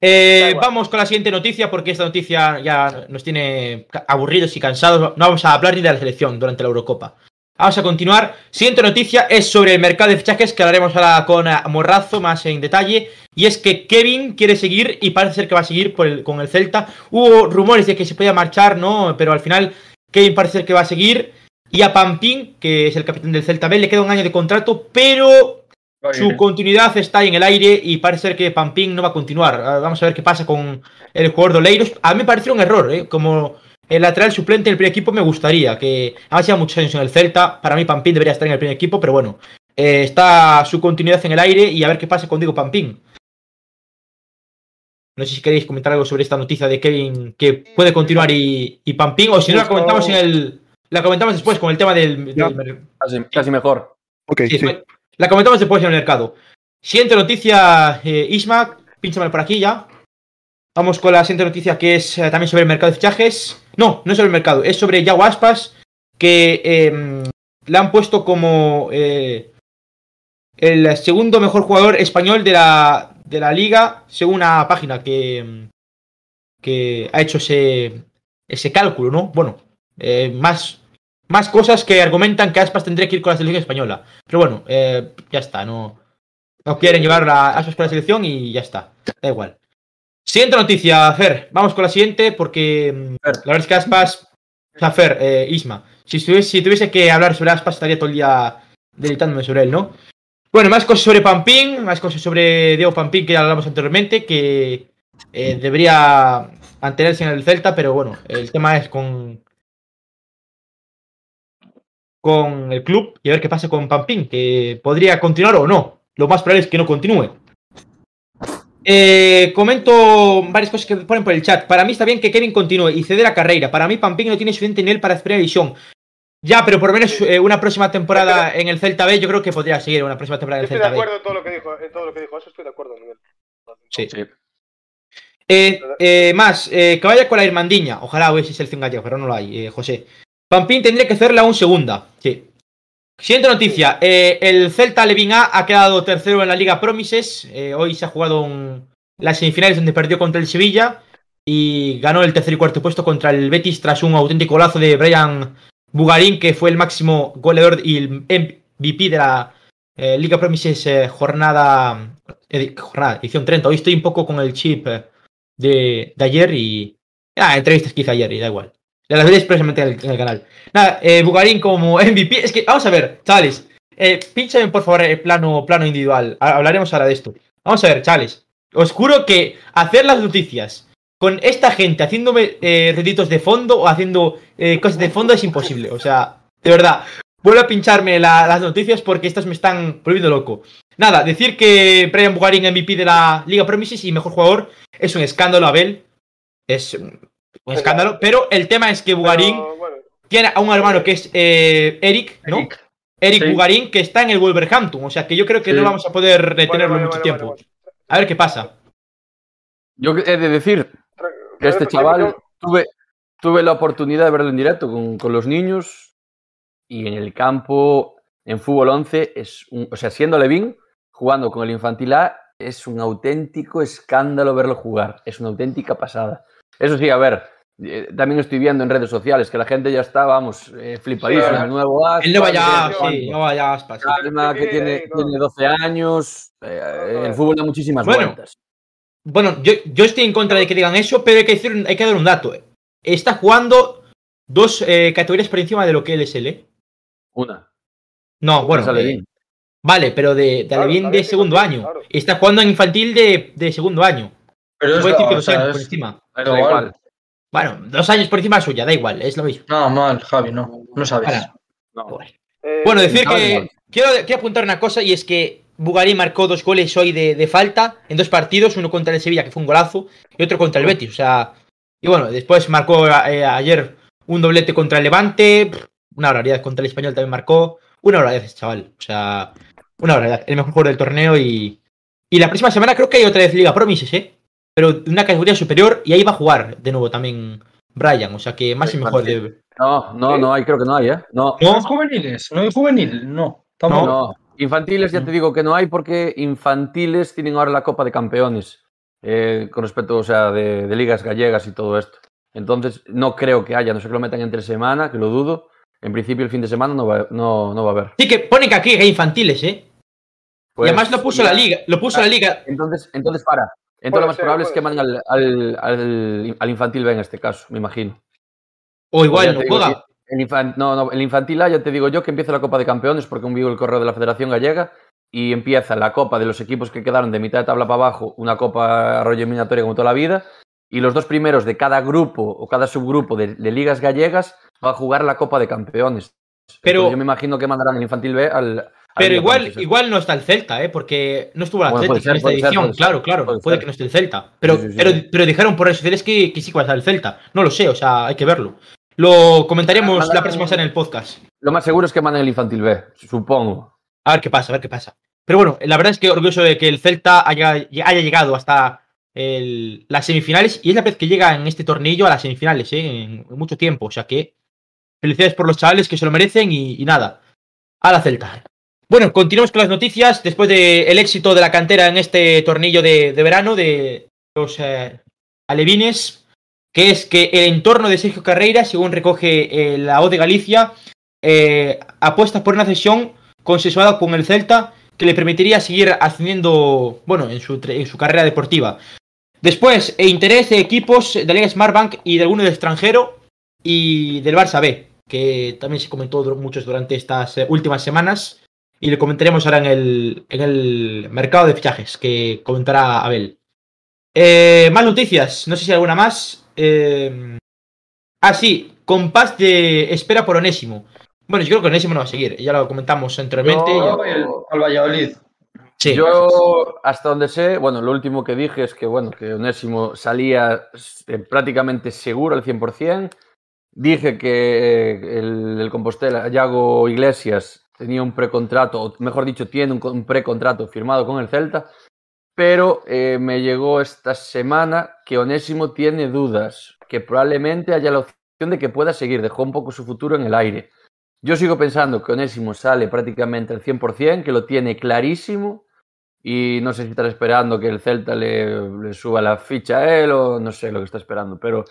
Eh, vamos con la siguiente noticia porque esta noticia ya nos tiene aburridos y cansados. No vamos a hablar ni de la selección durante la Eurocopa. Vamos a continuar. Siguiente noticia es sobre el mercado de fichajes que hablaremos ahora con eh, Morrazo más en detalle. Y es que Kevin quiere seguir y parece ser que va a seguir por el- con el Celta. Hubo rumores de que se podía marchar, ¿no? Pero al final Kevin parece ser que va a seguir. Y a Pampín, que es el capitán del Celta B, le queda un año de contrato, pero su continuidad está en el aire y parece ser que Pampín no va a continuar. Ah, Vamos a ver qué pasa con el jugador de Oleiros. A mí me pareció un error, ¿eh? Como el lateral suplente del primer equipo me gustaría, que ha sido muchos años en el Celta. Para mí Pampín debería estar en el primer equipo, pero bueno, eh, está su continuidad en el aire y a ver qué pasa con Diego Pampín. No sé si queréis comentar algo sobre esta noticia de Kevin que puede continuar y, y Pampín, o si no la comentamos en el. La comentamos después con el tema del- Casi, casi mejor. Ok, Sí, sí. La comentamos después en el mercado. Siguiente noticia, eh, Isma, pínchamela por aquí ya. Vamos con la siguiente noticia que es eh, también sobre el mercado de fichajes. No, no es sobre el mercado, es sobre Yago que eh, le han puesto como eh, el segundo mejor jugador español de la, de la liga, según una página que, que ha hecho ese, ese cálculo, ¿no? Bueno, eh, más, más cosas que argumentan que Aspas tendría que ir con la selección española. Pero bueno, eh, ya está, no, no quieren llevar a Aspas con la selección y ya está, da igual. Siguiente noticia, Fer, vamos con la siguiente porque mm, Fer. la verdad es que Aspas, o sea, Fer, eh, Isma, si tuviese, si tuviese que hablar sobre Aspas estaría todo el día delitándome sobre él, ¿no? Bueno, más cosas sobre Pampín, más cosas sobre Diego Pampín que ya hablamos anteriormente, que eh, debería mantenerse en el Celta, pero bueno, el tema es con, con el club y a ver qué pasa con Pampín, que podría continuar o no. Lo más probable es que no continúe. Eh, comento varias cosas que ponen por el chat. Para mí está bien que Kevin continúe y cede la carrera. Para mí Pampín no tiene suficiente nivel para primera división. Ya, pero por lo menos eh, una próxima temporada en el Celta B, yo creo que podría seguir una próxima temporada en el Estoy de Celta B. acuerdo en todo lo que dijo, en todo lo que dijo eso, estoy de acuerdo, Miguel. Sí. Eh, eh, más, eh, que vaya con la Irmandiña. Ojalá hubiese selección gallega, pero no lo hay, eh, José. Pampín tendría que hacerla un segunda. Sí. Siguiente noticia. eh, el Celta Levin A ha quedado tercero en la Liga Promises. Eh, hoy se ha jugado un- las semifinales donde perdió contra el Sevilla y ganó el tercer y cuarto puesto contra el Betis tras un auténtico golazo de Brian Bugarín, que fue el máximo goleador y el MVP de la eh, Liga Promises jornada, jornada, edición 30. Hoy estoy un poco con el chip de, de ayer y... Ah, entrevistas que hice ayer y da igual. Las veréis expresamente en el, canal. Nada, eh, Bugarín como MVP. Es que, vamos a ver, chavales. Eh, por favor el plano, plano individual. Ha- Hablaremos ahora de esto. Vamos a ver, chavales. Os juro que hacer las noticias con esta gente haciéndome eh, reditos de fondo o haciendo eh, cosas de fondo es imposible. O sea, de verdad. Vuelvo a pincharme la- las noticias porque estas me están volviendo loco. Nada, decir que Brian Bugarín MVP de la Liga Promises y mejor jugador es un escándalo, Abel. Es un un escándalo. Pero el tema es que Bugarín bueno, tiene a un hermano que es eh, Eric, ¿no? Eric. Eric Sí. Bugarín, que está en el Wolverhampton. O sea que yo creo que Sí. no vamos a poder retenerlo vale, mucho tiempo. A ver qué pasa. Yo he de decir que este tra- chaval tuve, tuve la oportunidad de verlo en directo con, con los niños y en el campo, en fútbol 11, es un, o sea, siendo Levin, jugando con el infantil A, es un auténtico escándalo verlo jugar, es una auténtica pasada. Eso sí, a ver, eh, también estoy viendo en redes sociales que la gente ya está, vamos, eh, flipadísima, Sí, el nuevo Aspas, El nuevo no ya, sí, nuevo ya Aspas. sí. Que tiene, sí, no. tiene 12 años, eh, el fútbol da muchísimas Bueno. vueltas. Bueno, yo, yo estoy en contra de que digan eso, pero hay que, decir, hay que dar un dato. eh. Está jugando dos eh, categorías por encima de lo que él es él, ¿eh? Una. No, bueno. Eh, vale, pero de, de Claro, de segundo año. claro. Está jugando en infantil de, de segundo año. Pero es Puede decir que o dos sea, años por es- encima. Da igual. igual. Bueno, dos años por encima suya, da igual, es lo mismo. No, mal, Javi, no. No sabes. Ahora, No. bueno. eh, Bueno, decir que quiero, quiero apuntar una cosa y es que Bugarí marcó dos goles hoy de, de falta en dos partidos, uno contra el Sevilla, que fue un golazo, y otro contra el Betis. O sea, y bueno, después marcó eh, ayer un doblete contra el Levante, una barbaridad contra el Español también marcó, una barbaridad ese chaval. O sea, una barbaridad, el mejor jugador del torneo y, y la próxima semana creo que hay otra vez Liga Promises, ¿eh? Pero de una categoría superior y ahí va a jugar de nuevo también Brian, o sea que más y mejor. de- No, no, no hay, creo que no hay, ¿eh? No, ¿No ¿No? hay juveniles? ¿No hay juvenil? No. Tampoco. no. Infantiles ya te digo que no hay porque infantiles tienen ahora la Copa de Campeones eh, con respecto, o sea, de, de ligas gallegas y todo esto. Entonces, no creo que haya, no sé que lo metan entre semana, que lo dudo. En principio, el fin de semana no va, no, no va a haber. Sí que ponen que aquí hay infantiles, ¿eh? Pues, y además lo puso ya- la liga, lo puso la liga. Entonces, entonces para. Entonces, lo más ser, probable es que manden al, al, al, al infantil B en este caso, me imagino. O igual no juega. El infan- no, no, el infantil A ya te digo yo que empieza la Copa de Campeones porque vivo el correo de la Federación Gallega y empieza la Copa de los equipos que quedaron de mitad de tabla para abajo, una Copa rollo eliminatoria como toda la vida, y los dos primeros de cada grupo o cada subgrupo de, de ligas gallegas va a jugar la Copa de Campeones. Pero- Entonces yo me imagino que mandarán el infantil B al... Pero igual, igual no está el Celta, ¿eh? Porque no estuvo el Bueno, ser, en esta edición. ser. claro, claro. Puede, que no esté el Celta. Pero, Sí, sí, sí. pero, pero dijeron por redes sociales que, que sí que va a estar el Celta. No lo sé, o sea, hay que verlo. Lo comentaremos Mandarán- la próxima semana en el podcast. Lo más seguro es que manden el infantil B, supongo. A ver qué pasa, a ver qué pasa. Pero bueno, la verdad es que orgulloso de que el Celta haya, haya llegado hasta el- las semifinales y es la vez que llega en este tornillo a las semifinales, ¿eh? en, en mucho tiempo. O sea que felicidades por los chavales que se lo merecen y, y nada, a la Celta. Bueno, continuamos con las noticias después del éxito de la cantera en este tornillo de, de verano de los eh, alevines, que es que el entorno de Sergio Carreira, según recoge eh, la O de Galicia, eh, apuesta por una cesión consensuada con el Celta que le permitiría seguir ascendiendo, bueno, en su, en su carrera deportiva. Después, e interés de equipos de la Liga Smartbank y de alguno del extranjero y del Barça B, que también se comentó muchos durante estas últimas semanas y lo comentaremos ahora en el, en el mercado de fichajes que comentará Abel. Eh, más noticias, no sé si hay alguna más. Eh, ah, sí, compás de espera por Onésimo. Bueno, yo creo que Onésimo no va a seguir, ya lo comentamos anteriormente. Yo- El- al Valladolid. sí, Yo, hasta donde sé, bueno, lo último que dije es que, bueno, que Onésimo salía eh, prácticamente seguro al 100%. Dije que el, el Compostela, Yago Iglesias, tenía un precontrato, o mejor dicho, tiene un, un precontrato firmado con el Celta, pero eh, me llegó esta semana que Onésimo tiene dudas, que probablemente haya la opción de que pueda seguir, dejó un poco su futuro en el aire. Yo sigo pensando que Onésimo sale prácticamente al 100%, que lo tiene clarísimo y no sé si estará esperando que el Celta le, suba la ficha a él o no sé lo que está esperando, pero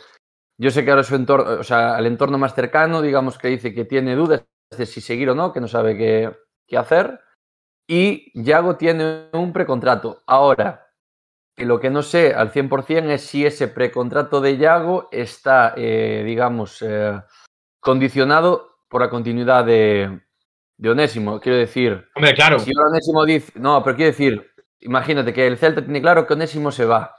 yo sé que ahora su entorno, o sea, al entorno más cercano, digamos que dice que tiene dudas de si seguir o no, que no sabe qué, qué hacer y Yago tiene un precontrato. Ahora, lo que no sé al 100% es si ese precontrato de Yago está, eh, digamos, eh, condicionado por la continuidad de, de Onésimo. Quiero decir, Hombre, claro. si Onésimo dice. No, pero quiero decir, imagínate que el Celta tiene claro que Onésimo se va.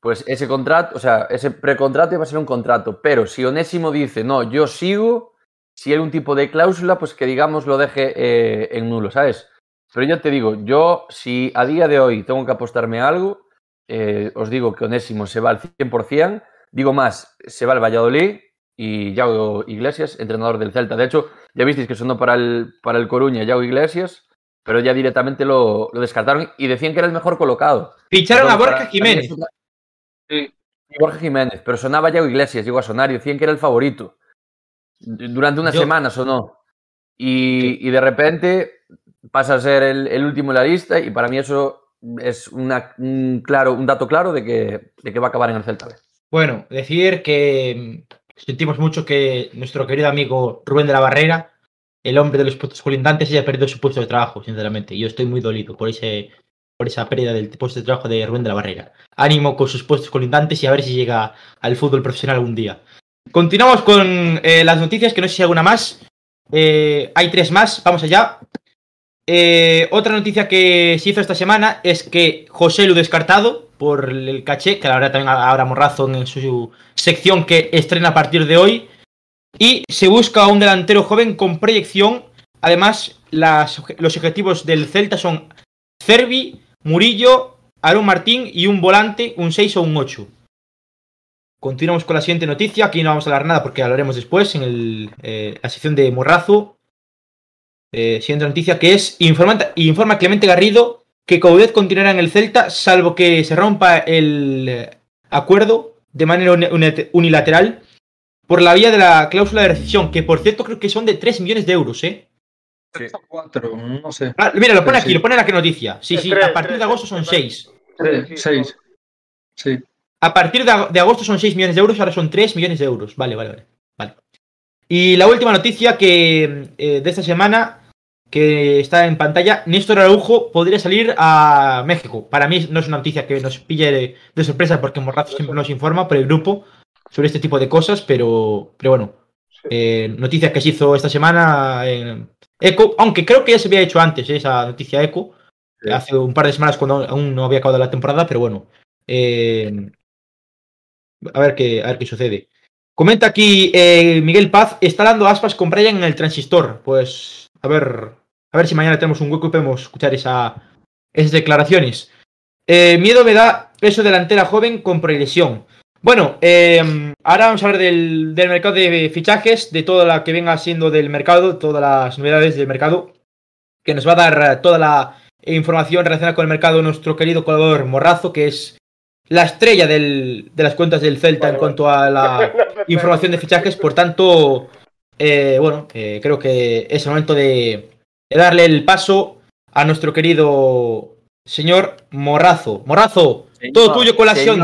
Pues ese contrato, o sea, ese precontrato iba a ser un contrato. Pero si Onésimo dice, no, yo sigo, si hay un tipo de cláusula, pues que digamos lo deje eh, en nulo, ¿sabes? Pero yo te digo, yo si a día de hoy tengo que apostarme a algo, eh, os digo que Onésimo se va al 100%. Digo más, se va al Valladolid y Yago Iglesias, entrenador del Celta. De hecho, ya visteis que sonó para el, para el Coruña Yago Iglesias, pero ya directamente lo, lo descartaron y decían que era el mejor colocado. Ficharon a Borja para- Jiménez. para Sí, Borja Jiménez, pero sonaba Yago Iglesias, llegó a sonar y decían que era el favorito. Durante unas Yo- semanas sonó. Y, y de repente pasa a ser el, el último en la lista y para mí eso es una- un, claro, un dato claro de que, de que va a acabar en el Celta B. Bueno, decir que mm, sentimos mucho que nuestro querido amigo Rubén de la Barrera, el hombre de los puestos colindantes, haya perdido su puesto de trabajo, sinceramente. Yo estoy muy dolido por ese por esa pérdida del puesto de trabajo de Rubén de la Barrera. Ánimo con sus puestos colindantes y a ver si llega al fútbol profesional algún día. Continuamos con eh, las noticias, que no sé si hay alguna más. Eh, hay tres más, vamos allá. Eh, otra noticia que se hizo esta semana es que José Lu descartado por el caché, que la verdad también habrá morrazo en su sección que estrena a partir de hoy. Y se busca un delantero joven con proyección. Además, los objetivos del Celta son Cervi, Murillo, Aaron Martín y un volante, un 6 o un 8. Continuamos con la siguiente noticia. Aquí no vamos a hablar nada porque hablaremos después en el, eh, la sección de Morrazo. Eh, siguiente noticia que es informa, informa Clemente Garrido que Coudet continuará en el Celta salvo que se rompa el eh, acuerdo de manera uni- uni- unilateral por la vía de la cláusula de rescisión, que por cierto creo que son de 3 millones de euros, ¿eh? Cuatro, no sé. Ah, mira, lo pone Sí. aquí, lo pone en la que noticia. Sí, sí, a partir de agosto son tres. 6. Sí, seis. Sí. A partir de, ag- de agosto son 6 millones de euros, ahora son 3 millones de euros. Vale, vale, vale. vale. Y la última noticia que eh, de esta semana, que está en pantalla, Néstor Araujo podría salir a México. Para mí no es una noticia que nos pille de, de sorpresa porque Morrazo siempre nos informa por el grupo sobre este tipo de cosas, pero, pero bueno, eh, noticia que se hizo esta semana en Eco, aunque creo que ya se había hecho antes eh, esa noticia Eco, Sí. hace un par de semanas cuando aún no había acabado la temporada, pero bueno. eh, a ver qué, a ver qué sucede. Comenta aquí eh, Miguel Paz, está dando aspas con Brian en el transistor. Pues a ver, a ver si mañana tenemos un hueco y podemos escuchar esa, esas declaraciones. Eh, miedo me da peso delantera joven con progresión. Bueno, eh, ahora vamos a hablar del, del mercado de fichajes, de toda la que venga siendo del mercado, todas las novedades del mercado, que nos va a dar eh, toda la información relacionada con el mercado nuestro querido colaborador Morrazo, que es la estrella del- de las cuentas del Celta Vale, en cuanto a la información de fichajes. Por tanto, eh, bueno, eh, creo que es el momento de, de darle el paso a nuestro querido señor Morrazo. Morrazo, todo tuyo con la acción.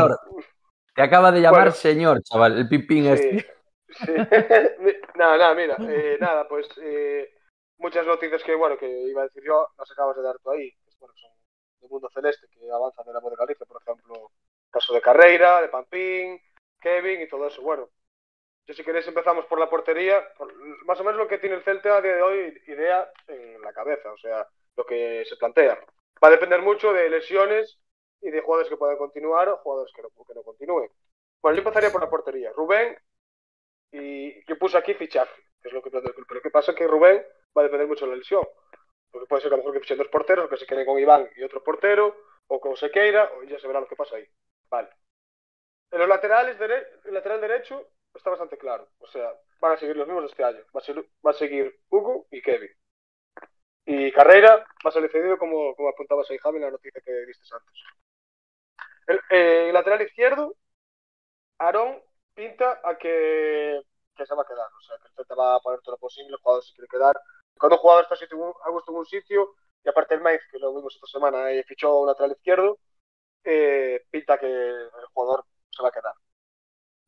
Te acaba de llamar Bueno. señor, chaval, el pipín Sí, este. sí. nada, nada, mira, eh, nada, pues eh, muchas noticias que, bueno, que iba a decir yo, las acabas de dar tú ahí, bueno, son del mundo celeste, que avanzan de la voz de Galicia, por ejemplo, caso de Carreira, de Pampín, Kevin y todo eso, bueno. Yo si queréis empezamos por la portería, por- más o menos lo que tiene el Celta a día de hoy, idea en la cabeza, o sea, lo que se plantea. Va a depender mucho de lesiones y de jugadores que puedan continuar o jugadores que no, que no continúen. Bueno, yo empezaría por la portería. Rubén, y yo puse aquí fichaje. que es lo que plantea el. Pero ¿qué pasa? Que Rubén va a depender mucho de la lesión. Porque puede ser que a lo mejor que fichen dos porteros, que se quede con Iván y otro portero, o con Sequeira, o ya se verá lo que pasa ahí. Vale. En los laterales, dere- el lateral derecho está bastante claro. O sea, van a seguir los mismos este año. Va a, ser- va a seguir Hugo y Kevin. Y Carrera va a ser cedido como, como apuntabas ahí, Javi, en la noticia que diste antes. El, eh, el lateral izquierdo, Aarón pinta a que, que se va a quedar. O sea, que el Celta va a poner todo lo posible, el jugador se quiere quedar. Cuando un jugador está a gusto en un sitio, y aparte el Mainz, que lo vimos esta semana, eh, fichó un lateral izquierdo, eh, pinta que el jugador se va a quedar.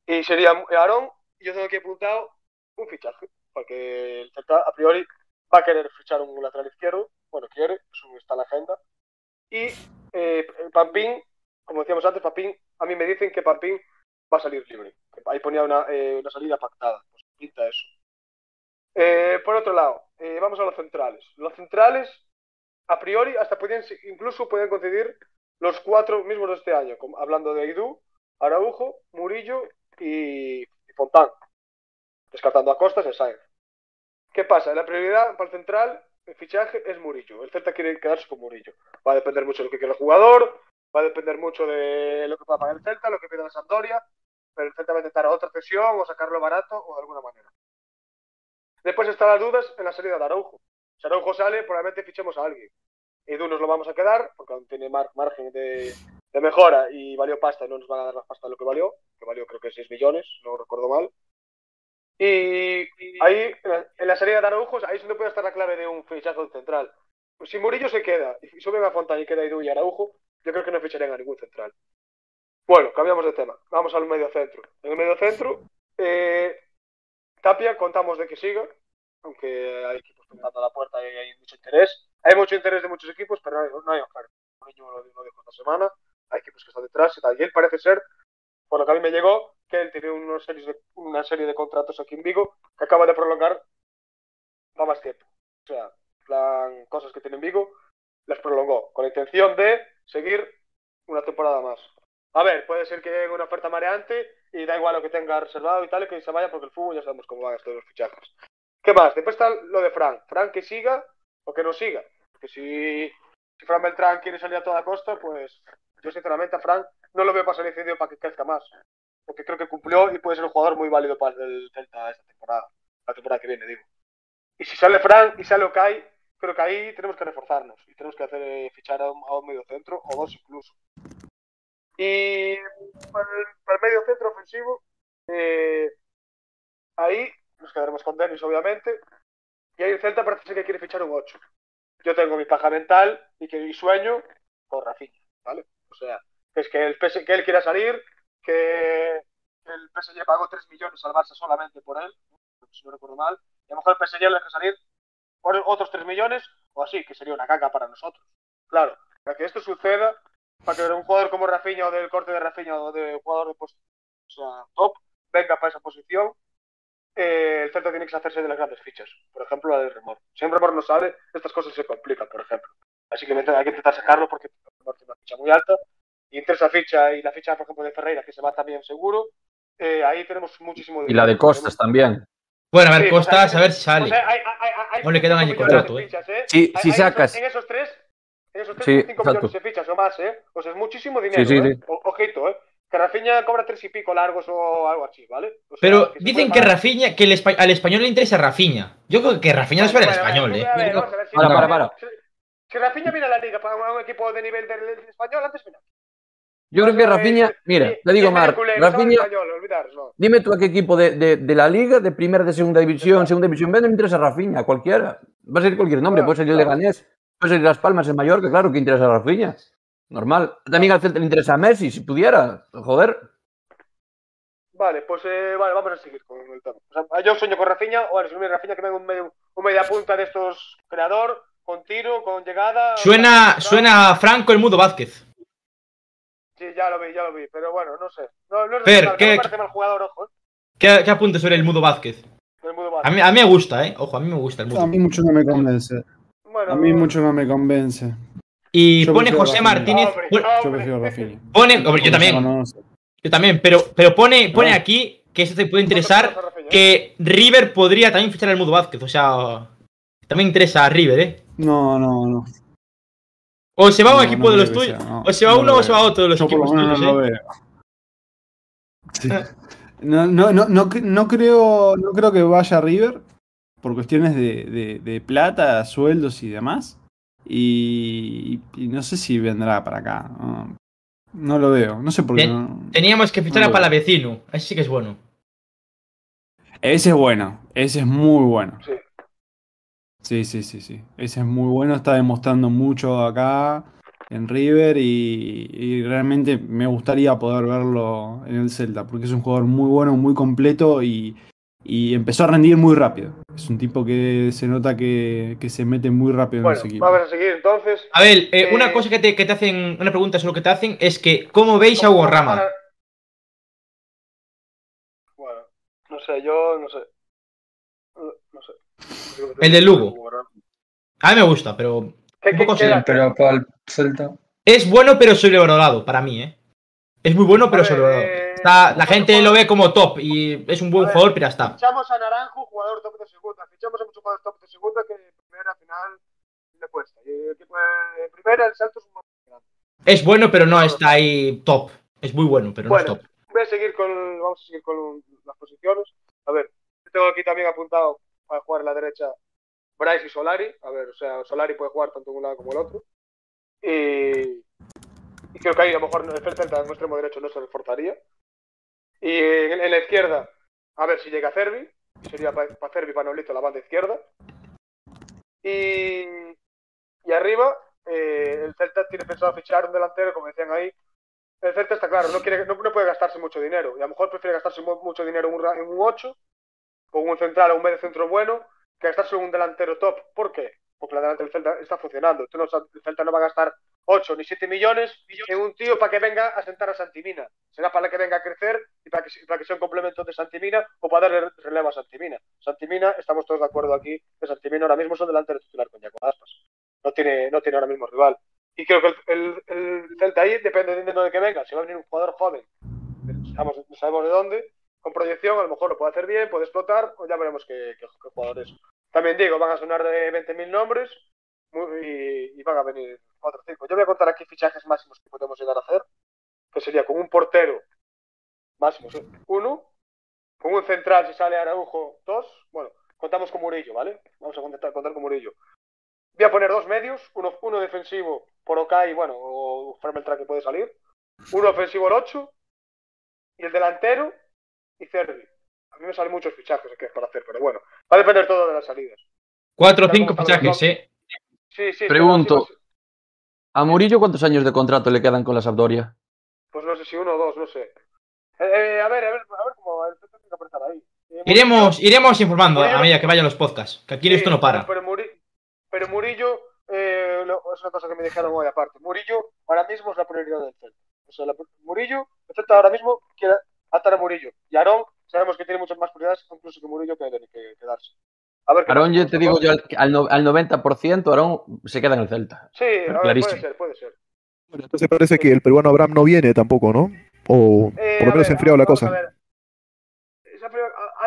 Y sería Aarón, y yo tengo aquí apuntado un fichaje, porque el Celta a priori va a querer fichar un lateral izquierdo, bueno, quiere, eso está en la agenda. Y eh, Pampín, como decíamos antes, Pampín, a mí me dicen que Pampín va a salir libre. que Ahí ponía una, eh, una salida pactada, pues pinta eso. Eh, por otro lado, eh, vamos a los centrales. Los centrales, a priori, hasta pueden, incluso pueden coincidir los cuatro mismos de este año, hablando de Aidú, Araujo, Murillo y, Fontán, descartando a Costas y Sainz. ¿Qué pasa? La prioridad para el central, el fichaje es Murillo. El Celta quiere quedarse con Murillo. Va a depender mucho de lo que quiera el jugador, va a depender mucho de lo que pueda pagar el Celta, lo que pida la Sampdoria, pero el Celta va a intentar otra cesión o sacarlo barato o de alguna manera. Después están las dudas en la salida de Araujo. Si Araujo sale, probablemente fichemos a alguien. Edu nos lo vamos a quedar, porque aún tiene mar- margen de, de mejora y valió pasta, no nos van a dar más pasta de lo que valió, que valió creo que 6 millones, no recuerdo mal. Y ahí, en la, la salida de Araujo, ahí es donde puede estar la clave de un fichaje central. Si Murillo se queda y suben a Fontana y queda Edu y Araujo, yo creo que no ficharían a ningún central. Bueno, cambiamos de tema. Vamos al medio centro. En el medio centro, eh, Tapia contamos de que siga, aunque hay equipos tocando la puerta y hay mucho interés. Hay mucho interés de muchos equipos, pero no hay, no hay oferta. Lo, dijo esta semana. Hay equipos que están detrás y tal. Y él parece ser, por lo que a mí me llegó, que él tiene unos series de, una serie de contratos aquí en Vigo que acaba de prolongar para más tiempo. O sea, plan, cosas que tiene en Vigo, las prolongó con la intención de seguir una temporada más. A ver, puede ser que llegue una oferta mareante y da igual lo que tenga reservado y tal, que se vaya porque el fútbol ya sabemos cómo van estos los fichajes. ¿Qué más? Después está lo de Fran. Fran que siga o que no siga. Porque si, si Fran Beltrán quiere salir a toda costa, pues yo sinceramente a Fran no lo veo para salir cedido para que crezca más. Porque creo que cumplió y puede ser un jugador muy válido para el Celta esta temporada. La temporada que viene, digo. Y si sale Fran y sale Okai, creo que ahí tenemos que reforzarnos y tenemos que hacer eh, fichar a un, a medio centro o dos incluso. Y para el, para medio centro ofensivo, eh, ahí nos quedaremos con Denis, obviamente. Y ahí el Celta parece que quiere fichar un 8. Yo tengo mi paja mental y que mi sueño con Rafinha, ¿vale? O sea, es que, el PS, que él quiera salir, que el PSG pagó 3 millones al Barça solamente por él, si no recuerdo mal, y a lo mejor el PSG le deja salir por otros 3 millones, o así, que sería una caca para nosotros. Claro, para que esto suceda, para que un jugador como Rafinha o del corte de Rafinha o de jugador de o sea, top venga para esa posición, eh, el Celta tiene que hacerse de las grandes fichas. Por ejemplo, la del Remor. Si un Remor no sale, estas cosas se complican, por ejemplo. Así que hay que intentar sacarlo porque el Remor tiene una ficha muy alta. Y entre esa ficha y la ficha, por ejemplo, de Ferreira, que se va también seguro, eh, ahí tenemos muchísimo Y la de Costas también. Bueno, a ver, Sí, Costas, o sea, a ver si sale. O sea, hay, hay, hay, No le quedan allí 5 millones contrato, ¿eh? fichas, ¿eh? Sí, Hay- si sacas. En esos tres, en esos tres Sí, 5 exacto. millones de fichas o más, ¿eh? O sea, es muchísimo dinero, Sí, sí, ¿eh? sí. O- ojito, ¿eh? Que Rafinha cobra tres y pico largos o algo así, ¿vale? O sea, Pero que dicen que. Rafinha, que el espa- al español le interesa Rafinha. Yo creo que Rafinha no es para el español, eh. Para, para, para. Si, Rafinha viene a la liga para un equipo de nivel del, del español, antes viene. Yo creo que Rafinha, mira, te digo, Marc, Rafinha, dime tú a qué equipo de, de, de la liga, de primera, de segunda división, segunda división B, no me interesa Rafinha, cualquiera. Va a ser cualquier nombre, puede ser el. Leganés, puede ser Las Palmas en Mallorca, claro que interesa a Rafinha. Normal. También al Celta le interesa a Messi, si pudiera. Joder. Vale, pues eh, vale, vamos a seguir con el tema. O sea, yo sueño con Rafinha, o si no me Rafinha que venga un medio, un media punta de estos creador, con tiro, con llegada. Suena, con- suena a Franco el Mudo Vázquez. Sí, ya lo vi, ya lo vi, pero bueno, no sé. No, no, es Fer, mal, ¿qué- no me mal jugador, ojo, eh. ¿Qué, qué apunte sobre el Mudo Vázquez? A mí, a mí me gusta, eh. Ojo, a mí me gusta el A Mudo. mí mucho no me convence. Bueno, A mí mucho no me convence. Y Yo pone José Rafinha. Martínez. Hombre, Yo prefiero. Pone, hombre, yo también. Yo también, pero, pero pone, pone No. aquí que eso te puede interesar, que River podría también fichar al Mudo Vázquez. O sea, también interesa a River, ¿eh? No, no, no. O se va un No, equipo no de los tuyos. no, o se va no uno o se va otro de los Yo por lo equipos menos tuyos, no lo ¿eh? veo. Sí. No, no, no, no, cre- no creo, no creo que vaya a River por cuestiones de, de- de plata, sueldos y demás. Y, y no sé si vendrá para acá. No, no lo veo. No sé por qué. No- Teníamos que fichar No a. Palavecino. Ese sí que es bueno. Ese es bueno. Ese es muy bueno. Sí. Sí, sí, sí, sí. Ese es muy bueno. Está demostrando mucho acá en River y, y realmente me gustaría poder verlo en el Celta porque es un jugador muy bueno, muy completo y, y empezó a rendir muy rápido. Es un tipo que se nota que, que se mete muy rápido en Bueno, ese equipo. vamos a seguir entonces. A ver, eh, una Eh, cosa que te, que te hacen, una pregunta solo que te hacen es que, ¿cómo veis a Hugo Rama? Para- Bueno, no sé, yo no sé. No, no sé. El del Lugo. A mí me gusta, pero ¿Qué, qué, qué- Pero para el Celta. es bueno pero sobrevalorado para mí, ¿eh? Es muy bueno pero sobrevalorado. Está- la gente lo ve como top y es un buen A ver, jugador, pero ya está. Fichamos a Naranjo, jugador top de segunda. Fichamos a muchos jugadores top de segunda que en primera final le cuesta. Y el equipo en primera el salto es un grande. Es bueno, pero no está ahí top. Es muy bueno, pero no es top. voy a seguir con, vamos a seguir con las posiciones. A ver, tengo aquí también apuntado para jugar en la derecha Bryce y Solari. A ver, o sea, Solari puede jugar tanto un lado como el otro. Y, y creo que ahí a lo mejor el Celta en el extremo derecho no se reforzaría. Y en, la izquierda, a ver si llega Cervi. Sería para Cervi, para Nolito, la banda izquierda. Y, y arriba, eh, el Celta tiene pensado fichar un delantero, como decían ahí, el Celta está claro, no, quiere, no, puede gastarse mucho dinero. Y a lo mejor prefiere gastarse mu- mucho dinero en un, en un 8, con un central o un medio centro bueno, que gastarse en un delantero top. ¿Por qué? Porque la delantera del Celta está funcionando. El Celta no va a gastar 8 ni 7 millones en un tío para que venga a sentar a Santimina. Será para que venga a crecer y para que, para que sea un complemento de Santimina o para darle relevo a Santimina. Santimina, estamos todos de acuerdo aquí, que Santimina ahora mismo es un delantero titular con Jaco Aspas. No tiene, no tiene ahora mismo rival. Y creo que el, el, el Celta ahí depende de de que venga. Si va a venir un jugador joven, sabemos, no sabemos de dónde, con proyección, a lo mejor lo puede hacer bien, puede explotar, o ya veremos qué, qué, qué jugador es. También digo, van a sonar de 20.000 nombres y, van a venir 4 o 5. Yo voy a contar aquí fichajes máximos que podemos llegar a hacer, que sería con un portero máximo, uno, con un central si sale Araujo, dos, bueno, contamos con Murillo, ¿vale? Vamos a contar, con Murillo. Voy a poner dos medios, uno, uno defensivo por Okai, bueno, o Fermeltra que puede salir, uno ofensivo el 8 y el delantero y Cervi. A mí me salen muchos fichajes que para hacer, pero bueno, va a depender todo de las salidas. Cuatro o cinco fichajes, ¿eh? Sí, sí, Pregunto. sí, ¿A Murillo cuántos años de contrato le quedan con la Sampdoria? Pues no sé si uno o dos, no sé. Eh, eh, a ver, a ver, a ver cómo el tiene que apretar ahí. Eh, Iremos, iremos informando Murillo- a medida que vayan los podcasts, que aquí Sí, esto no para. Pero, Muri- pero Murillo, eh, lo- es una cosa que me dijeron hoy aparte. Murillo ahora mismo es la prioridad del Celta. O sea, la- Murillo, el Celta ahora mismo quiere atar a Murillo. Y Aarón, sabemos que tiene muchas más prioridades, incluso que Murillo que tiene que quedarse. A ver Aarón, yo te digo yo al, al no- al 90% Aarón se queda en el Celta. Sí, a ver, clarísimo. puede ser, puede ser. Bueno, entonces parece que el peruano Abraham no viene tampoco, ¿no? O Eh, por lo menos se ha enfriado la cosa. a ver.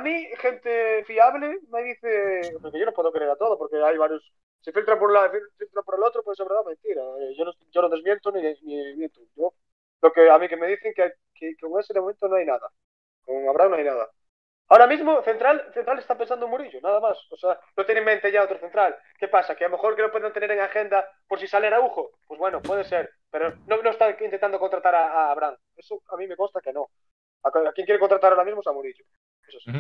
Mí, gente fiable me dice. Porque yo no puedo creer a todo, porque hay varios. Se filtra por un lado, se filtra por el otro, pues es verdad mentira. Eh, Yo no, yo no desmiento ni, ni miento. Yo, lo que a mí que me dicen que, que, que con ese de momento no hay nada. Con Abraham no hay nada. Ahora mismo, Central, Central está pensando en Murillo, nada más. O sea, no tiene en mente ya otro Central. ¿Qué pasa? Que a lo mejor que lo pueden tener en agenda por si sale Araujo. Pues bueno, puede ser. Pero no, no está intentando contratar a, a Abraham. Eso a mí me consta que no. A, a quien quiere contratar ahora mismo es a Murillo. Eso sí.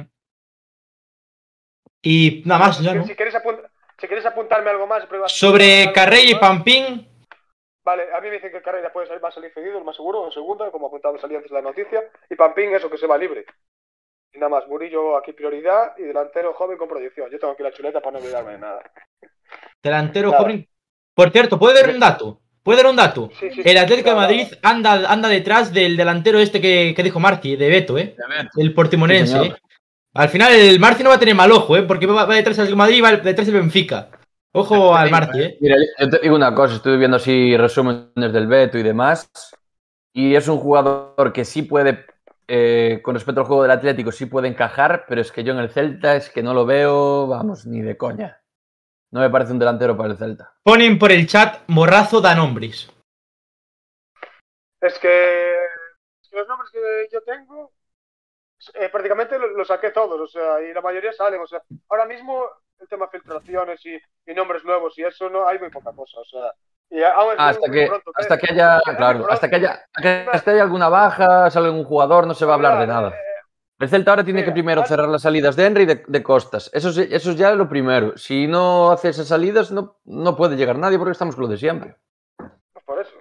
Y nada más, si, ya, ¿no? si apunt- si queréis apuntarme algo más. Sobre Carrey y. Pampín, Vale, a mí me dicen que Carrera puede salir, va a salir cedido, el más seguro, en segunda, como apuntaba salía antes la noticia. Y Pampín, eso que se va libre. Y nada más, Murillo aquí prioridad y delantero joven con proyección. Yo tengo aquí la chuleta para no olvidarme de nada. delantero Nada. joven. Por cierto, ¿puede dar un dato? ¿Puede dar un dato? Sí, sí, El Atlético de Madrid anda, anda detrás del delantero este que, que dijo Marti, de Beto, ¿eh? El portimonense. ¿eh? Al final el Marti no va a tener mal ojo, ¿eh? Porque va, va detrás del Madrid y va detrás del Benfica. Ojo al Marti, ¿eh? Mira, yo te digo una cosa, estuve viendo así resúmenes del Beto y demás, y es un jugador que sí puede eh, con respecto al juego del Atlético sí puede encajar, pero es que yo en el Celta es que no lo veo, vamos, ni de coña. No me parece un delantero para el Celta. Ponen por el chat Morrazo da nombres. Es que los nombres que yo tengo, eh, prácticamente los lo saqué todos, o sea, y la mayoría salen, o sea, ahora mismo el tema filtraciones y, y nombres nuevos y eso no hay muy poca cosa, o sea, y aún es muy- Hasta que, pronto, ¿eh? hasta que haya, claro, hasta que haya, hasta que haya alguna baja, salga un jugador, no se va a hablar de nada. Eh, El Celta ahora tiene que primero cerrar las salidas de Henry y de, de Costas. Eso, es- eso es ya lo primero. Si no hace esas salidas, no, no puede llegar nadie porque estamos con lo de siempre. Pues por eso.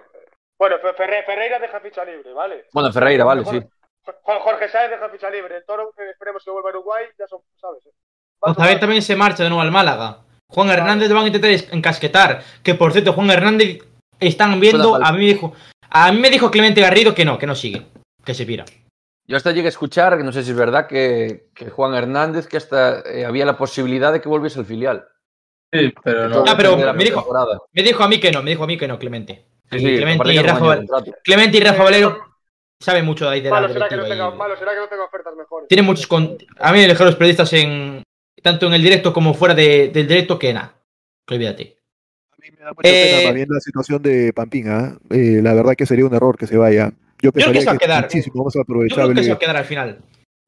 Bueno, Fe- Ferre- Ferreira deja ficha libre, ¿vale? Bueno, Ferreira, vale, sí. Juan Jorge Sáenz deja ficha libre. El Toro, eh, esperemos que vuelva a Uruguay, ya son, ¿sabes? Ozabel también se marcha de nuevo al Málaga. Juan Hernández lo van a intentar encasquetar. Que por cierto, Juan Hernández están viendo. A mí, me dijo, a mí me dijo Clemente Garrido que no, que no sigue. Que se pira. Yo hasta llegué a escuchar, que no sé si es verdad, que, que Juan Hernández, que hasta eh, había la posibilidad de que volviese al filial. Sí, pero no. Ah, pero me dijo-. Me dijo a mí que no, me dijo a mí que no, Clemente. Sí, Y sí, Clemente, y Rafa, Val-. Clemente y Rafa Eh, Valero saben mucho de ahí de la Malo será, que no tenga, malo será que no tenga ofertas mejores. Tiene muchos con... A mí me dejaron los periodistas en tanto en el directo como fuera de- del directo que nada. Olvídate. A mí me da mucha Eh, pena bien la situación de Pampín, ¿ah? Eh, la verdad que sería un error que se vaya. Yo creo que se va a quedar. muchísimo más Yo creo que se va a quedar al final.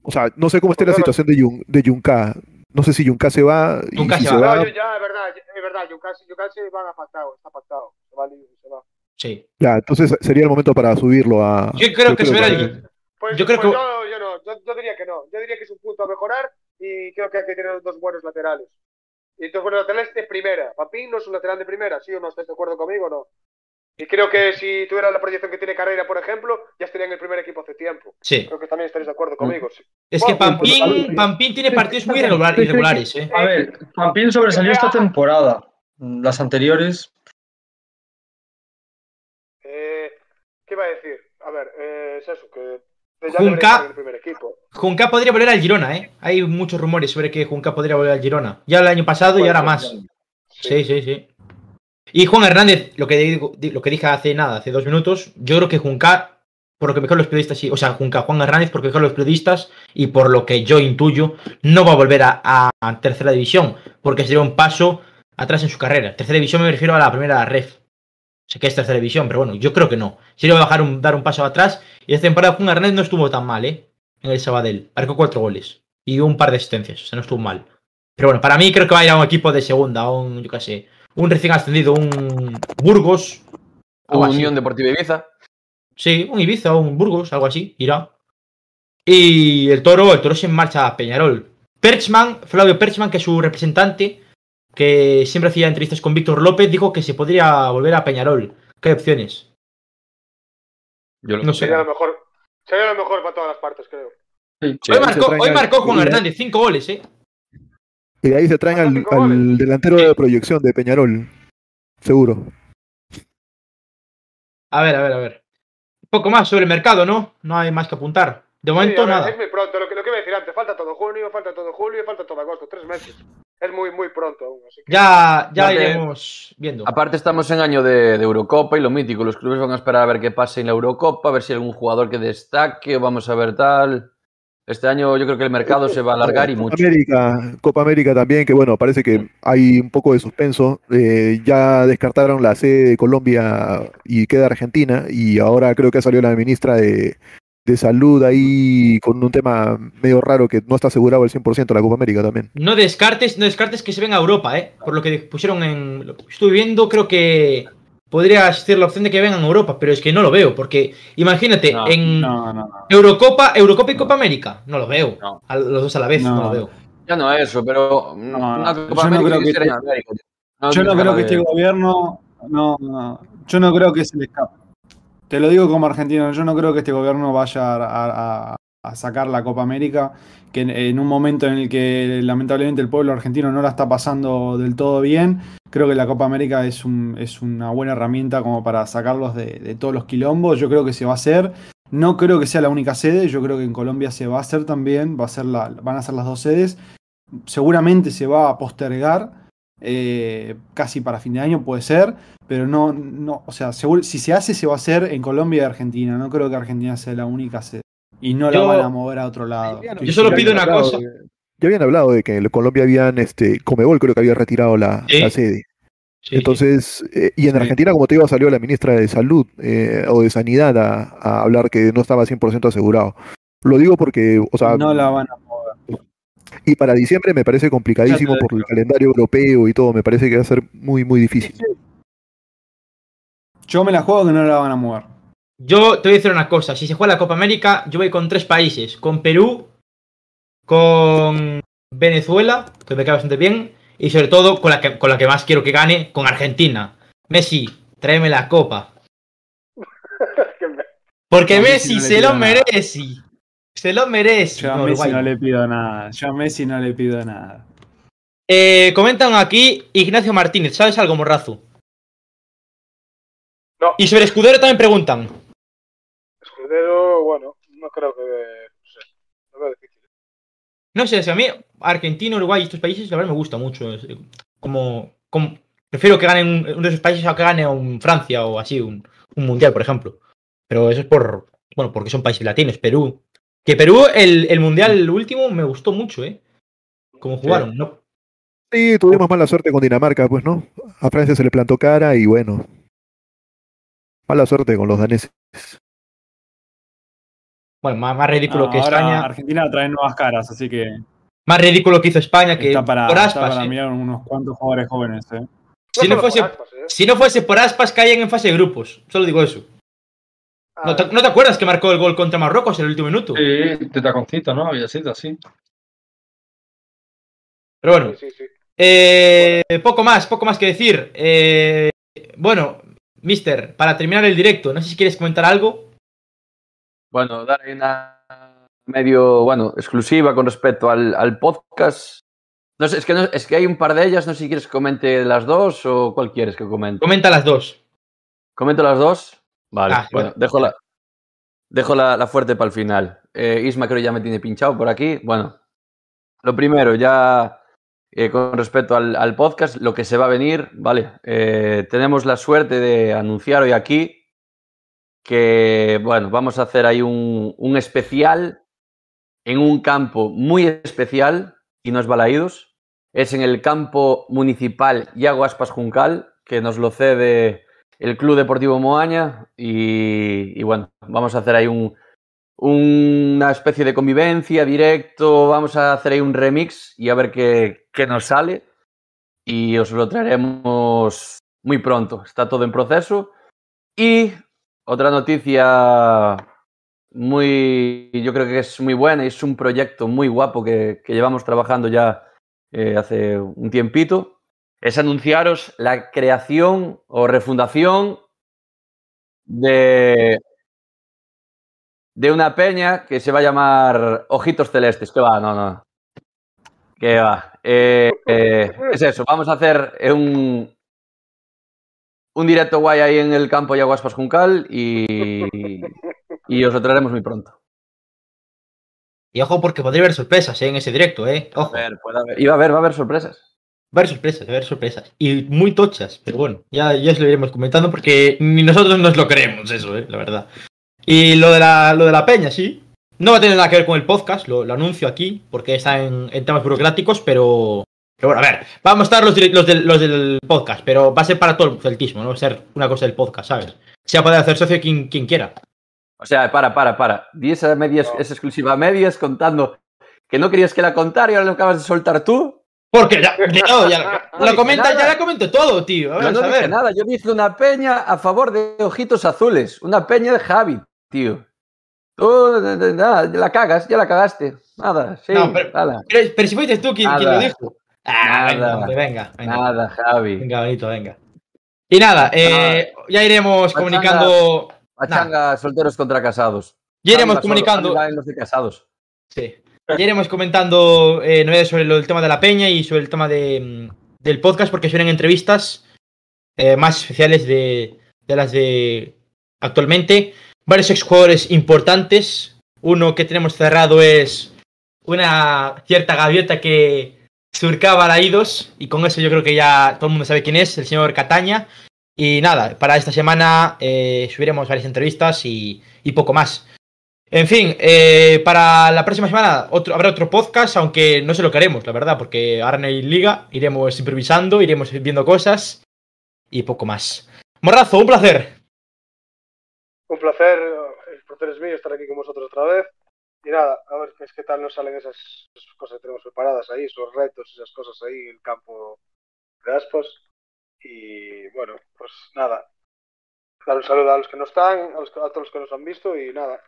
O sea, no sé cómo esté la situación de, Yun, de Yunka. No sé si Yunka se va. y Yunka si se se va. va, No, yo ya, es verdad, es verdad. Yucasi, Yucasi van a pactado, está pactado. Se va libre, se va. Sí. ya, entonces sería el momento para subirlo a. Yo creo que se verá el- Pues, Yo creo pues que- yo, yo no, yo, yo diría que no. Yo diría que es un punto a mejorar y creo que hay que tener dos buenos laterales. Y dos buenos laterales de primera. Papín no es un lateral de primera, ¿sí o no? ¿Estás de acuerdo conmigo o no? Y creo que si tuviera la proyección que tiene Carrera, por ejemplo, ya estaría en el primer equipo hace tiempo. Sí. Creo que también estaréis de acuerdo conmigo. sí. Es que Bueno, pues, Pampín, pues, Pampín tiene partidos muy irregular- irregulares, ¿eh? A ver, Pampín sobresalió esta temporada. Las anteriores, Eh, ¿Qué iba a decir? A ver, eh, es eso, que ya Junca- el primer equipo. Junca podría volver al Girona, ¿eh? Hay muchos rumores sobre que Junca podría volver al Girona. Ya el año pasado y ahora más. Sí. Sí, sí, sí. Y Juan Hernández, lo que, digo- di- lo que dije hace nada, hace dos minutos, yo creo que Junca, por lo que me dijeron los periodistas, sí, o sea, Junca, Juan Hernández, porque me dijeron los periodistas, y por lo que yo intuyo, no va a volver a, a- a tercera división, porque sería un paso atrás en su carrera. Tercera división me refiero a la primera ref. Sé que es tercera división, pero bueno, yo creo que no. Sería bajar un, dar un paso atrás, y esta temporada Juan Hernández no estuvo tan mal, ¿eh? En el Sabadell. Marcó cuatro goles. Y un par de asistencias, o sea, no estuvo mal. Pero bueno, para mí creo que va a ir a un equipo de segunda, un, yo qué sé, un recién ascendido, un Burgos. así. Unión Deportiva Ibiza. Sí, un Ibiza o un Burgos, algo así, irá. Y el toro, el toro se marcha a Peñarol. Perchman, Flavio Perchman, que es su representante, que siempre hacía entrevistas con Víctor López, dijo que se podría volver a Peñarol. ¿Qué opciones? Yo lo- No sé. Sería lo mejor. Sería lo mejor para todas las partes, creo. sí. Hoy marcó, hoy marcó Juan Hernández, cinco goles, ¿eh? Y de ahí se traen al, delantero de proyección de Peñarol. Seguro. A ver, a ver, a ver. Un poco más sobre el mercado, ¿no? No hay más que apuntar. De momento, Sí, ver, nada. Es muy pronto, lo que, lo que iba a decir antes, falta todo junio, falta todo julio, falta todo agosto, tres meses. Es muy, muy pronto aún, así que... Ya, ya iremos viendo. Aparte estamos en año de, de Eurocopa y lo mítico, los clubes van a esperar a ver qué pase en la Eurocopa, a ver si hay algún jugador que destaque o vamos a ver tal. Este año yo creo que el mercado se va a alargar y Copa mucho. América, Copa América también, que bueno, parece que hay un poco de suspenso. Eh, ya descartaron la sede de Colombia y queda Argentina. Y ahora creo que salió la ministra de, de Salud ahí con un tema medio raro que no está asegurado el 100% la Copa América también. No descartes, no descartes que se venga a Europa, ¿eh? Por lo que pusieron en. Lo que estuve viendo, creo que podría existir la opción de que vengan a Europa, pero es que no lo veo, porque imagínate, No, en No, no, no. Eurocopa, Eurocopa y Copa América, no lo veo. No. A los dos a la vez, no, No. lo veo. Ya no eso, pero No, una no. Copa Yo no creo que este- Yo creo que este gobierno. No, no. Yo no creo que se le escape. Te lo digo como argentino, yo no creo que este gobierno vaya a, sacar la Copa América, que en, un momento en el que lamentablemente el pueblo argentino no la está pasando del todo bien, creo que la Copa América es una buena herramienta como para sacarlos de, de todos los quilombos. Yo creo que se va a hacer. No creo que sea la única sede, yo creo que en Colombia se va a hacer también, va a ser la, van a ser las dos sedes. Seguramente se va a postergar, eh, casi para fin de año puede ser, pero no, no o sea, seguro, si se hace, se va a hacer en Colombia y Argentina. No creo que Argentina sea la única sede. Y no Yo- la van a mover a otro lado. Yo solo pido una cosa. de- Ya habían hablado de que en Colombia habían, este, Comebol creo que había retirado la, Sí. la sede. Sí, Entonces, eh, y en Sí. Argentina, como te digo, salió la ministra de Salud eh, o de Sanidad a, a hablar que no estaba 100% asegurado. Lo digo porque, o sea, No la van a. y para diciembre me parece complicadísimo por el calendario europeo y todo, me parece que va a ser muy, muy difícil. Yo me la juego que no la van a mover. Yo te voy a decir una cosa, si se juega la Copa América, yo voy con tres países, con Perú, con Venezuela, que me cae bastante bien, y sobre todo con la que, con la que más quiero que gane, con Argentina. Messi, tráeme la copa. Porque Messi no se lo merece. Se lo merece. Yo a Messi Uruguay. no le pido nada. Yo a Messi no le pido nada. Eh, comentan aquí Ignacio Martínez, ¿sabes algo, Morrazo? No. Y sobre Escudero también preguntan. Escudero, bueno, no creo que. No sé. Difícil. No sé, si a mí Argentina, Uruguay y estos países, la verdad me gusta mucho. eh, Como, como- prefiero que ganen un- uno de esos países a que gane un Francia o así, un, un mundial, por ejemplo. Pero eso es por, bueno, porque son países latinos, Perú. Que Perú, el, el mundial el último, me gustó mucho, ¿eh? Como jugaron, ¿no? Sí, tuvimos mala suerte con Dinamarca, pues, ¿no? A Francia se le plantó cara y bueno, mala suerte con los daneses. Bueno, más, más ridículo No, que ahora España. Argentina trae nuevas caras, así que Más ridículo que hizo España, que está para, por está aspas. para ¿eh? mirar unos cuantos jugadores jóvenes. ¿eh? Si no fuese- Aspas, ¿eh? Si no fuese por aspas, caían en fase de grupos. Solo digo eso. ¿No te, no te acuerdas que marcó el gol contra Marruecos en el último minuto? Sí, de taconcito, ¿no? Había sido así. Pero bueno, sí, sí, sí. eh, poco más, poco más que decir. Eh, bueno, Mister, para terminar el directo, no sé si quieres comentar algo. Bueno, dar una medio, bueno, exclusiva con respecto al, al podcast. No sé, es que, no- es que hay un par de ellas, no sé si quieres que comente las dos o cuál quieres que comente. Comenta las dos. ¿Comento las dos? Vale, Ah, bueno, dejo la, dejo la, la fuerte para el final. Eh, Isma creo ya me tiene pinchado por aquí. Bueno, lo primero, ya eh, con respecto al, al podcast, lo que se va a venir, ¿vale? Eh, tenemos la suerte de anunciar hoy aquí que, bueno, vamos a hacer ahí un, un especial en un campo muy especial y no es Balaídos. Es en el campo municipal Iago Aspas Juncal, que nos lo cede el Club Deportivo Moaña y, bueno, vamos a hacer ahí un, una especie de convivencia directo, vamos a hacer ahí un remix y a ver qué, qué nos sale. Y os lo traeremos muy pronto, está todo en proceso. Y otra noticia muy, yo creo que es muy buena es un proyecto muy guapo que, que llevamos trabajando ya eh, hace un tiempito es anunciaros la creación o refundación de, de una peña que se va a llamar Ojitos Celestes. Que va, no, no. Que va. Eh, eh, es eso, vamos a hacer eh, un, un directo guay ahí en el campo Yaguaspas Juncal y, y os lo traeremos muy pronto. Y ojo, porque podría haber sorpresas ¿eh? en ese directo, ¿eh? Ojo. A ver, puede haber- y va a haber, va a haber sorpresas. Va a haber sorpresas, va a haber sorpresas. Y muy tochas, pero bueno, ya, ya os lo iremos comentando porque ni nosotros nos lo creemos eso, ¿eh? la verdad. Y lo de la, lo de la peña, sí. No va a tener nada que ver con el podcast, lo, lo anuncio aquí, porque está en, en temas burocráticos, pero, pero bueno, a ver, vamos a estar los, los, del, los del podcast, pero va a ser para todo el celtismo, no va a ser una cosa del podcast, ¿sabes? Se va a poder hacer socio quien, quien quiera. O sea, para, para, para. Di esa, medias, No. esa exclusiva a medias contando que no querías que la contara y ahora lo acabas de soltar tú. Porque ya, ya, no, ya No lo comenta, nada. ya la comento todo, tío. A Yo ver, no a dije ver. nada, yo dije una peña a favor de Ojitos Azules. Una peña de Javi, tío. Tú nada, ya la cagas, ya la cagaste. Nada, sí, No, pero- nada, Pero, pero si fuiste tú quien, quien lo dijo. Ah, Nada. venga, venga. nada, Javi. Venga, bonito, venga. Y nada, eh, ya iremos Pachanga. comunicando. Pachanga, solteros contra casados. Ya iremos Javi comunicando. Javi los de casados. Sí. Ya iremos comentando eh, novedades sobre el tema de la peña y sobre el tema de, mm, del podcast, porque suelen entrevistas eh, más especiales de, de las de actualmente. Varios exjugadores importantes. Uno que tenemos cerrado es una cierta gaviota que surcaba a Idos, y con eso yo creo que ya todo el mundo sabe quién es, el señor Cataña. Y nada, para esta semana eh, subiremos varias entrevistas y, y poco más. En fin, eh, para la próxima semana otro, habrá otro podcast, aunque no sé lo que haremos, la verdad, porque ahora no hay liga, iremos improvisando, iremos viendo cosas y poco más. Morrazo, un placer. Un placer, el placer es mío estar aquí con vosotros otra vez. Y nada, a ver qué tal nos salen esas, cosas que tenemos preparadas ahí, esos retos, esas cosas ahí en el campo de Aspas. Y bueno, pues nada, dar un saludo a los que no están, a, los, a todos los que nos han visto y nada,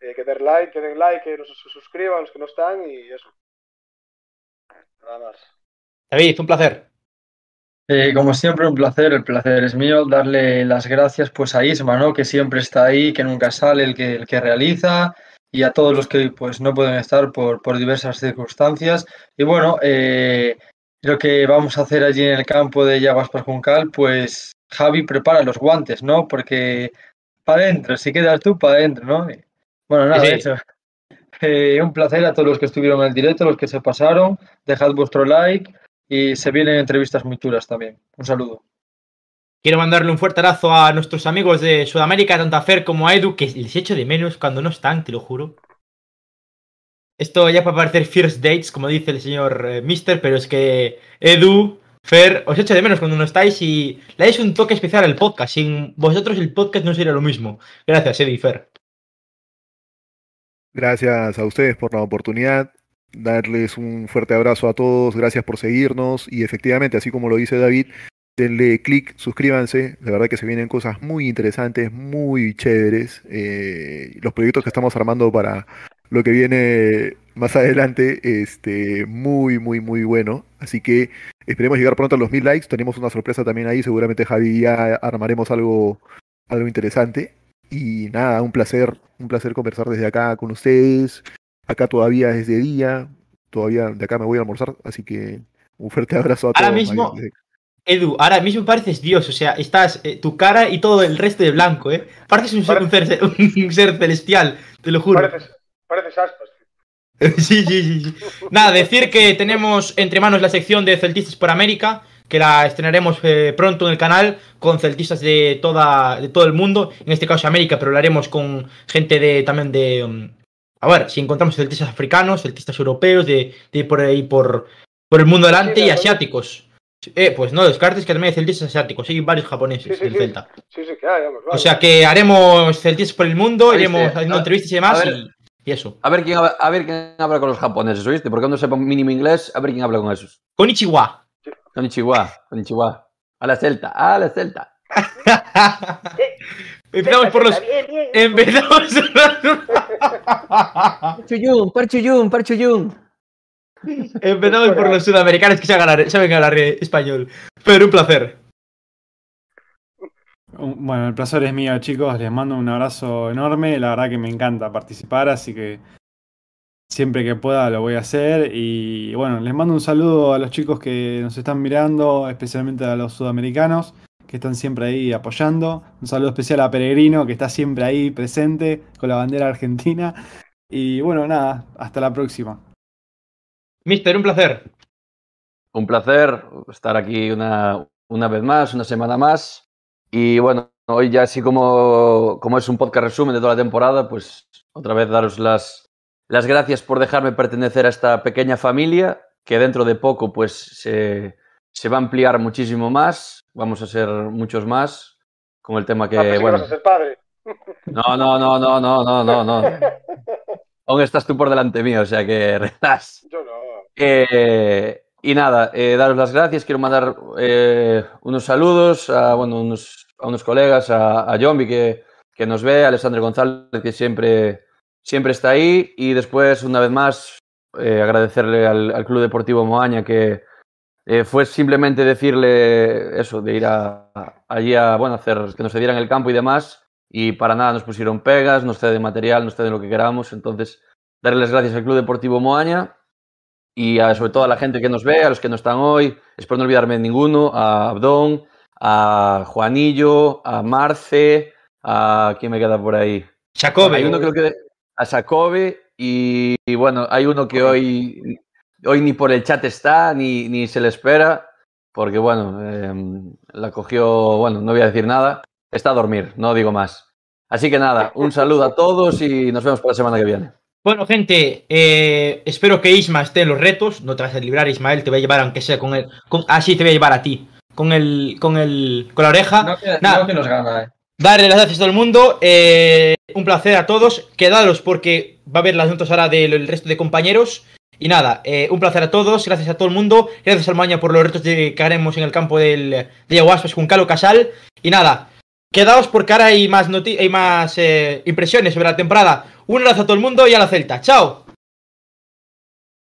eh, que den like, que den like, que nos suscriban los que no están y eso. Nada más. David, un placer. Eh, como siempre, un placer, el placer es mío, darle las gracias pues a Isma, ¿no? que siempre está ahí, que nunca sale, el que, el que realiza, y a todos los que pues no pueden estar por, por diversas circunstancias. Y bueno, eh, lo que vamos a hacer allí en el campo de Yaguas Juncal, pues Javi prepara los guantes, ¿no? Porque para adentro, si quedas tú, para adentro, ¿no? Bueno, nada, Sí, sí. eso. Eh, un placer a todos los que estuvieron en el directo, los que se pasaron. Dejad vuestro like y se vienen entrevistas muy chulas también. Un saludo. Quiero mandarle un fuerte abrazo a nuestros amigos de Sudamérica, tanto a Fer como a Edu, que les echo de menos cuando no están, te lo juro. Esto ya puede parecer First Dates, como dice el señor eh, Mister, pero es que Edu, Fer, os echo de menos cuando no estáis y le dais un toque especial al podcast. Sin vosotros el podcast no sería lo mismo. Gracias, Edu y Fer. Gracias a ustedes por la oportunidad. Darles un fuerte abrazo a todos. Gracias por seguirnos. Y efectivamente, así como lo dice David, denle clic, suscríbanse. De verdad que se vienen cosas muy interesantes, muy chéveres. Eh, los proyectos que estamos armando para lo que viene más adelante, este, muy, muy, muy bueno. Así que esperemos llegar pronto a los mil likes. Tenemos una sorpresa también ahí. Seguramente Javi ya armaremos algo, algo interesante. Y nada, un placer, un placer conversar desde acá con ustedes. Acá todavía es de día, todavía de acá me voy a almorzar, así que un fuerte abrazo a todos. Ahora mismo- Mario. Edu, ahora mismo pareces Dios, o sea, estás eh, tu cara y todo el resto de blanco, ¿eh? Pareces un ser, un ser- un ser celestial, te lo juro. Pareces, pareces aspas. Sí, sí, sí, sí. Nada, decir que tenemos entre manos la sección de Celtistas por América, que la estrenaremos eh, pronto en el canal con celtistas de toda de todo el mundo, en este caso América, pero lo haremos con gente de también de um, a ver, si encontramos celtistas africanos, celtistas europeos, de, de por ahí por, por el mundo delante Sí, y asiáticos. Eh, pues no descartes que también hay celtistas asiáticos, hay varios japoneses Sí, sí, del sí. Celta. Sí, sí, que hay, vamos. O sea que haremos celtistas por el mundo, ¿Oíste? iremos haciendo entrevistas y demás y, y eso. A ver, quién, habla- a ver quién habla con los japoneses, ¿oíste? Porque no sepa mínimo inglés, a ver quién habla con esos. Konnichiwa. Konnichiwa, konnichiwa. A la celta, a la celta. Empezamos por los. Empezamos. Parchuyun, parchuyun, parchuyun. Empezamos por los sudamericanos que saben hablar, español. Pero un placer. Bueno, el placer es mío, chicos. Les mando un abrazo enorme. La verdad que me encanta participar, así que siempre que pueda lo voy a hacer. Y bueno, les mando un saludo a los chicos que nos están mirando, especialmente a los sudamericanos que están siempre ahí apoyando. Un saludo especial a Peregrino, que está siempre ahí presente con la bandera argentina. Y bueno, nada, hasta la próxima. Mister, un placer. Un placer estar aquí una, una vez más, una semana más. Y bueno, hoy ya así como, como es un podcast resumen de toda la temporada, pues otra vez daros las, las gracias por dejarme pertenecer a esta pequeña familia, que dentro de poco pues se, se va a ampliar muchísimo más. Vamos a ser muchos más con el tema que, Ah, bueno, vas a ser padre. no, no, no, no, no, no, no, no. Aún estás tú por delante mío, o sea que relax. Yo no. Eh, y nada, eh, daros las gracias. Quiero mandar eh, unos saludos a, bueno, unos, a unos colegas, a, a Jombi que, que nos ve, a Alessandro González que siempre, siempre está ahí. Y después, una vez más, eh, agradecerle al, al Club Deportivo Moaña que eh, fue simplemente decirle eso, de ir a, a- allí a bueno, hacer que nos cedieran el campo y demás. Y para nada nos pusieron pegas, nos ceden material, nos ceden lo que queramos. Entonces, darles las gracias al Club Deportivo Moaña y a- sobre todo a la gente que nos ve, a los que no están hoy, espero no olvidarme de ninguno, a Abdón, a Juanillo, a Marce, a quién me queda por ahí. Jacobe. Hay uno creo que a Sacobe y, y bueno, hay uno que hoy, hoy ni por el chat está, ni, ni se le espera, porque bueno, em, la cogió, bueno, no voy a decir nada, está a dormir, no digo más. Así que nada, un saludo a todos y nos vemos para la semana que viene. Bueno, gente, eh, espero que Isma esté en los retos. No te vas a librar, Ismael, te voy a llevar, aunque sea con el. Con, ah, sí, te voy a llevar a ti. Con el. Con el. Con la oreja. No que, Nada. no que nos gana, eh. Darle las gracias a todo el mundo. eh, un placer a todos. Quedaros porque va a haber las notas ahora del resto de compañeros. Y nada, eh, un placer a todos. Gracias a todo el mundo. Gracias al Maña por los retos de, que haremos en el campo del, de Aguaspas con Calo Casal. Y nada, quedaos porque ahora hay más, noti- hay más eh, impresiones sobre la temporada. Un abrazo a todo el mundo y a la Celta. ¡Chao!